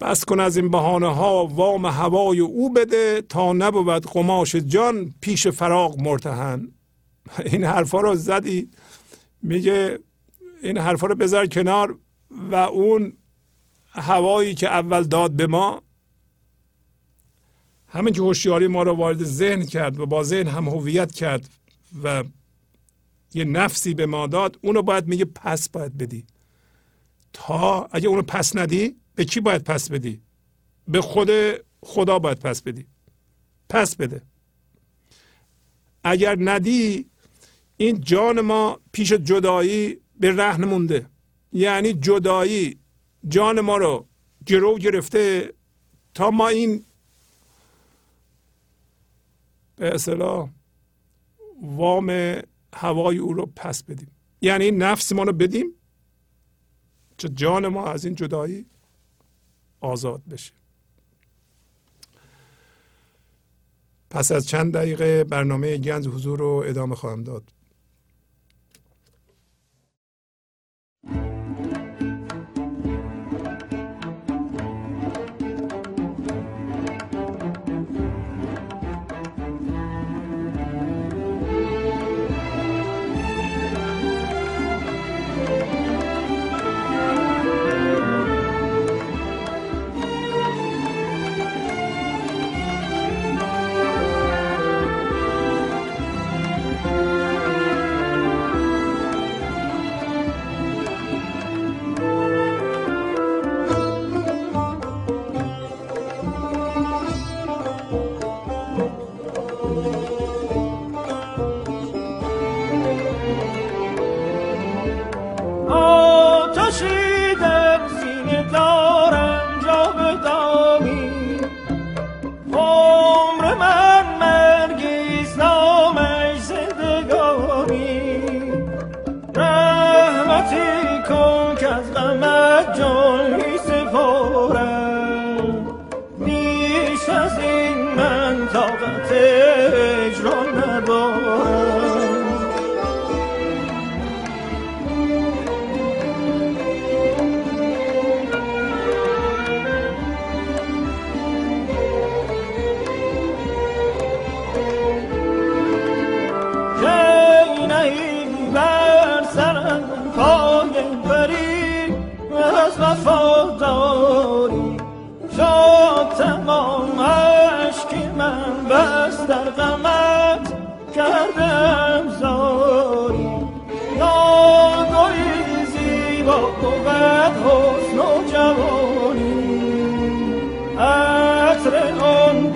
A: بس کن از این بهانه ها وام هوای او بده تا نبود قماش جان پیش فراغ مرتهن. این حرفا رو زدی.
C: میگه این حرفا رو بذار کنار و اون هوایی که اول داد به ما همین که هوشیاری ما رو وارد ذهن کرد و با ذهن هم هویت کرد و یه نفسی به ما داد اونو باید میگه پس باید بدی. تا اگه اونو پس ندی به کی باید پس بدی؟ به خود خدا باید پس بدی. پس بده. اگر ندی این جان ما پیش جدایی به رهن مونده. یعنی جدایی جان ما رو گرو گرفته تا ما این به اصطلاح وام هوای او رو پس بدیم. یعنی نفس ما رو بدیم که جان ما از این جدایی آزاد بشه. پس از چند دقیقه برنامه گنج حضور رو ادامه خواهم داد. کردم زاری ناگلی زیبا بود حسن و جوانی عطر آن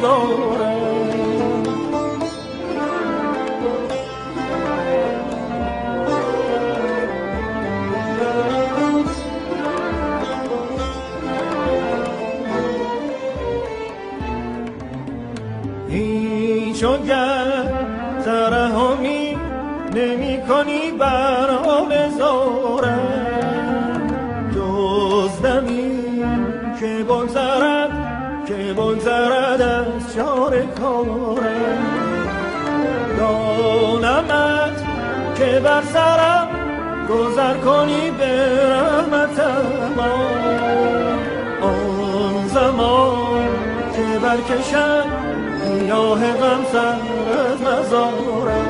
C: الدورة دارم دانمت که بر سرم گذر کنی به رحمت آن زمان که برکشم یا غم سر از مزارم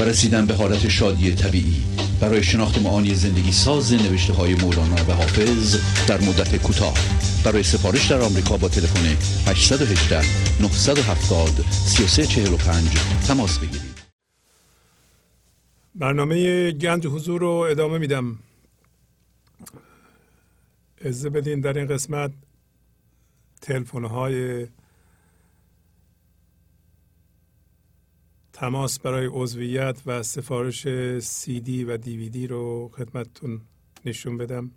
D: و رسیدن به حالت شادی طبیعی. برای شناخت معانی زندگی ساز نوشته های مولانا و حافظ در مدت کوتاه. برای سفارش در آمریکا با تلفن 818 970 3345 تماس بگیرید.
A: برنامه گنج حضور رو ادامه میدم. اجازه بدین در این قسمت تلفن های تماس برای عضویت و سفارش سی دی و دیویدی رو خدمتتون نشون بدم.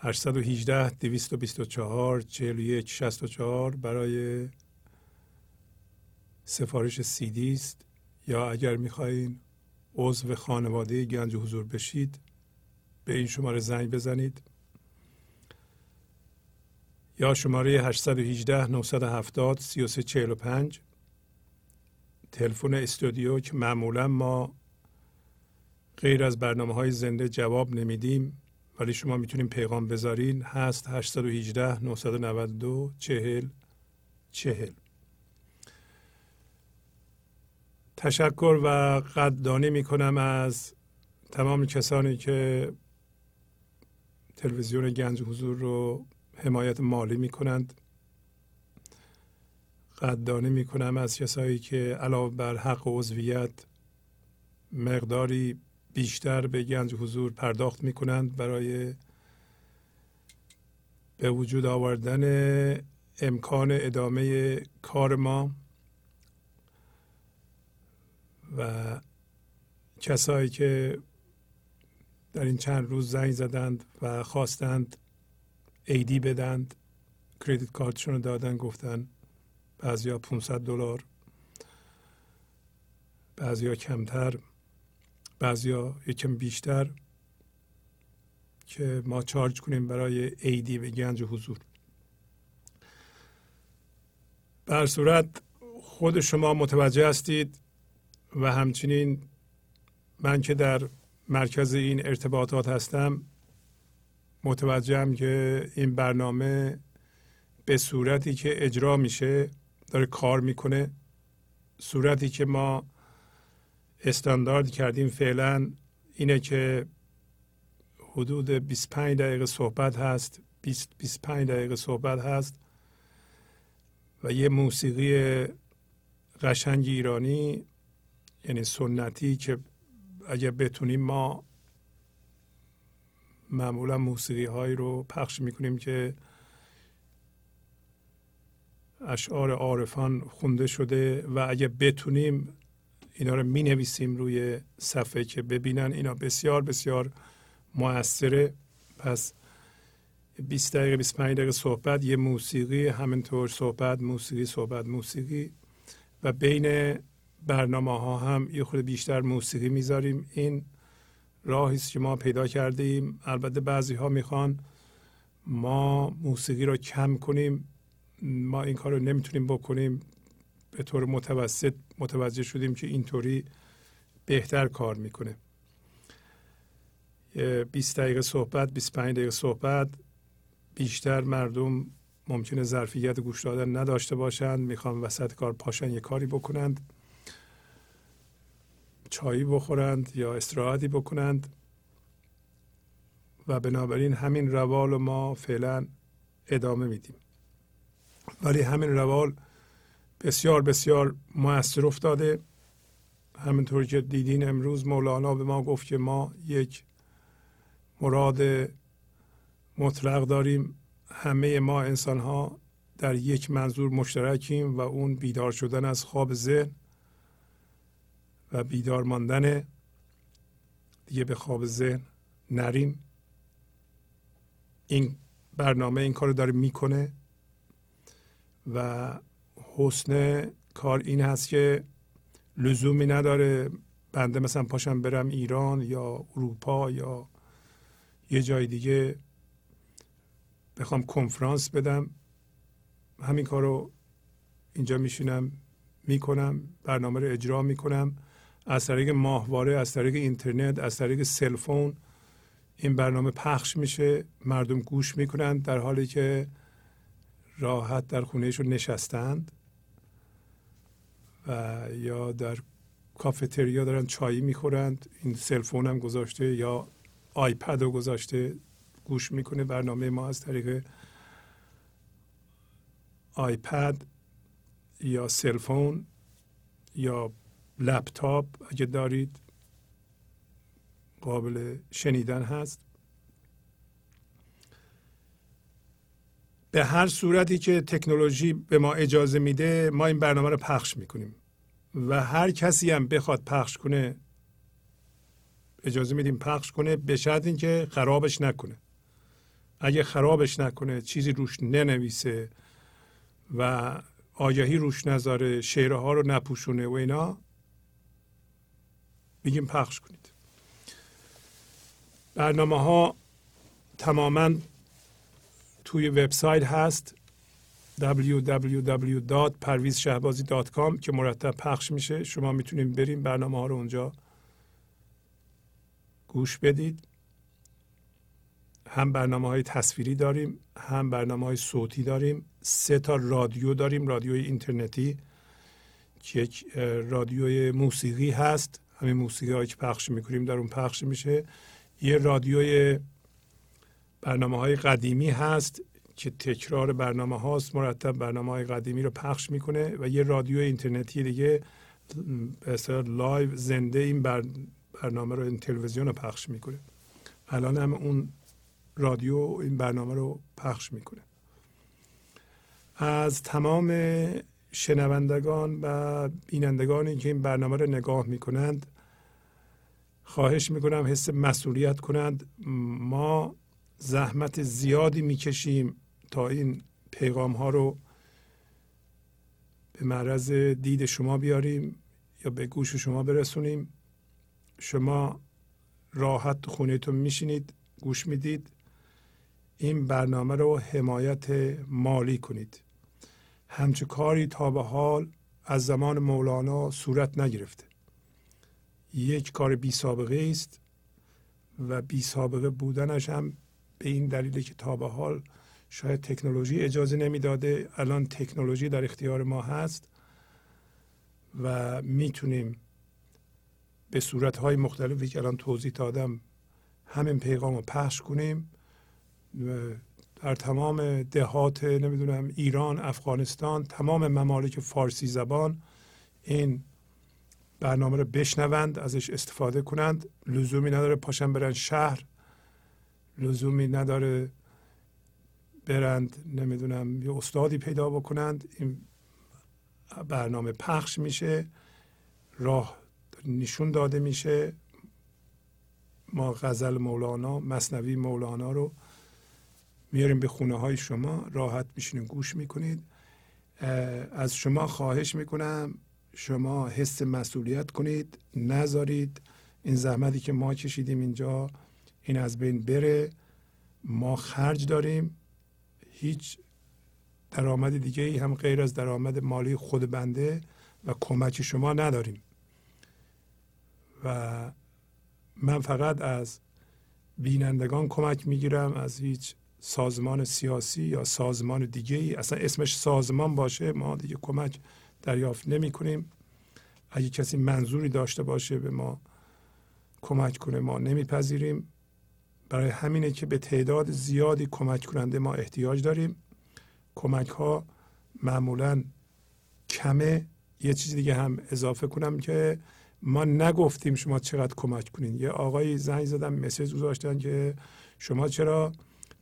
A: 818 224 41 64 برای سفارش سی دی است. یا اگر می‌خواهید عضو خانواده گنج حضور بشید به این شماره زنگ بزنید. یا شماره 818 970 3345 تلفن استودیو که معمولا ما غیر از برنامه های زنده جواب نمیدیم ولی شما می‌تونیم پیغام بذارین. هست 818 992 40 40 تشکر و قدردانی می‌کنم از تمام کسانی که تلویزیون گنج حضور رو حمایت مالی می‌کنند. قدردانی می‌کنم از کسایی که علاوه بر حق عضویت مقداری بیشتر به گنج حضور پرداخت می‌کنند برای به وجود آوردن امکان ادامه کار ما و کسایی که در این چند روز زنگ زدند و خواستند ایدی بدند کردیت کارتشون رو دادن گفتن بعضیا 500 دلار بعضیا کمتر بعضیا یکم بیشتر که ما چارج کنیم برای ایدی به گنج حضور. بر صورت خود شما متوجه هستید و همچنین من که در مرکز این ارتباطات هستم متوجهم که این برنامه به صورتی که اجرا میشه داره کار می‌کنه صورتی که ما استاندارد کردیم فعلا اینه که حدود 25 دقیقه صحبت هست 20 25 دقیقه صحبت هست و یه موسیقی قشنگ ایرانی یعنی سنتی که اگر بتونیم ما معمولا موسیقی هایی رو پخش می‌کنیم که اشعار عارفان خونده شده و اگه بتونیم اینا رو می نویسیم روی صفحه که ببینن اینا بسیار بسیار موثره. پس 20 دقیقه 25 دقیقه صحبت یه موسیقی همینطور صحبت موسیقی صحبت موسیقی. و بین برنامه ها هم یه خود بیشتر موسیقی می‌ذاریم. این راهی است که ما پیدا کرده ایم البته بعضی ها می‌خوان ما موسیقی رو کم کنیم. ما این کار رو نمی‌تونیم بکنیم به طور متوسط متوجه شدیم که اینطوری بهتر کار می‌کنه. 20 دقیقه صحبت 25 دقیقه صحبت بیشتر مردم ممکنه ظرفیت گوش دادن نداشته باشند می‌خوان وسط کار پاشن یه کاری بکنند. چایی بخورند یا استراحتی بکنند. و بنابراین همین روال ما فعلا ادامه میدیم. ولی همین روال بسیار بسیار موثر افتاده. همینطور که دیدین امروز مولانا به ما گفت که ما یک مراد مطلق داریم. همه ما انسان ها در یک منظور مشترکیم و اون بیدار شدن از خواب ذهن و بیدار ماندن دیگه به خواب ذهن نریم. این برنامه این کار داره می‌کنه. و حسن کار این هست که لزومی نداره بنده مثلا پاشم برم ایران یا اروپا یا یه جای دیگه بخوام کنفرانس بدم. همین کار رو اینجا میشینم می‌کنم برنامه رو اجرا می‌کنم. از طریق ماهواره از طریق اینترنت از طریق cell phone این برنامه پخش میشه. مردم گوش می‌کنند در حالی که راحت در خونهشون نشستند و یا در کافتریا دارن چایی می‌خورند. این cell phone هم گذاشته یا iPad رو گذاشته گوش می‌کنه. برنامه ما از طریق iPad یا cell phone یا لپ‌تاپ اگه دارید قابل شنیدن هست. به هر صورتی که تکنولوژی به ما اجازه میده ما این برنامه رو پخش می‌کنیم. و هر کسی هم بخواد پخش کنه اجازه میدیم پخش کنه به شرط اینکه خرابش نکنه. اگه خرابش نکنه چیزی روش ننویسه و آگهی روش نذاره شعره ها رو نپوشونه و اینا میگیم پخش کنید. برنامه ها تماما توی وبسایت هست www.parvizshahbazi.com که مرتب پخش میشه. شما می‌تونید بریم برنامه ها رو اونجا گوش بدید. هم برنامه های تصویری داریم هم برنامه های صوتی داریم. سه تا رادیو داریم رادیوی اینترنتی که یک رادیوی موسیقی هست. همین موسیقی هایی که پخش می‌کنیم در اون پخش میشه. یه رادیوی برنامه های قدیمی هست که تکرار برنامه هاست مرتب برنامه های قدیمی رو پخش می‌کنه و یه رادیو اینترنتی دیگه به live زنده این برنامه رو این تلویزیون رو پخش می‌کنه. الان هم اون رادیو این برنامه رو پخش می‌کنه. از تمام شنوندگان و بینندگانی که این برنامه رو نگاه می‌کنند خواهش می‌کنم حس مسئولیت کنند. ما زحمت زیادی می‌کشیم تا این پیغام ها رو به معرض دید شما بیاریم یا به گوش شما برسونیم. شما راحت تو خونهتون میشینید گوش می‌دید. این برنامه رو حمایت مالی کنید. همچه کاری تا به حال از زمان مولانا صورت نگرفته. یک کار بی سابقه است و بی سابقه بودنش هم به این دلیل که تا به حال شاید تکنولوژی اجازه نمی‌داده الان تکنولوژی در اختیار ما هست و می‌تونیم به صورت های مختلفی که الان توضیح دادم همین پیغام رو پخش کنیم. در تمام دهات نمی‌دونم ایران افغانستان تمام ممالک فارسی زبان این برنامه رو بشنوند ازش استفاده کنند. لزومی نداره پاشن برن شهر لزومی نداره برند نمی‌دونم یه استادی پیدا بکنند. این برنامه پخش میشه راه نشون داده میشه. ما غزل مولانا مصنوی مولانا رو میاریم به خونه های شما راحت میشینید گوش می‌کنید. از شما خواهش می‌کنم شما حس مسئولیت کنید نذارید. این زحمتی که ما کشیدیم اینجا این از بین بره. ما خرج داریم. هیچ درآمد دیگه ای هم غیر از درآمد مالی خود بنده و کمک شما نداریم. و من فقط از بینندگان کمک می‌گیرم از هیچ سازمان سیاسی یا سازمان دیگه ای. اصلا اسمش سازمان باشه ما دیگه کمک دریافت نمی کنیم اگه کسی منظوری داشته باشه به ما کمک کنه ما نمیپذیریم. برای همینه که به تعداد زیادی کمک کننده ما احتیاج داریم. کمک ها معمولا کمه. یه چیز دیگه هم اضافه کنم که ما نگفتیم شما چقدر کمک کنین. یه آقای زنگ زدن مسیج گذاشتن که شما چرا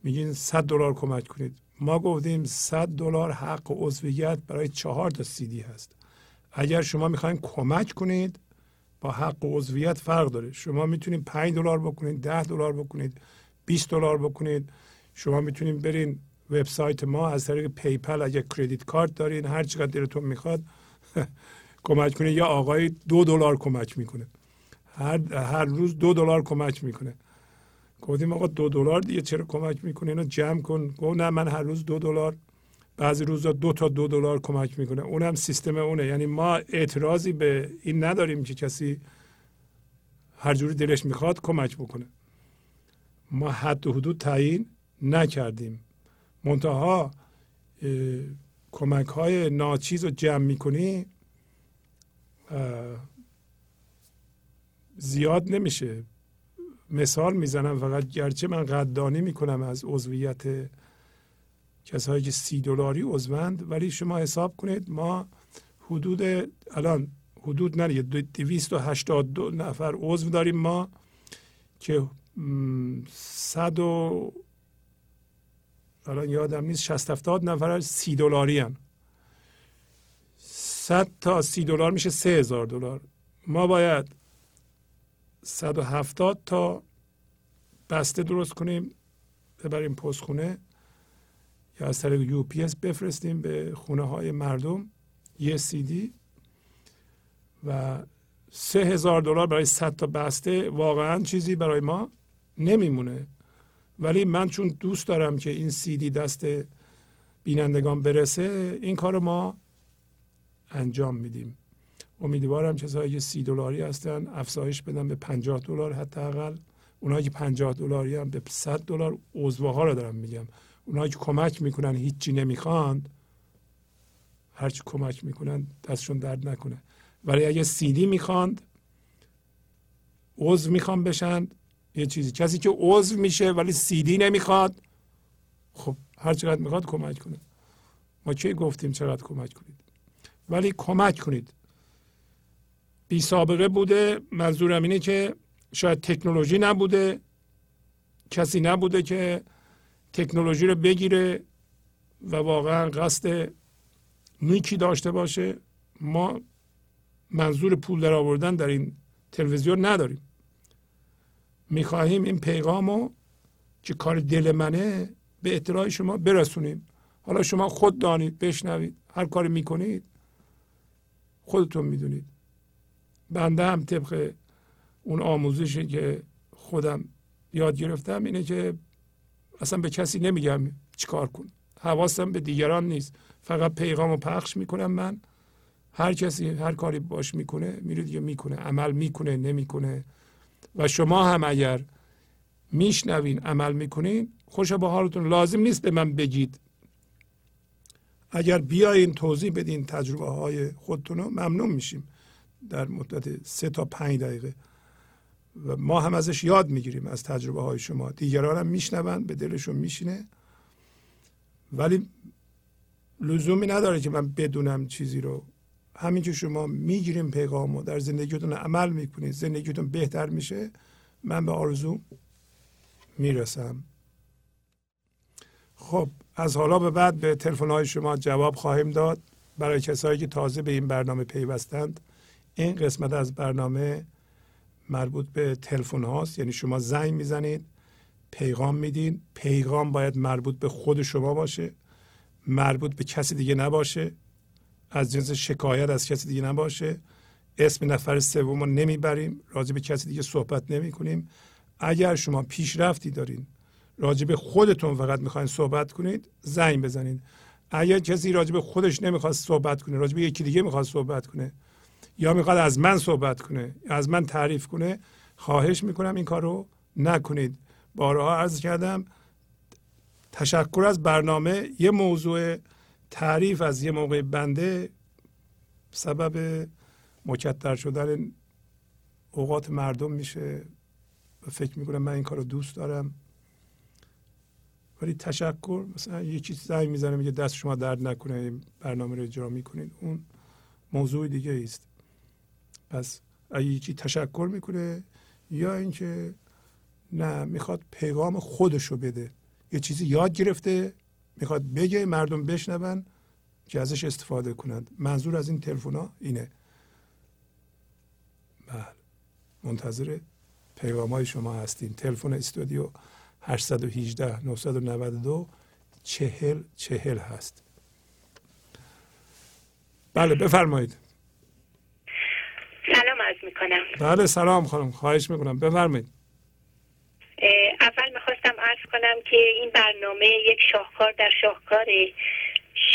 A: میگین 100 دلار کمک کنید. ما گفتیم 100 دلار حق عضویت برای چهار تا سیدی هست. اگر شما می‌خواین کمک کنید با حق عضویت فرق داره. شما می‌تونید 5 دلار بکنید 10 دلار بکنید 20 دلار بکنید. شما می‌تونید برین وبسایت ما از طریق PayPal اگه credit card دارین هر چقدر دلتون می‌خواد کمک کنید. یا آقای دو دلار کمک می‌کنه. هر هر روز دو دلار کمک می‌کنه. گفتیم آقا دو دلار دیگه چرا کمک می‌کنه اینو جمع کن. گفت نه من هر روز دو دلار. بعضی روزا دو تا دو دلار کمک می‌کنه. اونم سیستم اونه. یعنی ما اعتراضی به این نداریم که کسی هر جوری دلش می‌خواد کمک بکنه. ما حد و حدود تعیین نکردیم. منتها کمک های ناچیز رو جمع می‌کنی زیاد نمیشه. مثال می‌زنم فقط گرچه من قدردانی می‌کنم از عضویت کسایی که سی دلاری عضوند ولی شما حساب کنید ما حدود الان حدود نه دویست و هشتاد دو نفر عضو داریم ما که صد و الان یادم نیست شست هفتاد نفر سی دلاری هم صد تا سی دلار میشه سه هزار دلار. ما باید صد و هفتاد تا بسته درست کنیم ببریم پستخونه. یا از طریق UPS بفرستیم به خونه های مردم یه سی دی و سه هزار دلار برای صد تا بسته واقعا چیزی برای ما نمیمونه. ولی من چون دوست دارم که این سی دی دست بینندگان برسه این کارو ما انجام میدیم. امیدوارم کسایی که سی دلاری هستن افزایش بدن به پنجاه دلار حداقل. اونایی که پنجاه دلاری هم به 100 دلار عضوها ها رو دارم میگم. اونایی که کمک می‌کنن هیچی نمی‌خواند هرچی کمک می‌کنن دستشون درد نکنه. ولی اگه سیدی می‌خواند عضو می‌خوان بشن یه چیزی. کسی که عضو میشه ولی سیدی نمی‌خواد خب هر چقدر می‌خواد کمک کنه. ما کی گفتیم چقدر کمک کنید؟ ولی کمک کنید. بی سابقه بوده منظورم اینه که شاید تکنولوژی نبوده کسی نبوده که تکنولوژی رو بگیره و واقعا قصد نیکی داشته باشه. ما منظور پول در آوردن در این تلویزیون نداریم. می‌خواهیم این پیغام رو که کار دل منه به اطلاع شما برسونیم. حالا شما خود دانید بشنوید هر کاری می‌کنید خودتون می‌دونید. بنده هم طبق اون آموزشی که خودم یاد گرفتم اینه که اصلا به کسی نمیگم چیکار کن. حواسم به دیگران نیست. فقط پیغام و پخش می‌کنم من. هر کسی هر کاری باش می‌کنه میره دیگه می‌کنه. عمل می‌کنه نمی‌کنه. و شما هم اگر میشنوین عمل می‌کنین خوش به حالتون لازم نیست به من بگید. اگر بیاین توضیح بدین تجربه های خودتون رو ممنون میشیم. در مدت سه تا پنج دقیقه. و ما هم ازش یاد می‌گیریم از تجربه های شما. دیگران هم میشنون به دلشون میشینه. ولی لزومی نداره که من بدونم چیزی رو. همین که شما می‌گیریم پیغام و در زندگیتون عمل می‌کنید زندگیتون بهتر میشه من به آرزو می‌رسم. خب از حالا به بعد به تلفن های شما جواب خواهیم داد. برای کسایی که تازه به این برنامه پیوستند این قسمت از برنامه مربوط به تلفن هاست. یعنی شما زنگ می‌زنید پیغام میدین. پیغام باید مربوط به خود شما باشه. مربوط به کسی دیگه نباشه. از جنس شکایت از کسی دیگه نباشه. اسم نفر سوم رو نمی‌بریم. راجع به کسی دیگه صحبت نمی کنیم اگر شما پیشرفتی دارین راجع به خودتون فقط می‌خواین صحبت کنید زنگ بزنید. اگر کسی راجع به خودش نمی‌خواد صحبت کنه راجع به یکی دیگه می‌خواد صحبت کنه یا می‌خواد از من صحبت کنه از من تعریف کنه خواهش می‌کنم این کار رو نکنید. بارها عرض کردم تشکر از برنامه. یه موضوع تعریف از یه موقع بنده سبب مکدر شدن اوقات مردم میشه. و فکر می‌کنم من این کار رو دوست دارم. ولی تشکر مثلا یه چیز زنگ می‌زنه میگه دست شما درد نکنه برنامه رو اجرا می‌کنید. اون موضوع دیگه است پس یکی تشکر می‌کنه یا اینکه نه می‌خواد پیغام خودشو بده. یه چیزی یاد گرفته می‌خواد بگه مردم بشنون که ازش استفاده کنند. منظور از این تلفن اینه. بله. منتظر پیغام های شما هستیم. تلفن استودیو 818 992 چهل چهل هست. بله بفرمایید.
E: عرض می‌کنم.
A: بله سلام خانم خواهش می‌کنم. بفرمایید.
E: اول می‌خواستم عرض کنم که این برنامه یک شاهکار در شاهکار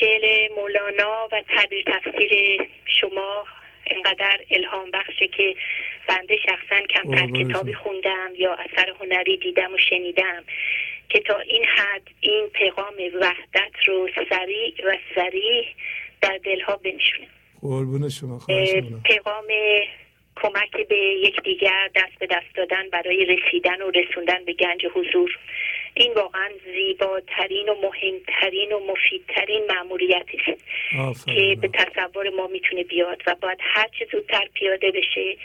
E: شعر مولانا و تعبیر تفسیر شما انقدر الهام بخشه که بنده شخصا کمتر کتابی خوندم یا اثر هنری دیدم و شنیدم که تا این حد این پیغام وحدت رو سریع و سریع در دلها بنشونه.
A: قربون شما
E: پیغام کمک به یکدیگر دست به دست دادن برای رسیدن و رسوندن به گنج حضور. این واقعا زیباترین و مهمترین و مفیدترین معمولیتی است که به تصور ما می‌تونه بیاد و باید هر چه زودتر پیاده بشه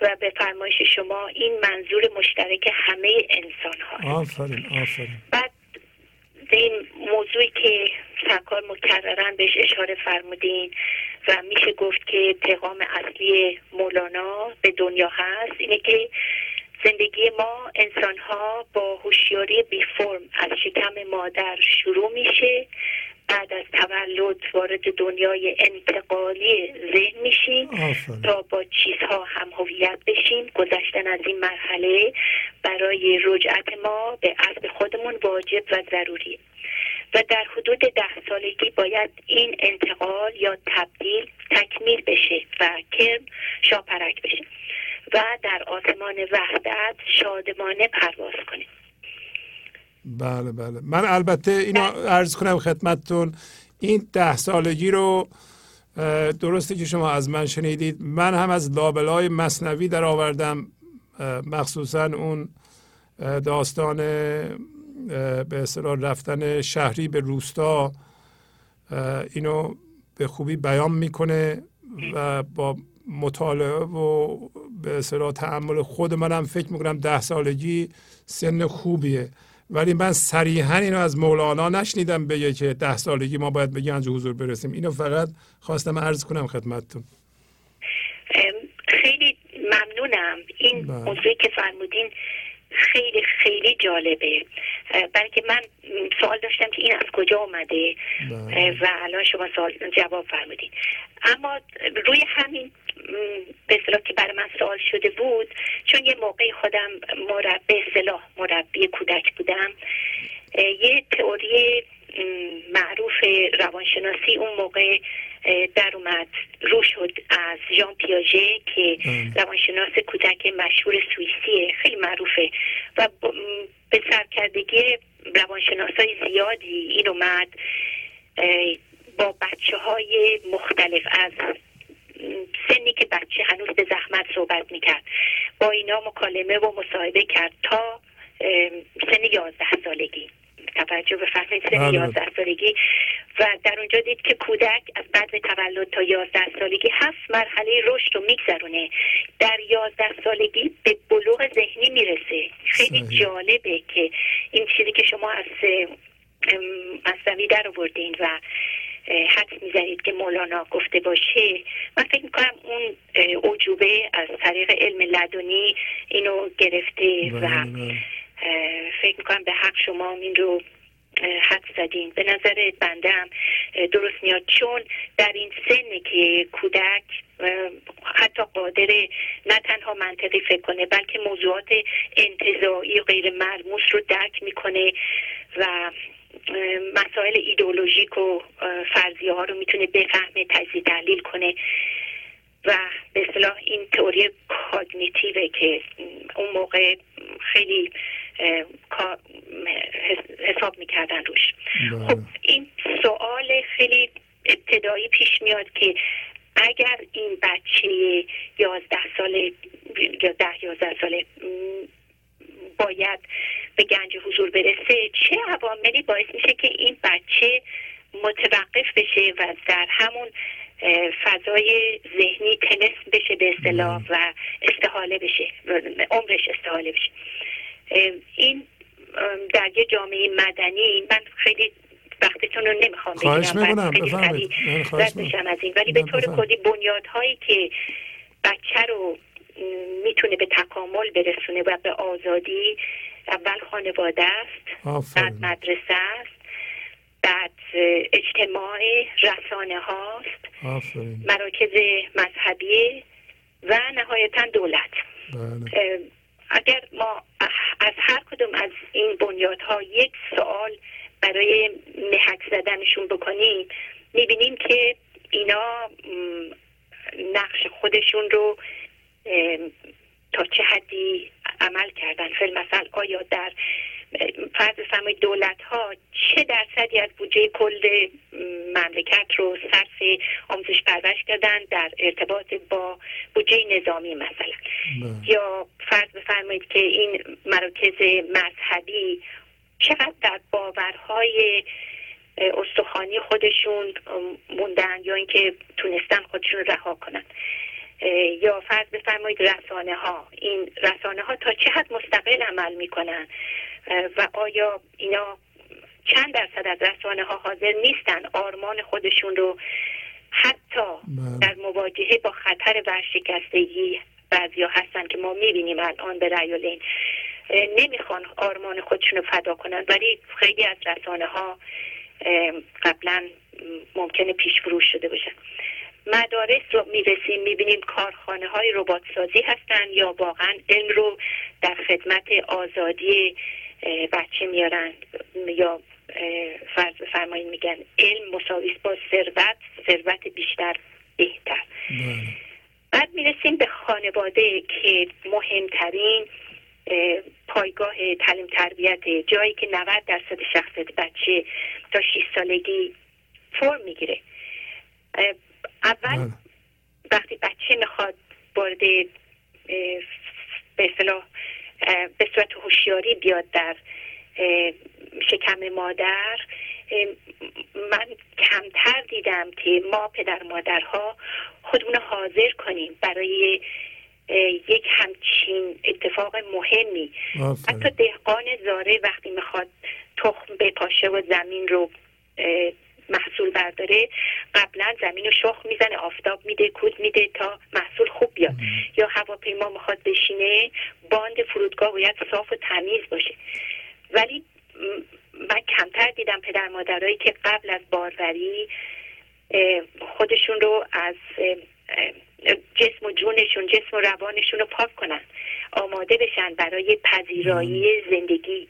E: و به فرمایش شما این منظور مشترک همه انسان ها
A: آفرین آفرین.
E: بعد این موضوعی که سرکار مکررن بهش اشاره فرمودین و میشه گفت که پیغام اصلی مولانا به دنیا هست اینه که زندگی ما انسان ها با هوشیاری بی فرم از شکم مادر شروع میشه بعد از تولد وارد دنیای انتقالی ذهن میشیم تا با چیزها هم هویت بشیم. گذشتن از این مرحله برای رجعت ما به اصل خودمون واجب و ضروری و در حدود ده سالگی باید این انتقال یا تبدیل تکمیل بشه و کرم شاپرک بشه و در آسمان وحدت شادمانه پرواز کنیم.
A: بله بله. من البته اینو عرض کنم خدمتتون این ده سالگی رو درسته که شما از من شنیدید من هم از لابلای مصنوی در آوردم مخصوصا اون داستان به اصطلاح رفتن شهری به روستا اینو به خوبی بیان می‌کنه و با مطالعه و به اصطلاح تعمل خود منم فکر می‌کنم ده سالگی سن خوبیه. ولی من صریحا اینو از مولانا نشنیدم بگه که ده سالگی. ما باید به گنج حضور برسیم. اینو فقط خواستم عرض کنم خدمتتون.
E: خیلی ممنونم. این بله. موضوعی که فرمودین خیلی خیلی جالبه. بلکه من سوال داشتم که این از کجا آمده بله. و الان شما سوال جواب فرمودین. اما روی همین به اصطلاح که برای من سوال شده بود چون یه موقعی خودم مربی اصطلاح مربی کودک بودم یه تئوری معروف روانشناسی اون موقع در اومد رو شد از ژان پیاژه که روانشناس کودک مشهور سوئیسیه خیلی معروفه. و به سرکردگی روانشناس های زیادی این اومد با بچه های مختلف از سنی که بچه هنوز به زحمت صحبت می‌کرد. با اینا مکالمه و مصاحبه کرد تا سن یازده سالگی. توجه به فصل سن بله. یازده سالگی. و در اونجا دید که کودک از بعد تولد تا یازده سالگی هفت مرحله رشد رو میگذرونه. در یازده سالگی به بلوغ ذهنی می‌رسه. خیلی جالبه که این چیزی که شما از مصنوی در آوردین و حد می‌زنید که مولانا گفته باشه. من فکر می‌کنم اون عجوبه از طریق علم لدنی اینو گرفته و بله، بله. فکر می‌کنم به حق شما این رو حد زدین. به نظر بندم درست میاد. چون در این سن که کودک حتی قادر نه تنها منطقی فکر کنه بلکه موضوعات انتظایی و غیر ملموس رو درک می‌کنه و مسائل ایدئولوژیک و فرضیه ها رو می‌تونه بفهمه تجزیه تحلیل کنه و به اصطلاح این تئوری کاگنیتیوه که اون موقع خیلی حساب می‌کردن روش بله. خب این سوال خیلی ابتدایی پیش میاد که اگر این بچه یازده ساله یا ده یازده ساله باید به گنج حضور برسه. چه عواملی باعث میشه که این بچه متوقف بشه و در همون فضای ذهنی تنس بشه به اصطلاح و استحاله بشه عمرش استحاله بشه. این در یه جامعه مدنی من خیلی وقتتون رو نمی‌خوام
A: بگیرم
E: خیلی از این. ولی به طور کلی بنیادهایی که بچه رو می‌تونه به تکامل برسونه و به آزادی اول خانواده است بعد مدرسه است بعد اجتماع رسانه هاست مراکز مذهبی و نهایتا دولت. بله. اگر ما از هر کدوم از این بنیادها یک سوال برای محک زدنشون بکنیم می‌بینیم که اینا نقش خودشون رو تا چه حدی عمل کردن؟ فیلم مثل آیا در فرض بفرمایید دولت ها چه درصدی از بودجه کل مملکت رو صرف آموزش پرورش کردن در ارتباط با بودجه نظامی مثلا؟ بله. یا فرض بفرمایید که این مراکز مذهبی چقدر در باورهای استخوانی خودشون موندن یا اینکه تونستن خودشون رها کنن؟ یا فرض بفرمایید رسانه ها این رسانه ها تا چه حد مستقل عمل می‌کنن؟ و آیا اینا چند درصد از رسانه ها حاضر نیستن آرمان خودشون رو حتی بله. در مواجهه با خطر ورشکستگی بعضیا هستن که ما می‌بینیم الان به ریالین نمی‌خوان آرمان خودشون رو فدا کنن ولی خیلی از رسانه ها قبلا ممکنه پیش فروش شده باشن. مدارس رو می‌رسیم می‌بینیم کارخانه های ربات سازی هستن یا واقعا علم رو در خدمت آزادی بچه میارن یا فرض بفرمایید میگن علم مساویس با ثروت ثروت بیشتر بهتر بله. بعد می‌رسیم به خانواده که مهمترین پایگاه تعلیم تربیت جایی که 90 درصد شخصیت بچه تا 6 سالگی فرم می‌گیره اول بله. وقتی بچه می‌خواد وارد به اصطلاح به صورت هوشیاری بیاد در شکم مادر من کمتر دیدم که ما پدر مادرها خودمون حاضر کنیم برای یک همچین اتفاق مهمی حتی دهقان زاره وقتی می‌خواد تخم بپاشه و زمین رو محصول برداره قبلا زمین رو شخ می‌زنه آفتاب میده کود میده تا محصول خوب بیاد. یا هواپیما می‌خواد بشینه باند فرودگاه باید صاف و تمیز باشه. ولی من کمتر دیدم پدر مادرایی که قبل از باروری خودشون رو از جسم و جونشون جسم و روانشون رو پاک کنن. آماده بشن برای پذیرایی زندگی.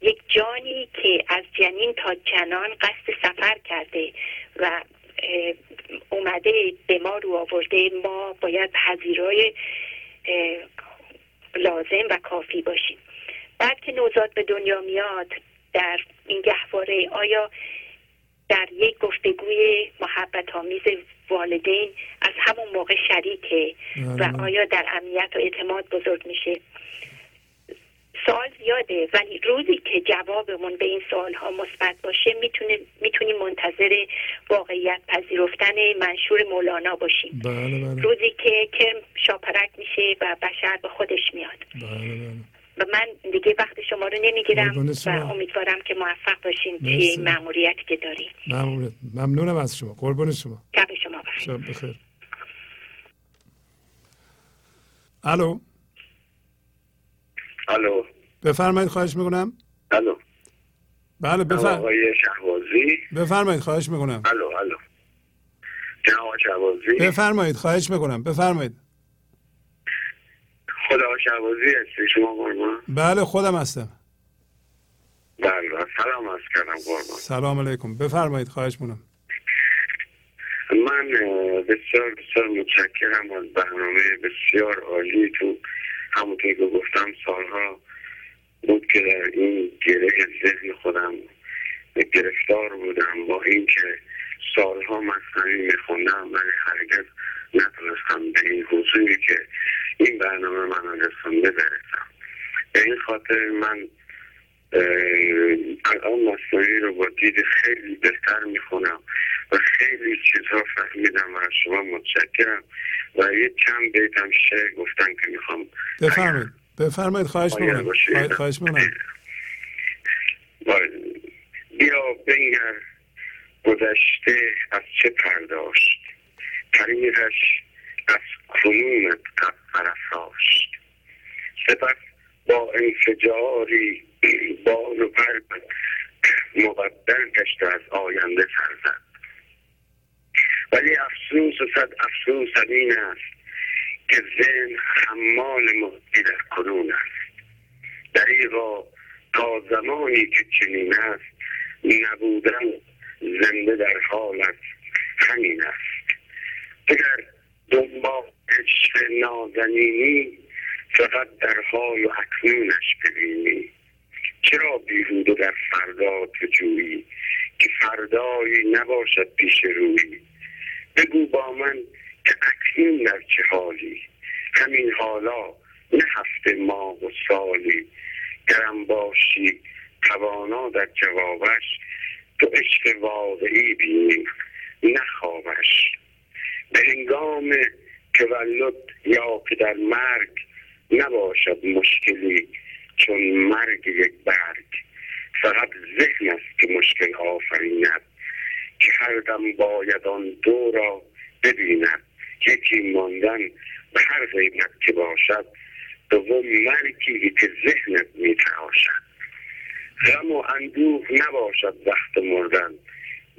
E: یک جانی که از جنین تا جنان قصد سفر کرده و اومده به ما رو آورده ما باید پذیرای لازم و کافی باشیم بعد که نوزاد به دنیا میاد در این گهواره آیا در یک گفتگوی محبت آمیز والدین از همون موقع شریکه و بله. آیا در امنیت و اعتماد بزرگ میشه سوال زیاده. ولی روزی که جوابمون به این سوال ها مثبت باشه می‌تونه می‌تونیم منتظر واقعیت پذیرفتن منشور مولانا باشیم.
A: بله بله.
E: روزی که کرم شاپرک میشه و بشر به خودش میاد.
A: بله بله.
E: و من دیگه وقت شما رو نمی‌گیرم و امیدوارم که موفق باشین توی این معمولیتی که داریم.
A: ممنونم از شما. قربون شما.
E: شب شما
A: بخیر. الو؟
F: الو.
A: بفرمایید خواهش می‌کنم.
F: الو.
A: بله بفرمایید
F: آقای شهبازی.
A: بفرمایید خواهش می‌کنم.
F: الو الو. جناب شهبازی.
A: بفرمایید خواهش می‌کنم. بفرمایید.
F: خدا شهبازی هستی؟ شما قربان؟
A: بله خودم هستم.
F: بله سلام از کردم قربان.
A: سلام علیکم. بفرمایید خواهش می‌کنم.
F: من بسیار بسیار متشکرم از برنامه بسیار عالی تو همونطور که گفتم سالها بود که در این گره ذهن خودم گرفتار بودم. با اینکه سالها مصنوی میخوندم ولی هرگز نتونستم به این حضوری که این برنامه من رسونده برسم به این خاطر من الان مصنوعی رو با دید خیلی بهتر می‌خونم و خیلی چیزها فهمیدم و از شما متشکرم و یه چند بیتم شعر گفتن که می‌خوام
A: بفرمایید. بفرمایید خواهش می‌کنم. خواهش می‌کنم.
F: بیا بنگر گذشته از چه پرداشت؟ طریقش از کنونت قد فرساشت سپس با انفجاری بال و پر مبدل گشته از آینده سر ولی افسوس و صد افسوس این است که ذهن حمال مدی در کنون است. دریغا تا زمانی که چنین است نبودن زنده در حالت همین است. اگر دنبال عشق نازنینی فقط در حال و اکنونش ببینی. چرا بیهوده در فردا تو جویی؟ که فردایی نباشد پیش روی. بگو با من که اکنون در چه حالی؟ همین حالا نه هفته ماه و سالی. گرم باشی توانا در جوابش. تو عشق واقعی بینی نه خوابش. به هنگام تولد یا که در مرگ نباشد مشکلی. چون مرگ یک برگ فقط ذهن است که مشکل آفریند که هر دم باید آن دو را ببیند. یکی ماندن به هر قیمت که باشد دوم مرگی که ذهنت میتراشد. غم و اندوه نباشد وقت مردن.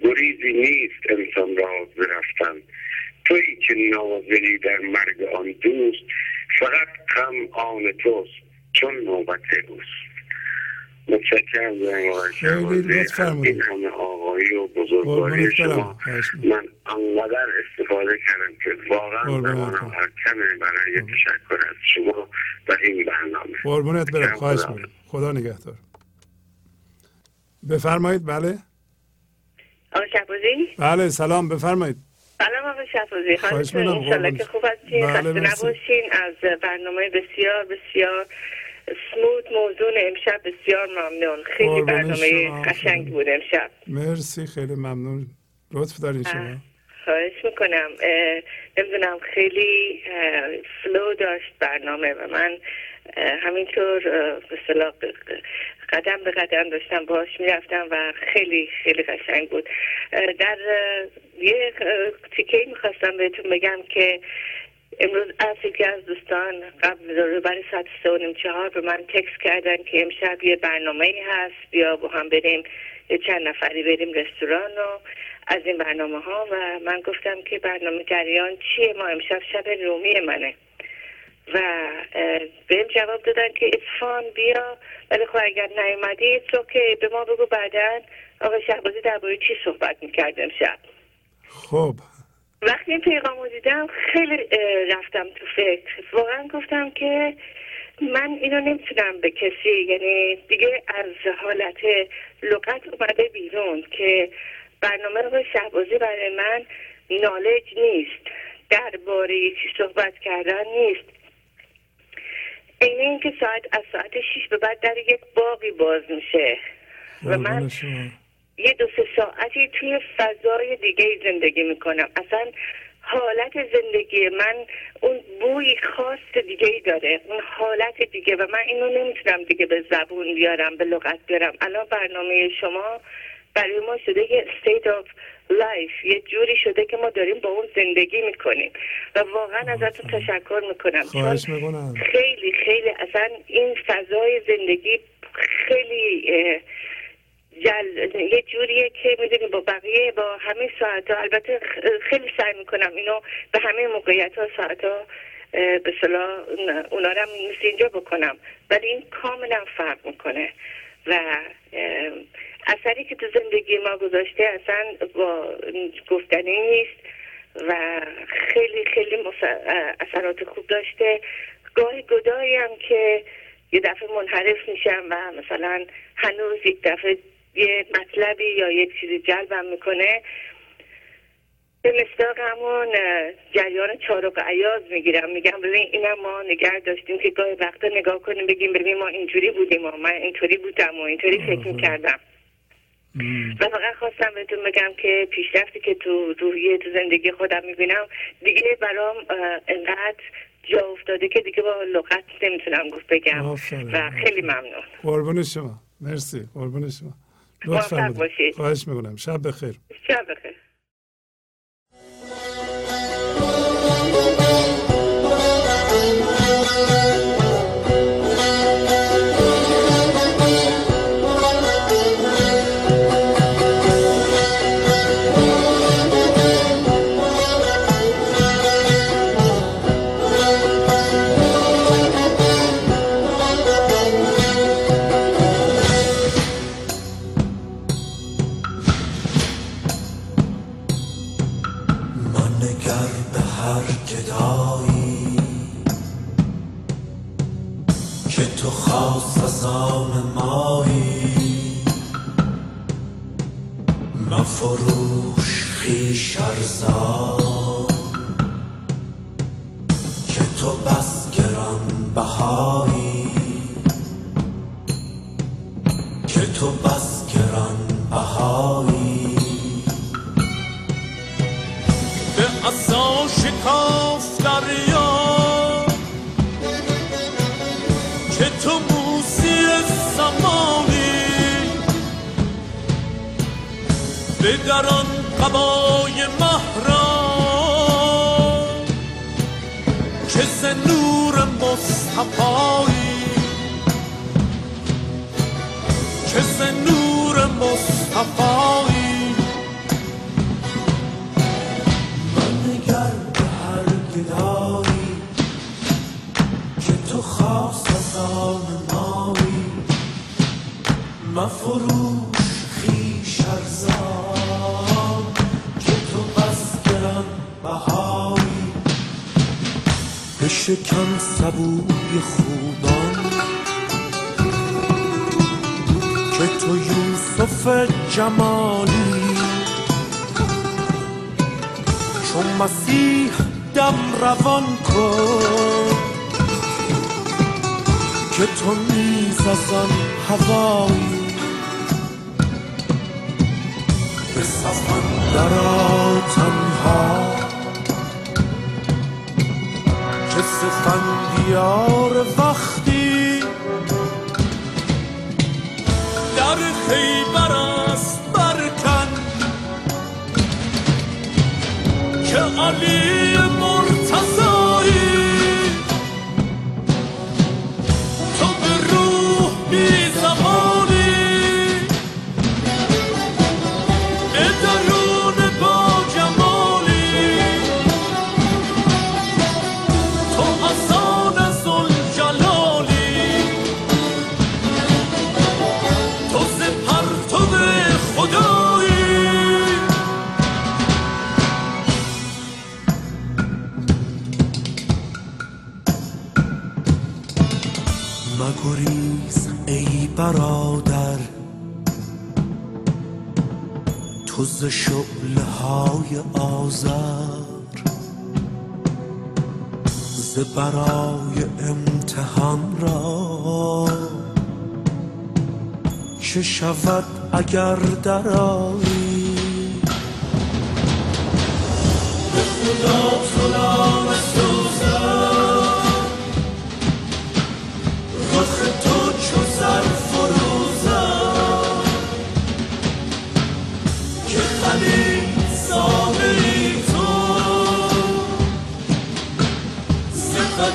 F: گریزی نیست انسان را برفتن. تویی که نازلی در مرگ آن دوست فقط غم آن توست. چون نوبت اوست. متشکرم
A: خیلی لطف فرمودید
F: این همه آقایی و بزرگواری شما. من انقدر استفاده کردم که واقعا زمانم کمه برای تشکر از شما و این برنامه.
A: قربونت برم. خواهش می‌کنم. خدا نگهدار. بفرمایید. بله.
G: آقا شهبازی؟
A: بله سلام. بفرمایید.
G: سلام آقا شهبازی. خواهش می‌کنم. که خوب هستین.
A: بله
G: خسته نباشین. از برنامه بسیار بسیار سموت موضوع امشب بسیار ممنون. خیلی برنامه قشنگ بود امشب.
A: مرسی خیلی ممنون. لطف دارین شما.
G: خواهش می‌کنم. نمی‌دونم خیلی فلو داشت برنامه و من همینطور به قدم به قدم داشتم باش می‌رفتم و خیلی خیلی قشنگ بود. در یه تیکه می‌خواستم بهتون بگم که امروز از یکی از دوستان قبل برای ساعت سه و نیم چهار به من تکس کردن که امشب یه برنامه هست. بیا با هم بریم یه چند نفری بریم رستوران و از این برنامه ها. و من گفتم که برنامه جریان چیه؟ ما امشب شب رومی منه. و بهم جواب دادن که اتفان بیا. ولی خب اگر نیومدی که به ما بگو بعدا آقا شهبازی درباره چی صحبت می‌کرد امشب؟
A: خب.
G: وقتی این پیغام رو دیدم خیلی رفتم تو فکر. واقعا گفتم که من اینو نمی‌تونم به کسی یعنی دیگه از حالت لغت اومده بیرون که برنامه رو شهبازی برای من نالج نیست. درباره چی صحبت کردن نیست. این اینکه ساعت از ساعت شیش به بعد در یک باقی باز میشه. و من یه دو سه ساعتی توی فضای دیگه زندگی می‌کنم. اصلا حالت زندگی من اون بوی خاص دیگه ای داره. اون حالت دیگه و من اینو نمی‌تونم دیگه به زبون بیارم به لغت بیارم. الان برنامه شما برای ما شده یه state of life یه جوری شده که ما داریم با اون زندگی می‌کنیم. و واقعا ازتون تشکر می‌کنم.
A: چون
G: خیلی خیلی اصلا این فضای زندگی خیلی جل... یه جوریه که می‌دونی با بقیه با همه ساعت ها البته خیلی سعی می‌کنم اینو به همه موقعیت ها ساعت ها به صلاح اونا رو مثل اینجا بکنم. ولی این کاملا فرق می‌کنه. و اثری که تو زندگی ما گذاشته اصلا با گفتنی نیست و خیلی خیلی اثرات خوب داشته. گاهی گدایی هم که یه دفعه منحرف میشم و مثلا هنوز یک دفعه یه مطلبی یا یک چیزی جلبم می‌کنه. به مصداق همون جریان چارق عیاز می‌گیرم. میگم ببین اینم ما نگه داشتیم که گاهی وقتا نگاه کنیم بگیم ببین ما اینجوری بودیم و من اینطوری بودم و اینطوری فکر می‌کردم. و فقط خواستم بهتون بگم که پیشرفتی که تو روحیه تو زندگی خودم می‌بینم دیگه برام انقدر جا افتاده که دیگه با لغت نمی‌تونم گفت بگم. و خیلی ممنون.
A: قربون شما. مرسی. قربون شما. لطف باشید خواهش می‌کنم. شب بخیر.
G: شب بخیر.
B: ارزان که تو بس گران بهایی که تو بس گران بهایی.
C: به اصا شکاف دریا که تو موسی زمانی. به دران قبای مهران مصطفایی که ز نور مصطفایی.
B: نگر به که تو خاص از آن مایی. مفروش بشکن سبوی خوبان که تو یوسف جمالی چون مسیح دم روان کن که تو نیز از آن هوایی به سفن درا سفندیار وقتی
C: در خیبر است برکن که علی ز
B: شعله های آذر ز برای امتحان را. چه شود اگر درایی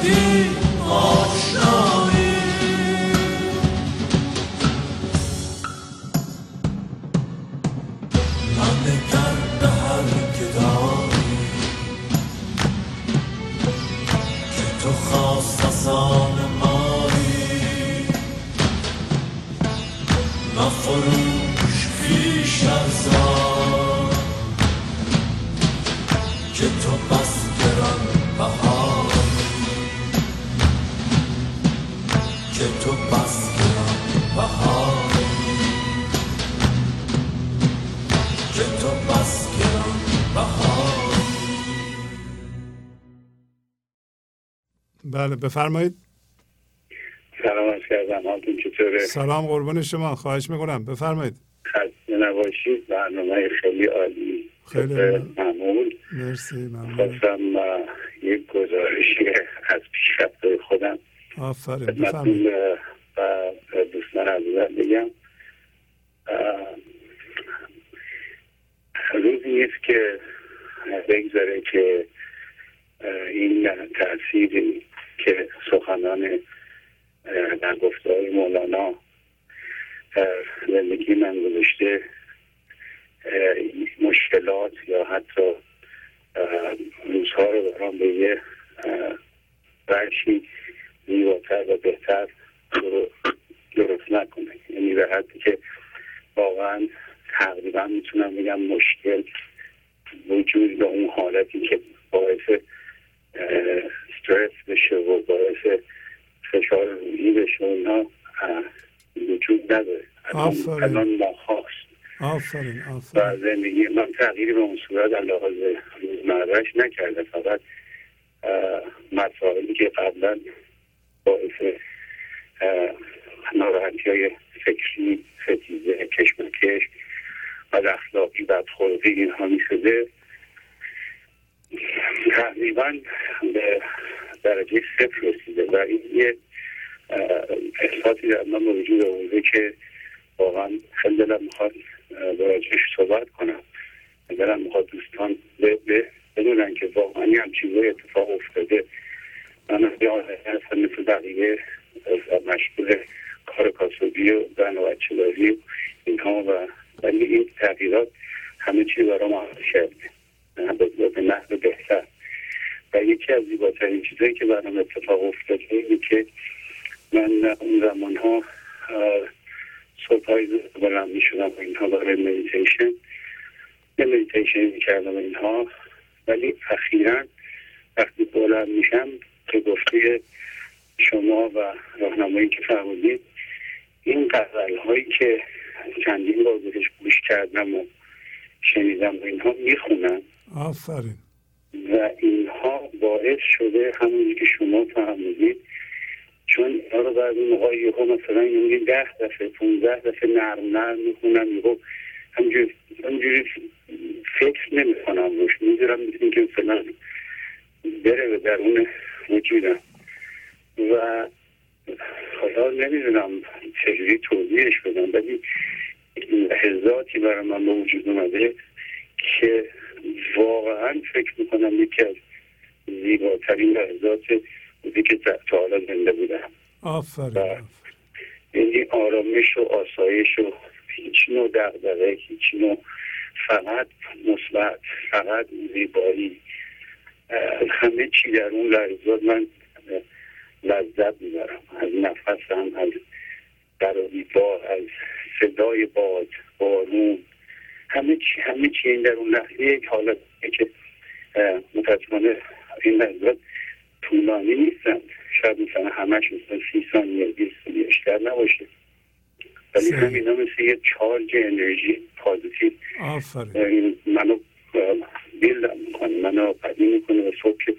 B: ز
A: بله بفرمایید.
H: سلام از کردم حالتون چطوره؟
A: سلام قربان شما خواهش می‌کنم. بفرمایید.
H: خسته نباشید برنامه خیلی عالی.
A: خیلی
H: معمول.
A: مرسی ممنون.
H: خواستم یک گزارشی از پیشرفت خودم
A: آفرین بفرمایید.
H: و دوستان عزیزم بگم. روزی نیست که بگذاره که این تأثیری که سخنان در گفتار مولانا در زندگی من گذاشته مشکلات یا حتی روزها رو برام به یه وجهی زیباتر و بهتر درست نکنه. یعنی به حدی که واقعا تقریبا می‌تونم بگم مشکل وجود به اون حالتی که باعث استرس بشه و باعث فشار روحی جیبش و اینها وجود نداره. الان ما خواست
A: آفرین آفرین.
H: و زندگی من تغییری به اون صورت لحاظ روزمرهش نکرده فقط مسائلی که قبلا باعث ناراحتی های فکری ستیزه کشمکش و اخلاقی بدخلقی اینها می شده تقریبا به درجه صفر رسیده و این یه احساسی در من وجود آورده که واقعا خیلی دلم می‌خواد راجعش صحبت کنم. دلم می‌خواد دوستان بدونن که واقعا هم چیزای اتفاق افتاده. من هستم مثل بقیه مشغول کار کاسبی و زن و بچهداری اینها و ولی این تغییرات همه چی برام عوض کرده. به نحو بهتر. و یکی از زیباترین چیزایی که برام اتفاق افتاده اینه که من اون زمان ها صبح بلند می شدم و اینها برای مدیتیشن یه مدیتیشن می کردم اینها. ولی اخیرا وقتی بلند میشم که گفته شما و راهنمایی که فرمودید این قضل هایی که چندین بار بهش گوش کردم و شنیدم و اینها می‌خونم.
A: آفرین.
H: و اینها باعث شده همونی که شما فرمودید چون اینا رو بعد اون موقع یهو مثلا یه ده دفعه پونزده دفعه نرم نرم می‌خونم یهو همجوری همجوری فکر نمی‌کنم روش می‌ذارم مثل که مثلا بره به درون وجودم. و حالا نمی‌دونم چجوری توضیحش بدم ولی لحظاتی برای من به وجود اومده که واقعا فکر می‌کنم یکی از زیباترین لحظات بودی که تا حالا زنده بودم.
A: آفرین
H: یعنی آرامش و آسایش و هیچ نوع دقدقه هیچ نوع فقط مثبت فقط زیبایی. همه چی در اون لحظات من لذت می‌برم. از نفسم از با از صدای باد بارون. همه چی همه چی این در اون لحظه یک حالت که متاسفانه این لحظات طولانی نیستن. شاید مثلا همش مثلا سی ثانیه بیست ثانیه بیشتر نباشه. ولی همینا مثل یه چارج انرژی پازیتیو. منو بیلدم می‌کنه. منو قدی می‌کنه و صبح که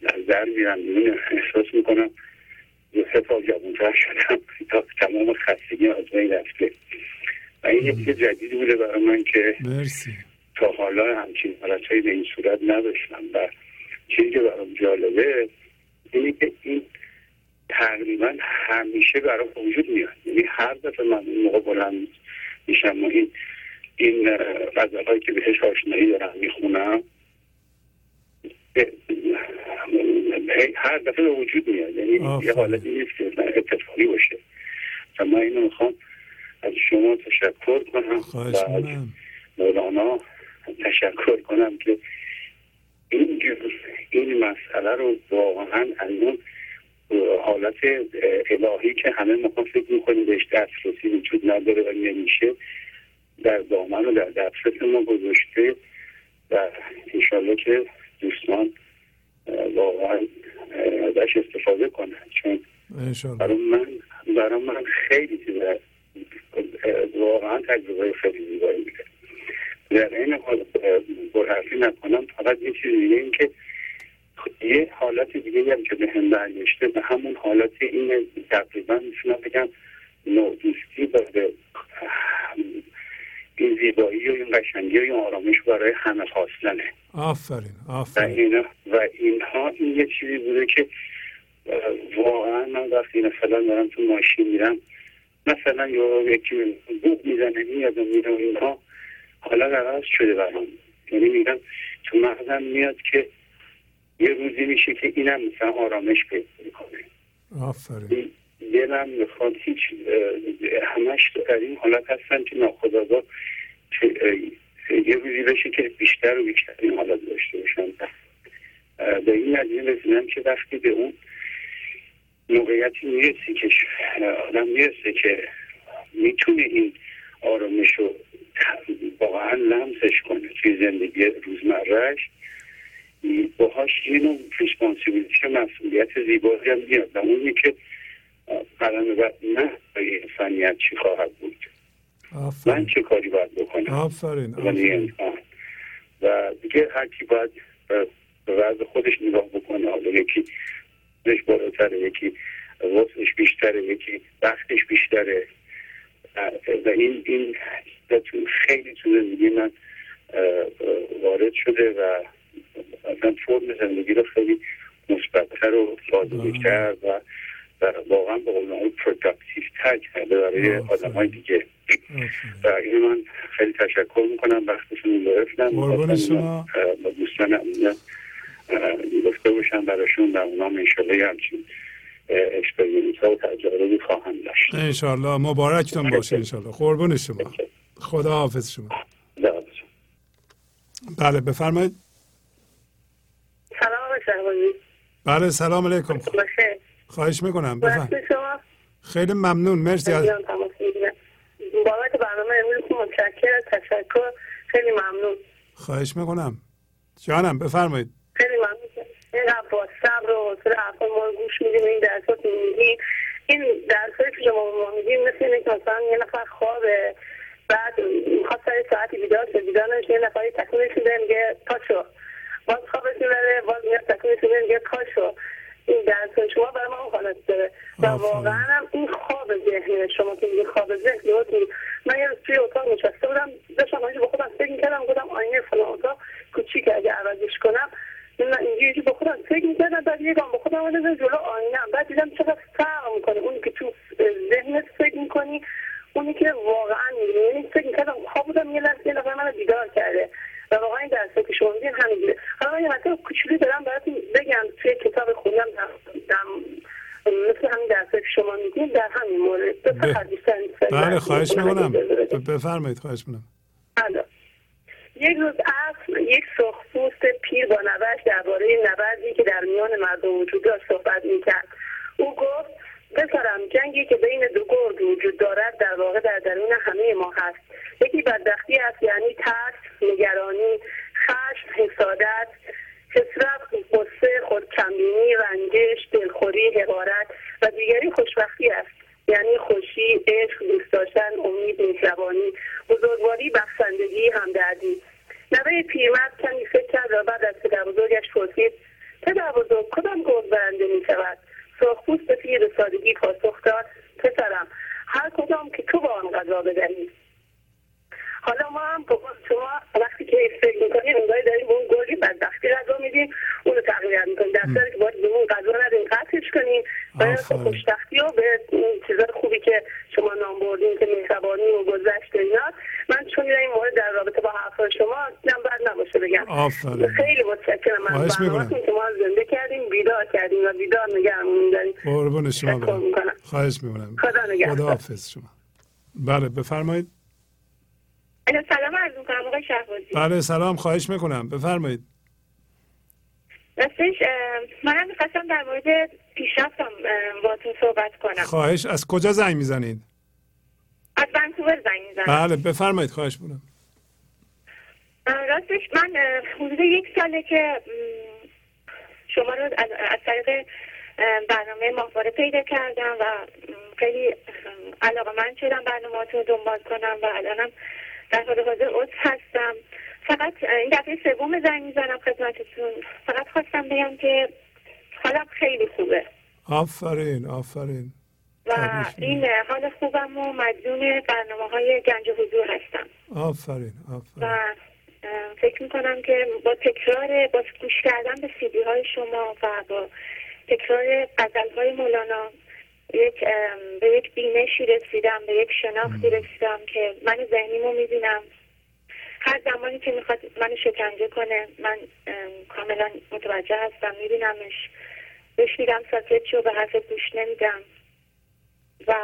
H: در در میرم احساس می‌کنم یه سه سال جوانتر شدم. تا تمام خستگی از بین رفته. و این یکی جدیدی بوده برای من که
A: مرسی.
H: تا حالا همچین حالتهایی به این صورت نداشتم. و چیزی که برام جالبه اینه که این تقریبا همیشه برای وجود میاد. یعنی هر دفعه من اون موقع بلند میشم و این این غزلهایی که بهش آشنایی دارم می‌خونم هر دفعه به وجود میاد. یعنی یه حالتی نیست که اتفاقی باشه. و من اینو می‌خوام از شما تشکر کنم
A: و از
H: مولانا تشکر کنم که این این مسئله رو واقعا از اون حالت الهی که همه ما فکر می‌کنیم بهش دسترسی وجود نداره و نمیشه در دامن و در دسترس ما گذاشته و انشالله که دوستان واقعا ازش استفاده کنن. چون برای من برای من خیلی چیزه واقعا تجربه خیلی زیبایی میده. در این حال برحرفی نکنم فقط یه چیز دیگه این که یه حالت دیگه هم که به هم برگشته به همون حالت این تقریبا می‌تونم بگم نودوستی و به این زیبایی و این قشنگی و این آرامش برای همه خواستنه.
A: آفرین آفرین.
H: و, اینا و اینها این یه چیزی بوده که واقعا من وقتی مثلا دارم تو ماشین میرم مثلا یا یکی بوق می‌زنه میاد و میره اینها حالا عوض شده برام. یعنی میگم تو مغزم میاد که یه روزی میشه که اینم مثلا آرامش پیدا می‌کنه.
A: آفرین.
H: دلم می‌خواد هیچ همش در این حالت هستن که ناخداگاه یه روزی بشه که بیشتر و بیشتر این حالت داشته باشم به این نتیجه رسیدم که وقتی به اون موقعیتی می‌رسی که آدم می‌رسه که می‌تونه این آرامش رو واقعا لمسش کنه توی زندگی روزمرهش. باهاش یه نوع ریسپانسیبیلیتی مسئولیت زیبایی هم میاد. و اونی که قدم بعد من برای انسانیت چی خواهد بود؟ من چه کاری باید بکنم؟
A: آفرین
H: انسان و دیگه هر کی باید به وضع خودش نگاه بکنه حالا یکی خودش بالاتره یکی وسعش بیشتره یکی وقتش بیشتره. و این این خیلی تو زندگی من وارد شده و اصلا فرم زندگی رو خیلی مثبتتر و فاضلتر و واقعا به قول productive تر کرده برای آدم های دیگه. و این من خیلی تشکر می‌کنم وقتشون رو گرفتم. با دوستان گفته باشم براشون و اونا انشالله همچین اکسپریمنس ها و تجاربی خواهم داشت.
A: انشالله. مبارکتون باشه انشالله. قربون شما. خدا حافظ شما بله بفرمایید.
I: سلام
A: بله سلام علیکم. خواهش می‌کنم. بفرمایید. خیلی ممنون. مرسی از
I: بابت برنامه امروز متشکر تشکر. خیلی ممنون.
A: خواهش می‌کنم. جانم بفرمایید.
I: خیلی ممنون. اینقدر با صبر و حوصله ما گوش میدیم این درسات میدیم این درسایی که شما ما میدیم مثل اینه که مثلا یه نفر خوابه بعد می‌خواد سر ساعتی بیدار شد بیدار نمیشه یه نفری تکونش میده میگه پاشو. باز خوابش می‌بره باز میاد تکونش میده میگه پاشو. این درس شما برای ما حالت داره. و واقعا هم این خواب ذهن شما که میگه خواب ذهن من یه روز توی اتاق نشسته بودم داشتم با خودم فکر می‌کردم گفتم آینه فلان اتاق کوچیک اگه عوضش کنم من اینجوری با خودم فکر می‌کردم بعد یه گام با خودم آمدم جلو آینه بعد دیدم چقدر فرق می‌کنه. اونی که تو ذهنت فکر می‌کنی اونی که واقعا می‌بینی. یعنی فکر می‌کردم خواب بودم یه لحظه یه نفر منو بیدار کرده و واقعا این درسته که شما میدین همینجوره حالا من یه مطلب کوچولی دارم براتون بگم. توی کتاب خوندم مثل همین درسته که شما میدین در همین مورد.
A: بله خواهش می‌کنم. بفرمایید خواهش می‌کنم.
I: بله. یک روز اصل یک سرخپوست پیر با نوش درباره نبردی که در میان مردم وجود داشت صحبت می‌کرد. او گفت پسرم جنگی که بین دو گرد وجود دارد در واقع در درون همه ما هست. یکی بدبختی است یعنی ترس نگرانی خشم حسادت حسرت قصه خودکمبینی رنجش دلخوری حقارت و دیگری خوشبختی است. یعنی خوشی عشق دوست داشتن امید مهربانی بزرگواری بخشندگی همدردی. نوه پیرمرد کمی فکر کرد و بعد از پدر بزرگش پرسید پدر بزرگ کدام گرد برنده می شود سرخپوست پیر سادگی پاسخ داد پسرم هر کدام که تو با آن غذا بدهی. حالا ما هم شما وقتی که فکر می‌کنیم اونگاهی داریم اون گلی بدبختی غذا میدیم اونو تقویت می‌کنیم. در که باید به اون غذا ندیم قطعش کنیم. باید خوشبختی و به چیزای خوبی که شما نام بردیم که مهربانی و گذشت اینا من چون این مورد در رابطه با حرفای شما نم بد نباشه بگم.
A: آفرین.
I: خیلی متشکرم. من که ما زنده کردیم بیدار کردیم و بیدار نگهمون داریم.
A: قربون شما خواهش می‌کنم.
I: خدا
A: خدا حافظ شما. بله بفرمایید.
E: سلام عرض می‌کنم آقای شهبازی.
A: بله سلام خواهش می‌کنم. بفرمایید.
E: راستش منم می‌خواستم در مورد پیشرفتم با تو صحبت کنم.
A: خواهش از کجا زنگ می‌زنید؟
E: از ونکوور زنگ می‌زنم.
A: بله بفرمایید خواهش می‌کنم.
E: راستش من حدود یک ساله که شما رو از طریق برنامه ماهواره پیدا کردم و خیلی علاقه من شدم برنامه رو دنبال کنم و الانم در حال حاضر عضو هستم. فقط این دفعه سوم زنگ می‌زنم خدمتتون. فقط خواستم بگم که حالم خیلی خوبه.
A: آفرین آفرین.
E: و این حال خوبم و مدیون برنامه های گنج حضور هستم.
A: آفرین آفرین.
E: و فکر می‌کنم که با تکرار با گوش کردن به سیدی های شما و با تکرار غزل های مولانا یک به یک بینشی رسیدم به یک شناختی رسیدم که من ذهنیمو می‌بینم. هر زمانی که می‌خواد منو شکنجه کنه من کاملا متوجه هستم میبینمش. بهش میگم ساکت شو به حرف گوش نمیدم. و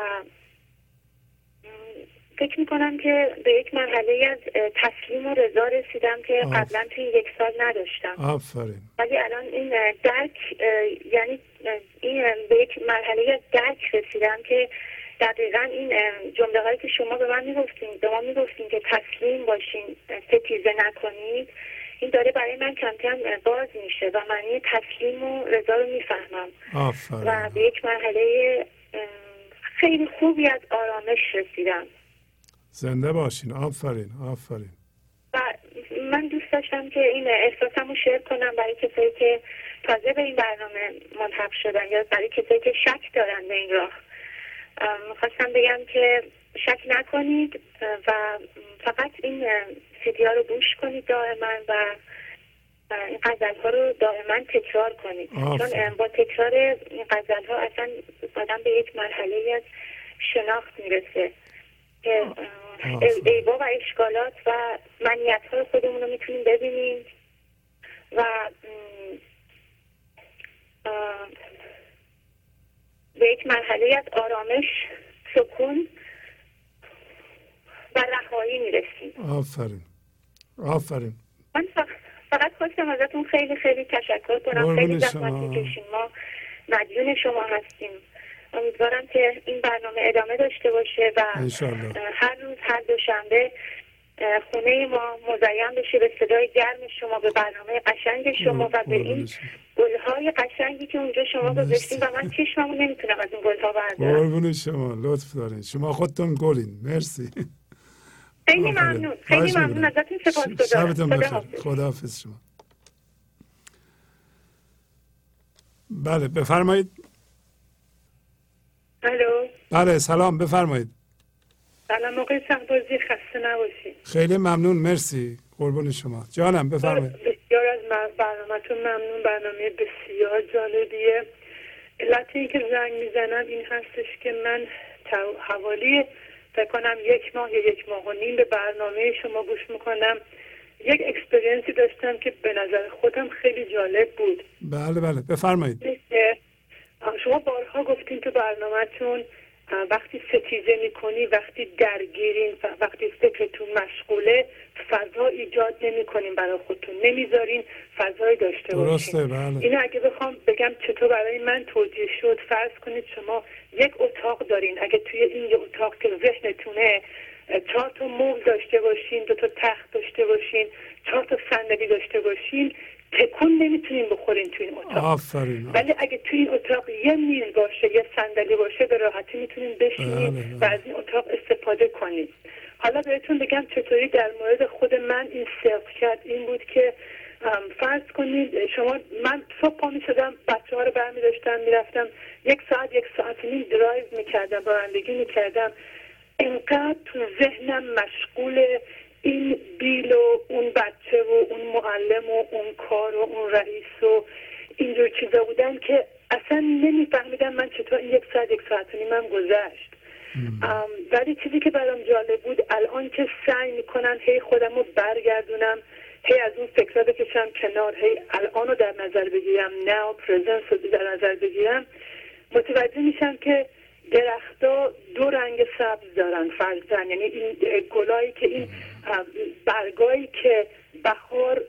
E: فکر می‌کنم که به یک مرحله از تسلیم و رضا رسیدم که قبلا توی یک سال نداشتم.
A: آفرین.
E: ولی الان این درک یعنی این به یک مرحله از درک رسیدم که دقیقا این جمله هایی که شما به من می‌گفتین به ما می‌گفتین که تسلیم باشین ستیزه نکنید این داره برای من کم کم باز میشه و معنی تسلیم و رضا رو می‌فهمم.
A: آفرین.
E: و به یک مرحله
J: خیلی خوبی از آرامش رسیدم.
A: زنده باشین. آفرین آفرین.
J: من دوست داشتم که این احساسم رو شیر کنم برای کسایی که تازه به این برنامه ملحق شدن یا برای کسایی که شک دارن به این راه. می‌خواستم بگم که شک نکنید و فقط این سیدی ها رو گوش کنید دائما و این غزل ها رو دائما تکرار کنید. چون با تکرار این غزل ها اصلا آدم به یک مرحله از شناخت می‌رسه. که ایبا و اشکالات و منیت های خودمون رو می‌تونیم ببینیم. و به یک مرحله از آرامش سکون و رهایی می‌رسیم.
A: آفرین. آفرین.
J: من فقط خواستم ازتون خیلی خیلی تشکر کنم. خیلی زحمت کشیم ما مدیون شما هستیم. امیدوارم که این برنامه ادامه داشته باشه و هر روز هر دوشنبه خونه ما مزین بشه به صدای گرم شما به برنامه قشنگ شما و به این گلهای قشنگی که اونجا شما گذاشتین و من چشممو نمی‌تونم از اون گلها بردارم.
A: قربون شما لطف دارین. شما خودتون گلین. مرسی.
J: خیلی ممنون. خیلی ممنون. ازتون سپاسگزارم
A: بخیر خداحافظ شما. بله بفرمایید.
J: الو.
A: بله سلام بفرمایید.
J: سلام موقع سربازی خسته نباشید
A: خیلی ممنون مرسی. قربون شما. جانم بفرمایید.
J: بسیار از برنامهتون ممنون برنامه بسیار جالبیه. علت این که زنگ می‌زنم این هستش که من حوالی فکر کنم یک ماه یا یک ماه و نیم به برنامه شما گوش می‌کنم. یک experience ی داشتم که به نظر خودم خیلی جالب بود.
A: بله بله. بفرمایید.
J: شما بارها گفتین تو برنامهتون وقتی ستیزه می‌کنی وقتی درگیرین وقتی فکرتون مشغوله فضا ایجاد نمی‌کنین برای خودتون. نمی‌ذارین فضای داشته
A: درسته بله.
J: اینو اگه بخوام بگم چطور برای من توجیه شد فرض کنید شما یک اتاق دارین. اگه توی این اتاق که ذهنتونه چهار تا موز داشته باشین دو تا تخت داشته باشین چهار تا صندلی داشته باشین تکون نمی‌تونین بخورین توی این اتاق.
A: آفرین.
J: ولی اگه توی این اتاق یه میز باشه یه صندلی باشه به راحتی می‌تونین بشینین بله، و از این اتاق استفاده کنید حالا بهتون بگم چطوری در مورد خود من این سرف کرد این بود که فرض کنید شما من صبح پا می شدم بچه ها رو برمی داشتم می‌رفتم یک ساعت یک ساعت نیم درایو می‌کردم رانندگی می‌کردم. اینقدر تو ذهنم مشغول این بیل و اون بچه و اون معلم و اون کار و اون رئیس و اینجور چیزا بودن که اصلا نمیفهمیدم من چطور این یک ساعت یک ساعت نیمم گذشت. ولی چیزی که برام جالب بود الان که سعی می‌کنم هی خودم رو برگردونم هی از اون فکرها بکشم کنار هی الان رو در نظر بگیرم نه پرزنس رو در نظر بگیرم متوجه میشم که درختها دو رنگ سبز دارن فرزن. یعنی این گلایی که این برگایی که بهار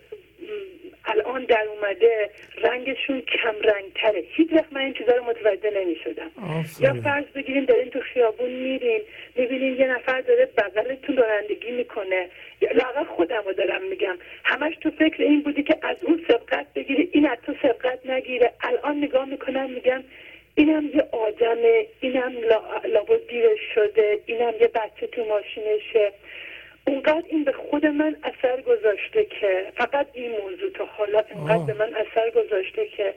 J: الان در اومده رنگشون کم رنگ تره هیچ وقت من این چیزا رو متوجه نمی شدم یا فرض بگیریم دارین تو خیابون میرین می‌بینین یه نفر داره بغلتون رانندگی می‌کنه. لاغر خودم رو دارم میگم. همش تو فکر این بودی که از اون سبقت بگیری این از تو سبقت نگیره. الان نگاه می‌کنم میگم اینم یه آدمه اینم لابد دیرش شده اینم یه بچه تو ماشینشه. اونقدر این به خود من اثر گذاشته که فقط این موضوع تا حالا اینقدر به من اثر گذاشته که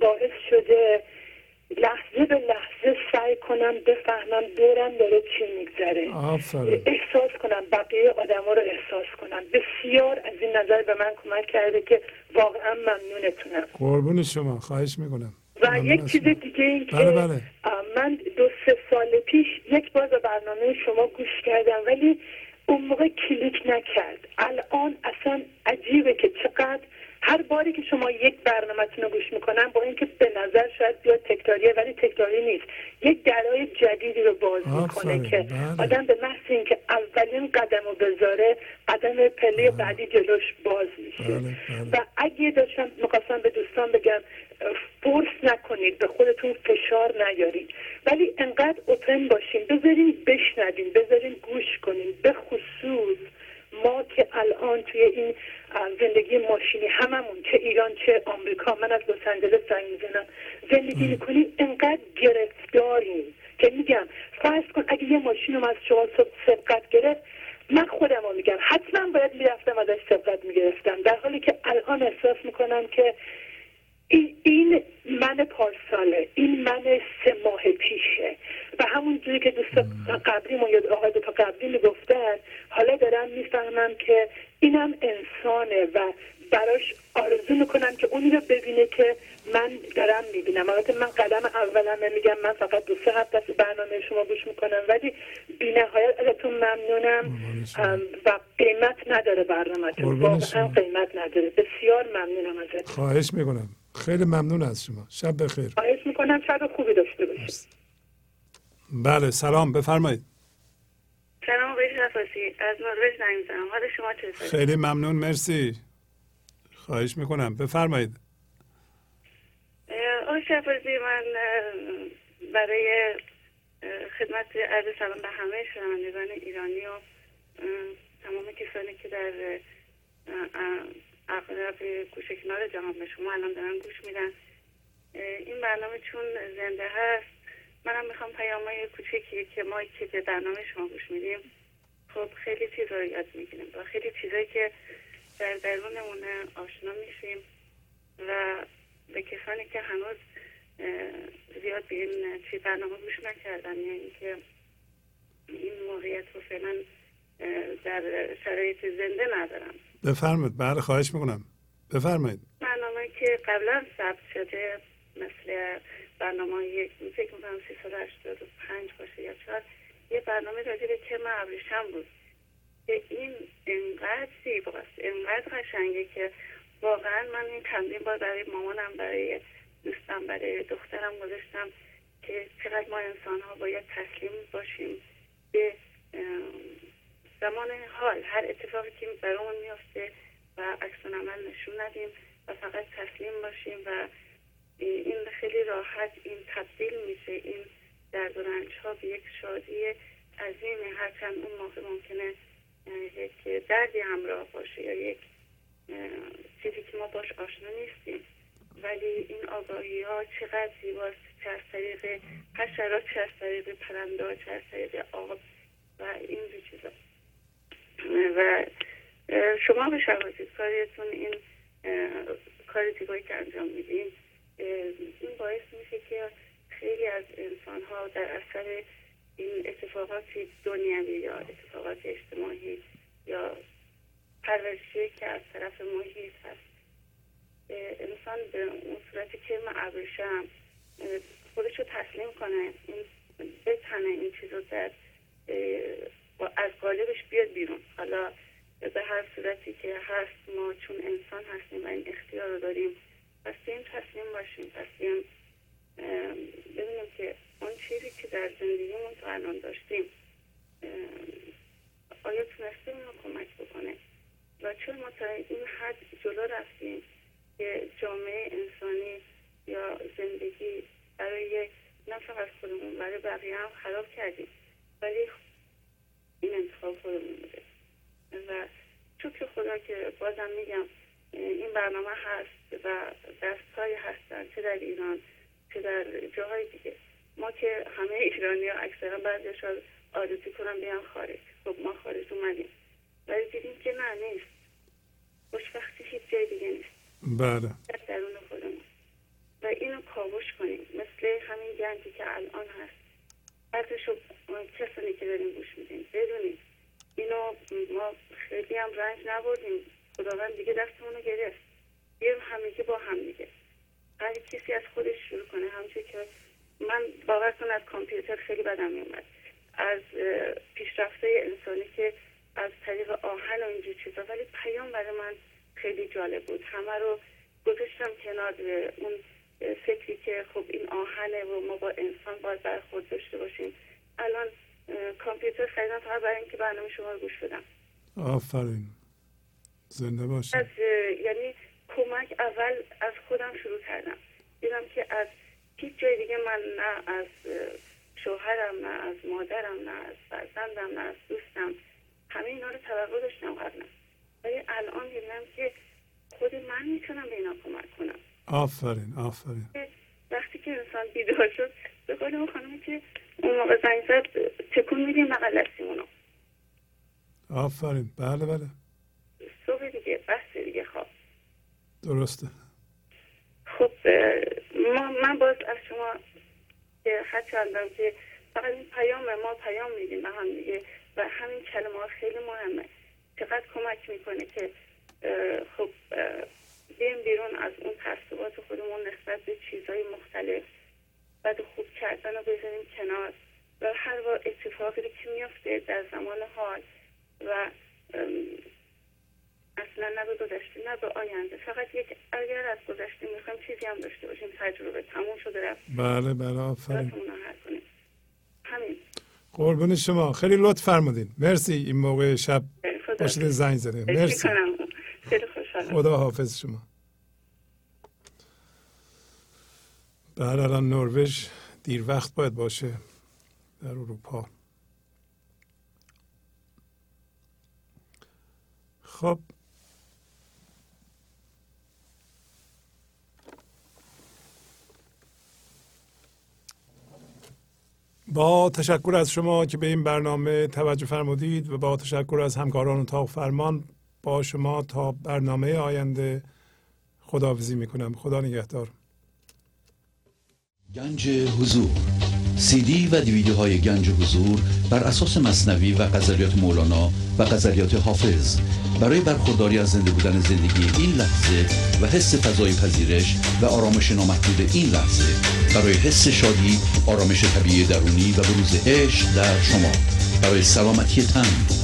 J: باعث شده لحظه به لحظه سعی کنم بفهمم دورم داره چی میگذره. احساس کنم بقیه آدما رو احساس کنم. بسیار از این نظر به من کمک کرده که واقعا ممنونتونم.
A: قربون شما خواهش می‌کنم.
J: و یک چیز دیگه این که
A: بله بله.
J: من دو سه سال پیش یک بار به برنامه شما گوش کردم ولی اون موقع کلیک نکرد الان اصلا عجیبه که چقدر هر باری که شما یک برنامهتون رو گوش می‌کنن با اینکه به نظر شاید بیاد تکراریه ولی تکراری نیست. یک درای جدیدی رو باز می‌کنه که
A: بله.
J: آدم به محض اینکه اولین قدم رو بذاره قدم پله بعدی جلوش باز میشه.
A: بله، بله.
J: و اگه داشتم می‌خواستم به دوستان بگم فورس نکنید به خودتون فشار نیارید. ولی انقدر اوپن باشین بذارین بشنوین بذارین گوش کنین به خصوص ما که الان توی این زندگی ماشینی هممون چه ایران چه آمریکا من از لس آنجلس زنگ می‌زنم زندگی می‌کنیم انقدر گرفتاریم که میگم فرض کن اگه یه ماشین از شما سبقت گرفت من خودم رو میگم حتما باید می‌رفتم ازش سبقت می‌گرفتم در حالی که الان احساس می‌کنم که این من پارساله. این من سه ماه پیشه. و همون جوری که دوست قبلی یا آقای دو تا قبلی می‌گفتن حالا دارم می‌فهمم که اینم انسانه و براش آرزو می‌کنم که اونی رو ببینه که من دارم می‌بینم. البته من قدم اولم میگم من فقط دو سه هفته برنامه شما گوش می‌کنم ولی بی نهایت ازتون ممنونم. و قیمت نداره برنامهتون. واقعا قیمت نداره. بسیار ممنونم ازت
A: خواهش می‌کنم. خیلی ممنون از شما. شب بخیر.
J: خواهش می‌کنم شب خوبی داشته باشید.
A: بله سلام. بفرمایید.
K: سلام آقای شفاسی. از نروژ زنگ می‌زنم. حال شما چطوره
A: خیلی ممنون. مرسی. خواهش می‌کنم. بفرمایید.
K: آقای شفاسی من برای خدمت عرض سلام به همه شنوندگان ایرانی و تمام کسانی که در اغلب گوشه کنار جهان به شما الان دارن گوش میدن. این برنامه چون زنده هست منم می‌خوام پیامای کوچکی که ما که به برنامه شما گوش میدیم خب خیلی چیزا رو یاد می‌گیریم. و خیلی چیزایی که در درونمون آشنا میشیم و به کسانی که هنوز زیاد به این چی برنامه گوش نکردن یعنی اینکه این موقعیت رو فعلا در شرایط زنده ندارم
A: بفرمایید بله خواهش می‌کنم. بفرمایید.
K: برنامه که قبلا ثبت شده مثل برنامه یک فکر می‌کنم سی سال پنج باشه یا شاید یه برنامه راجع به کرم ابریشم بود. که این انقدر زیباست انقدر قشنگه که واقعا من این چندین بار برای مامانم برای دوستم برای دخترم گذاشتم که چقدر ما انسان ها باید تسلیم باشیم. به زمان حال هر اتفاقی که برامون میافته و عکس عمل نشون ندیم و فقط تسلیم باشیم و این خیلی راحت این تبدیل میشه این درد و رنج ها به یک شادی عظیم. هرچند اون موقع ممکنه یک دردی همراه باشه یا یک چیزی که ما باش آشنا نیستیم. ولی این آگاهی ها چقدر زیباست چه از طریق حشرات چه از طریق پرنده چه از طریق آب و این چیزا. و شما به شواهدید کاریتون این کار زیبایی که انجام میدین این باعث میشه که خیلی از انسان ها در اثر این اتفاقات دنیوی یا اتفاقات اجتماعی یا پرورشی که از طرف محیط هست انسان به اون که ابریشم خودش رو تسلیم کنه این بتنه این چیز رو در از قالبش بیاد بیرون. حالا به هر صورتی که هست ما چون انسان هستیم و این اختیار رو داریم این تسلیم باشیم پس ببینیم که اون چیزی که در زندگیمون تا الان داشتیم آیا تونسته ما کمک بکنه؟ و چون ما تا این حد جلو رفتیم که جامعه انسانی یا زندگی برای نه فقط خودمون برای بقیه هم خراب کردیم. ولی این انتخاب خودمون بوده و شکر خدا که بازم میگم این برنامه هست و دستهایی هستن چه در ایران چه در جاهای دیگه. ما که همه ایرانی ها اکثرا بعضیش آرزو کنم بیان خارج. خب ما خارج اومدیم. ولی دیدیم که نه نیست. خوشبختی هیچ جای دیگه نیست.
A: بله.
K: درون خودمون. و اینو کاوش کنیم. مثل همین گنجی که الان هست. بعدشو کسانی که داریم گوش میدیم. بدونیم اینو ما خیلی هم رنج نبردیم. خداوند دیگه دستمونو گرفت. بیایم همه با هم دیگه. هر کسی از خودش شروع کنه. همچون که من باور کن از کامپیوتر خیلی بدم میومد. از پیشرفته انسانی که از طریق آهن و اینجور چیزا. ولی پیام برای من خیلی جالب بود. همه رو گذاشتم کنار اون فکری که خب این آهنه و ما با انسان باید برخورد داشته باشیم. الان کامپیوتر خریدم فقط برای اینکه برنامه شما رو گوش بدم.
A: آفرین. زنده باشید
K: از یعنی کمک اول از خودم شروع کردم. دیدم که از هیچ جای دیگه من نه از شوهرم نه از مادرم نه از فرزندم نه از دوستم. همه اینا رو توقع داشتم قبلا ولی الان دیدم که خود من می‌تونم به اینا کمک کنم.
A: آفرین آفرین.
K: وقتی که انسان بیدار شد به قول اون خانمی که اون موقع زنگ زد تکون میدیم بغل دستیمونو
A: آفرین. بله بله.
K: صبح دیگه بس دیگه خواب.
A: درسته.
K: خب ما من باز از شما خط کردم که فقط این پیام ما پیام میدیم به هم دیگه و همین کلمه خیلی مهمه. چقدر کمک می‌کنه که خب بیم بیرون از اون تعصبات خودمون نسبت به چیزهای مختلف. بعد خوب کردن رو بذاریم کنار. و هر بار اتفاقی که میفته در زمان حال و اصلا نه به گذشته نه به آینده فقط یک اگر از گذشته می‌خوایم چیزی هم داشته باشیم تجربه تموم شده رفت.
A: بله بله آفرین.
K: همین.
A: قربون شما. خیلی لطف فرمودین. مرسی. این موقع شب باشید زنگ زده. مرسی.
K: خیلی
A: خدا. حافظ شما. بله الان نروژ دیر وقت باید باشه در اروپا. خب. با تشکر از شما که به این برنامه توجه فرمودید و با تشکر از همکاران اتاق فرمان با شما تا برنامه آینده خداحافظی می‌کنم. خدا نگهدار.
D: گنج حضور. سی دی و دیویدیو های گنج حضور بر اساس مصنوی و غزلیات مولانا و غزلیات حافظ. برای برخورداری از زنده بودن زندگی این لحظه و حس فضای پذیرش و آرامش نامحدود این لحظه برای حس شادی آرامش طبیعی درونی و بروز عشق در شما. برای سلامتی تن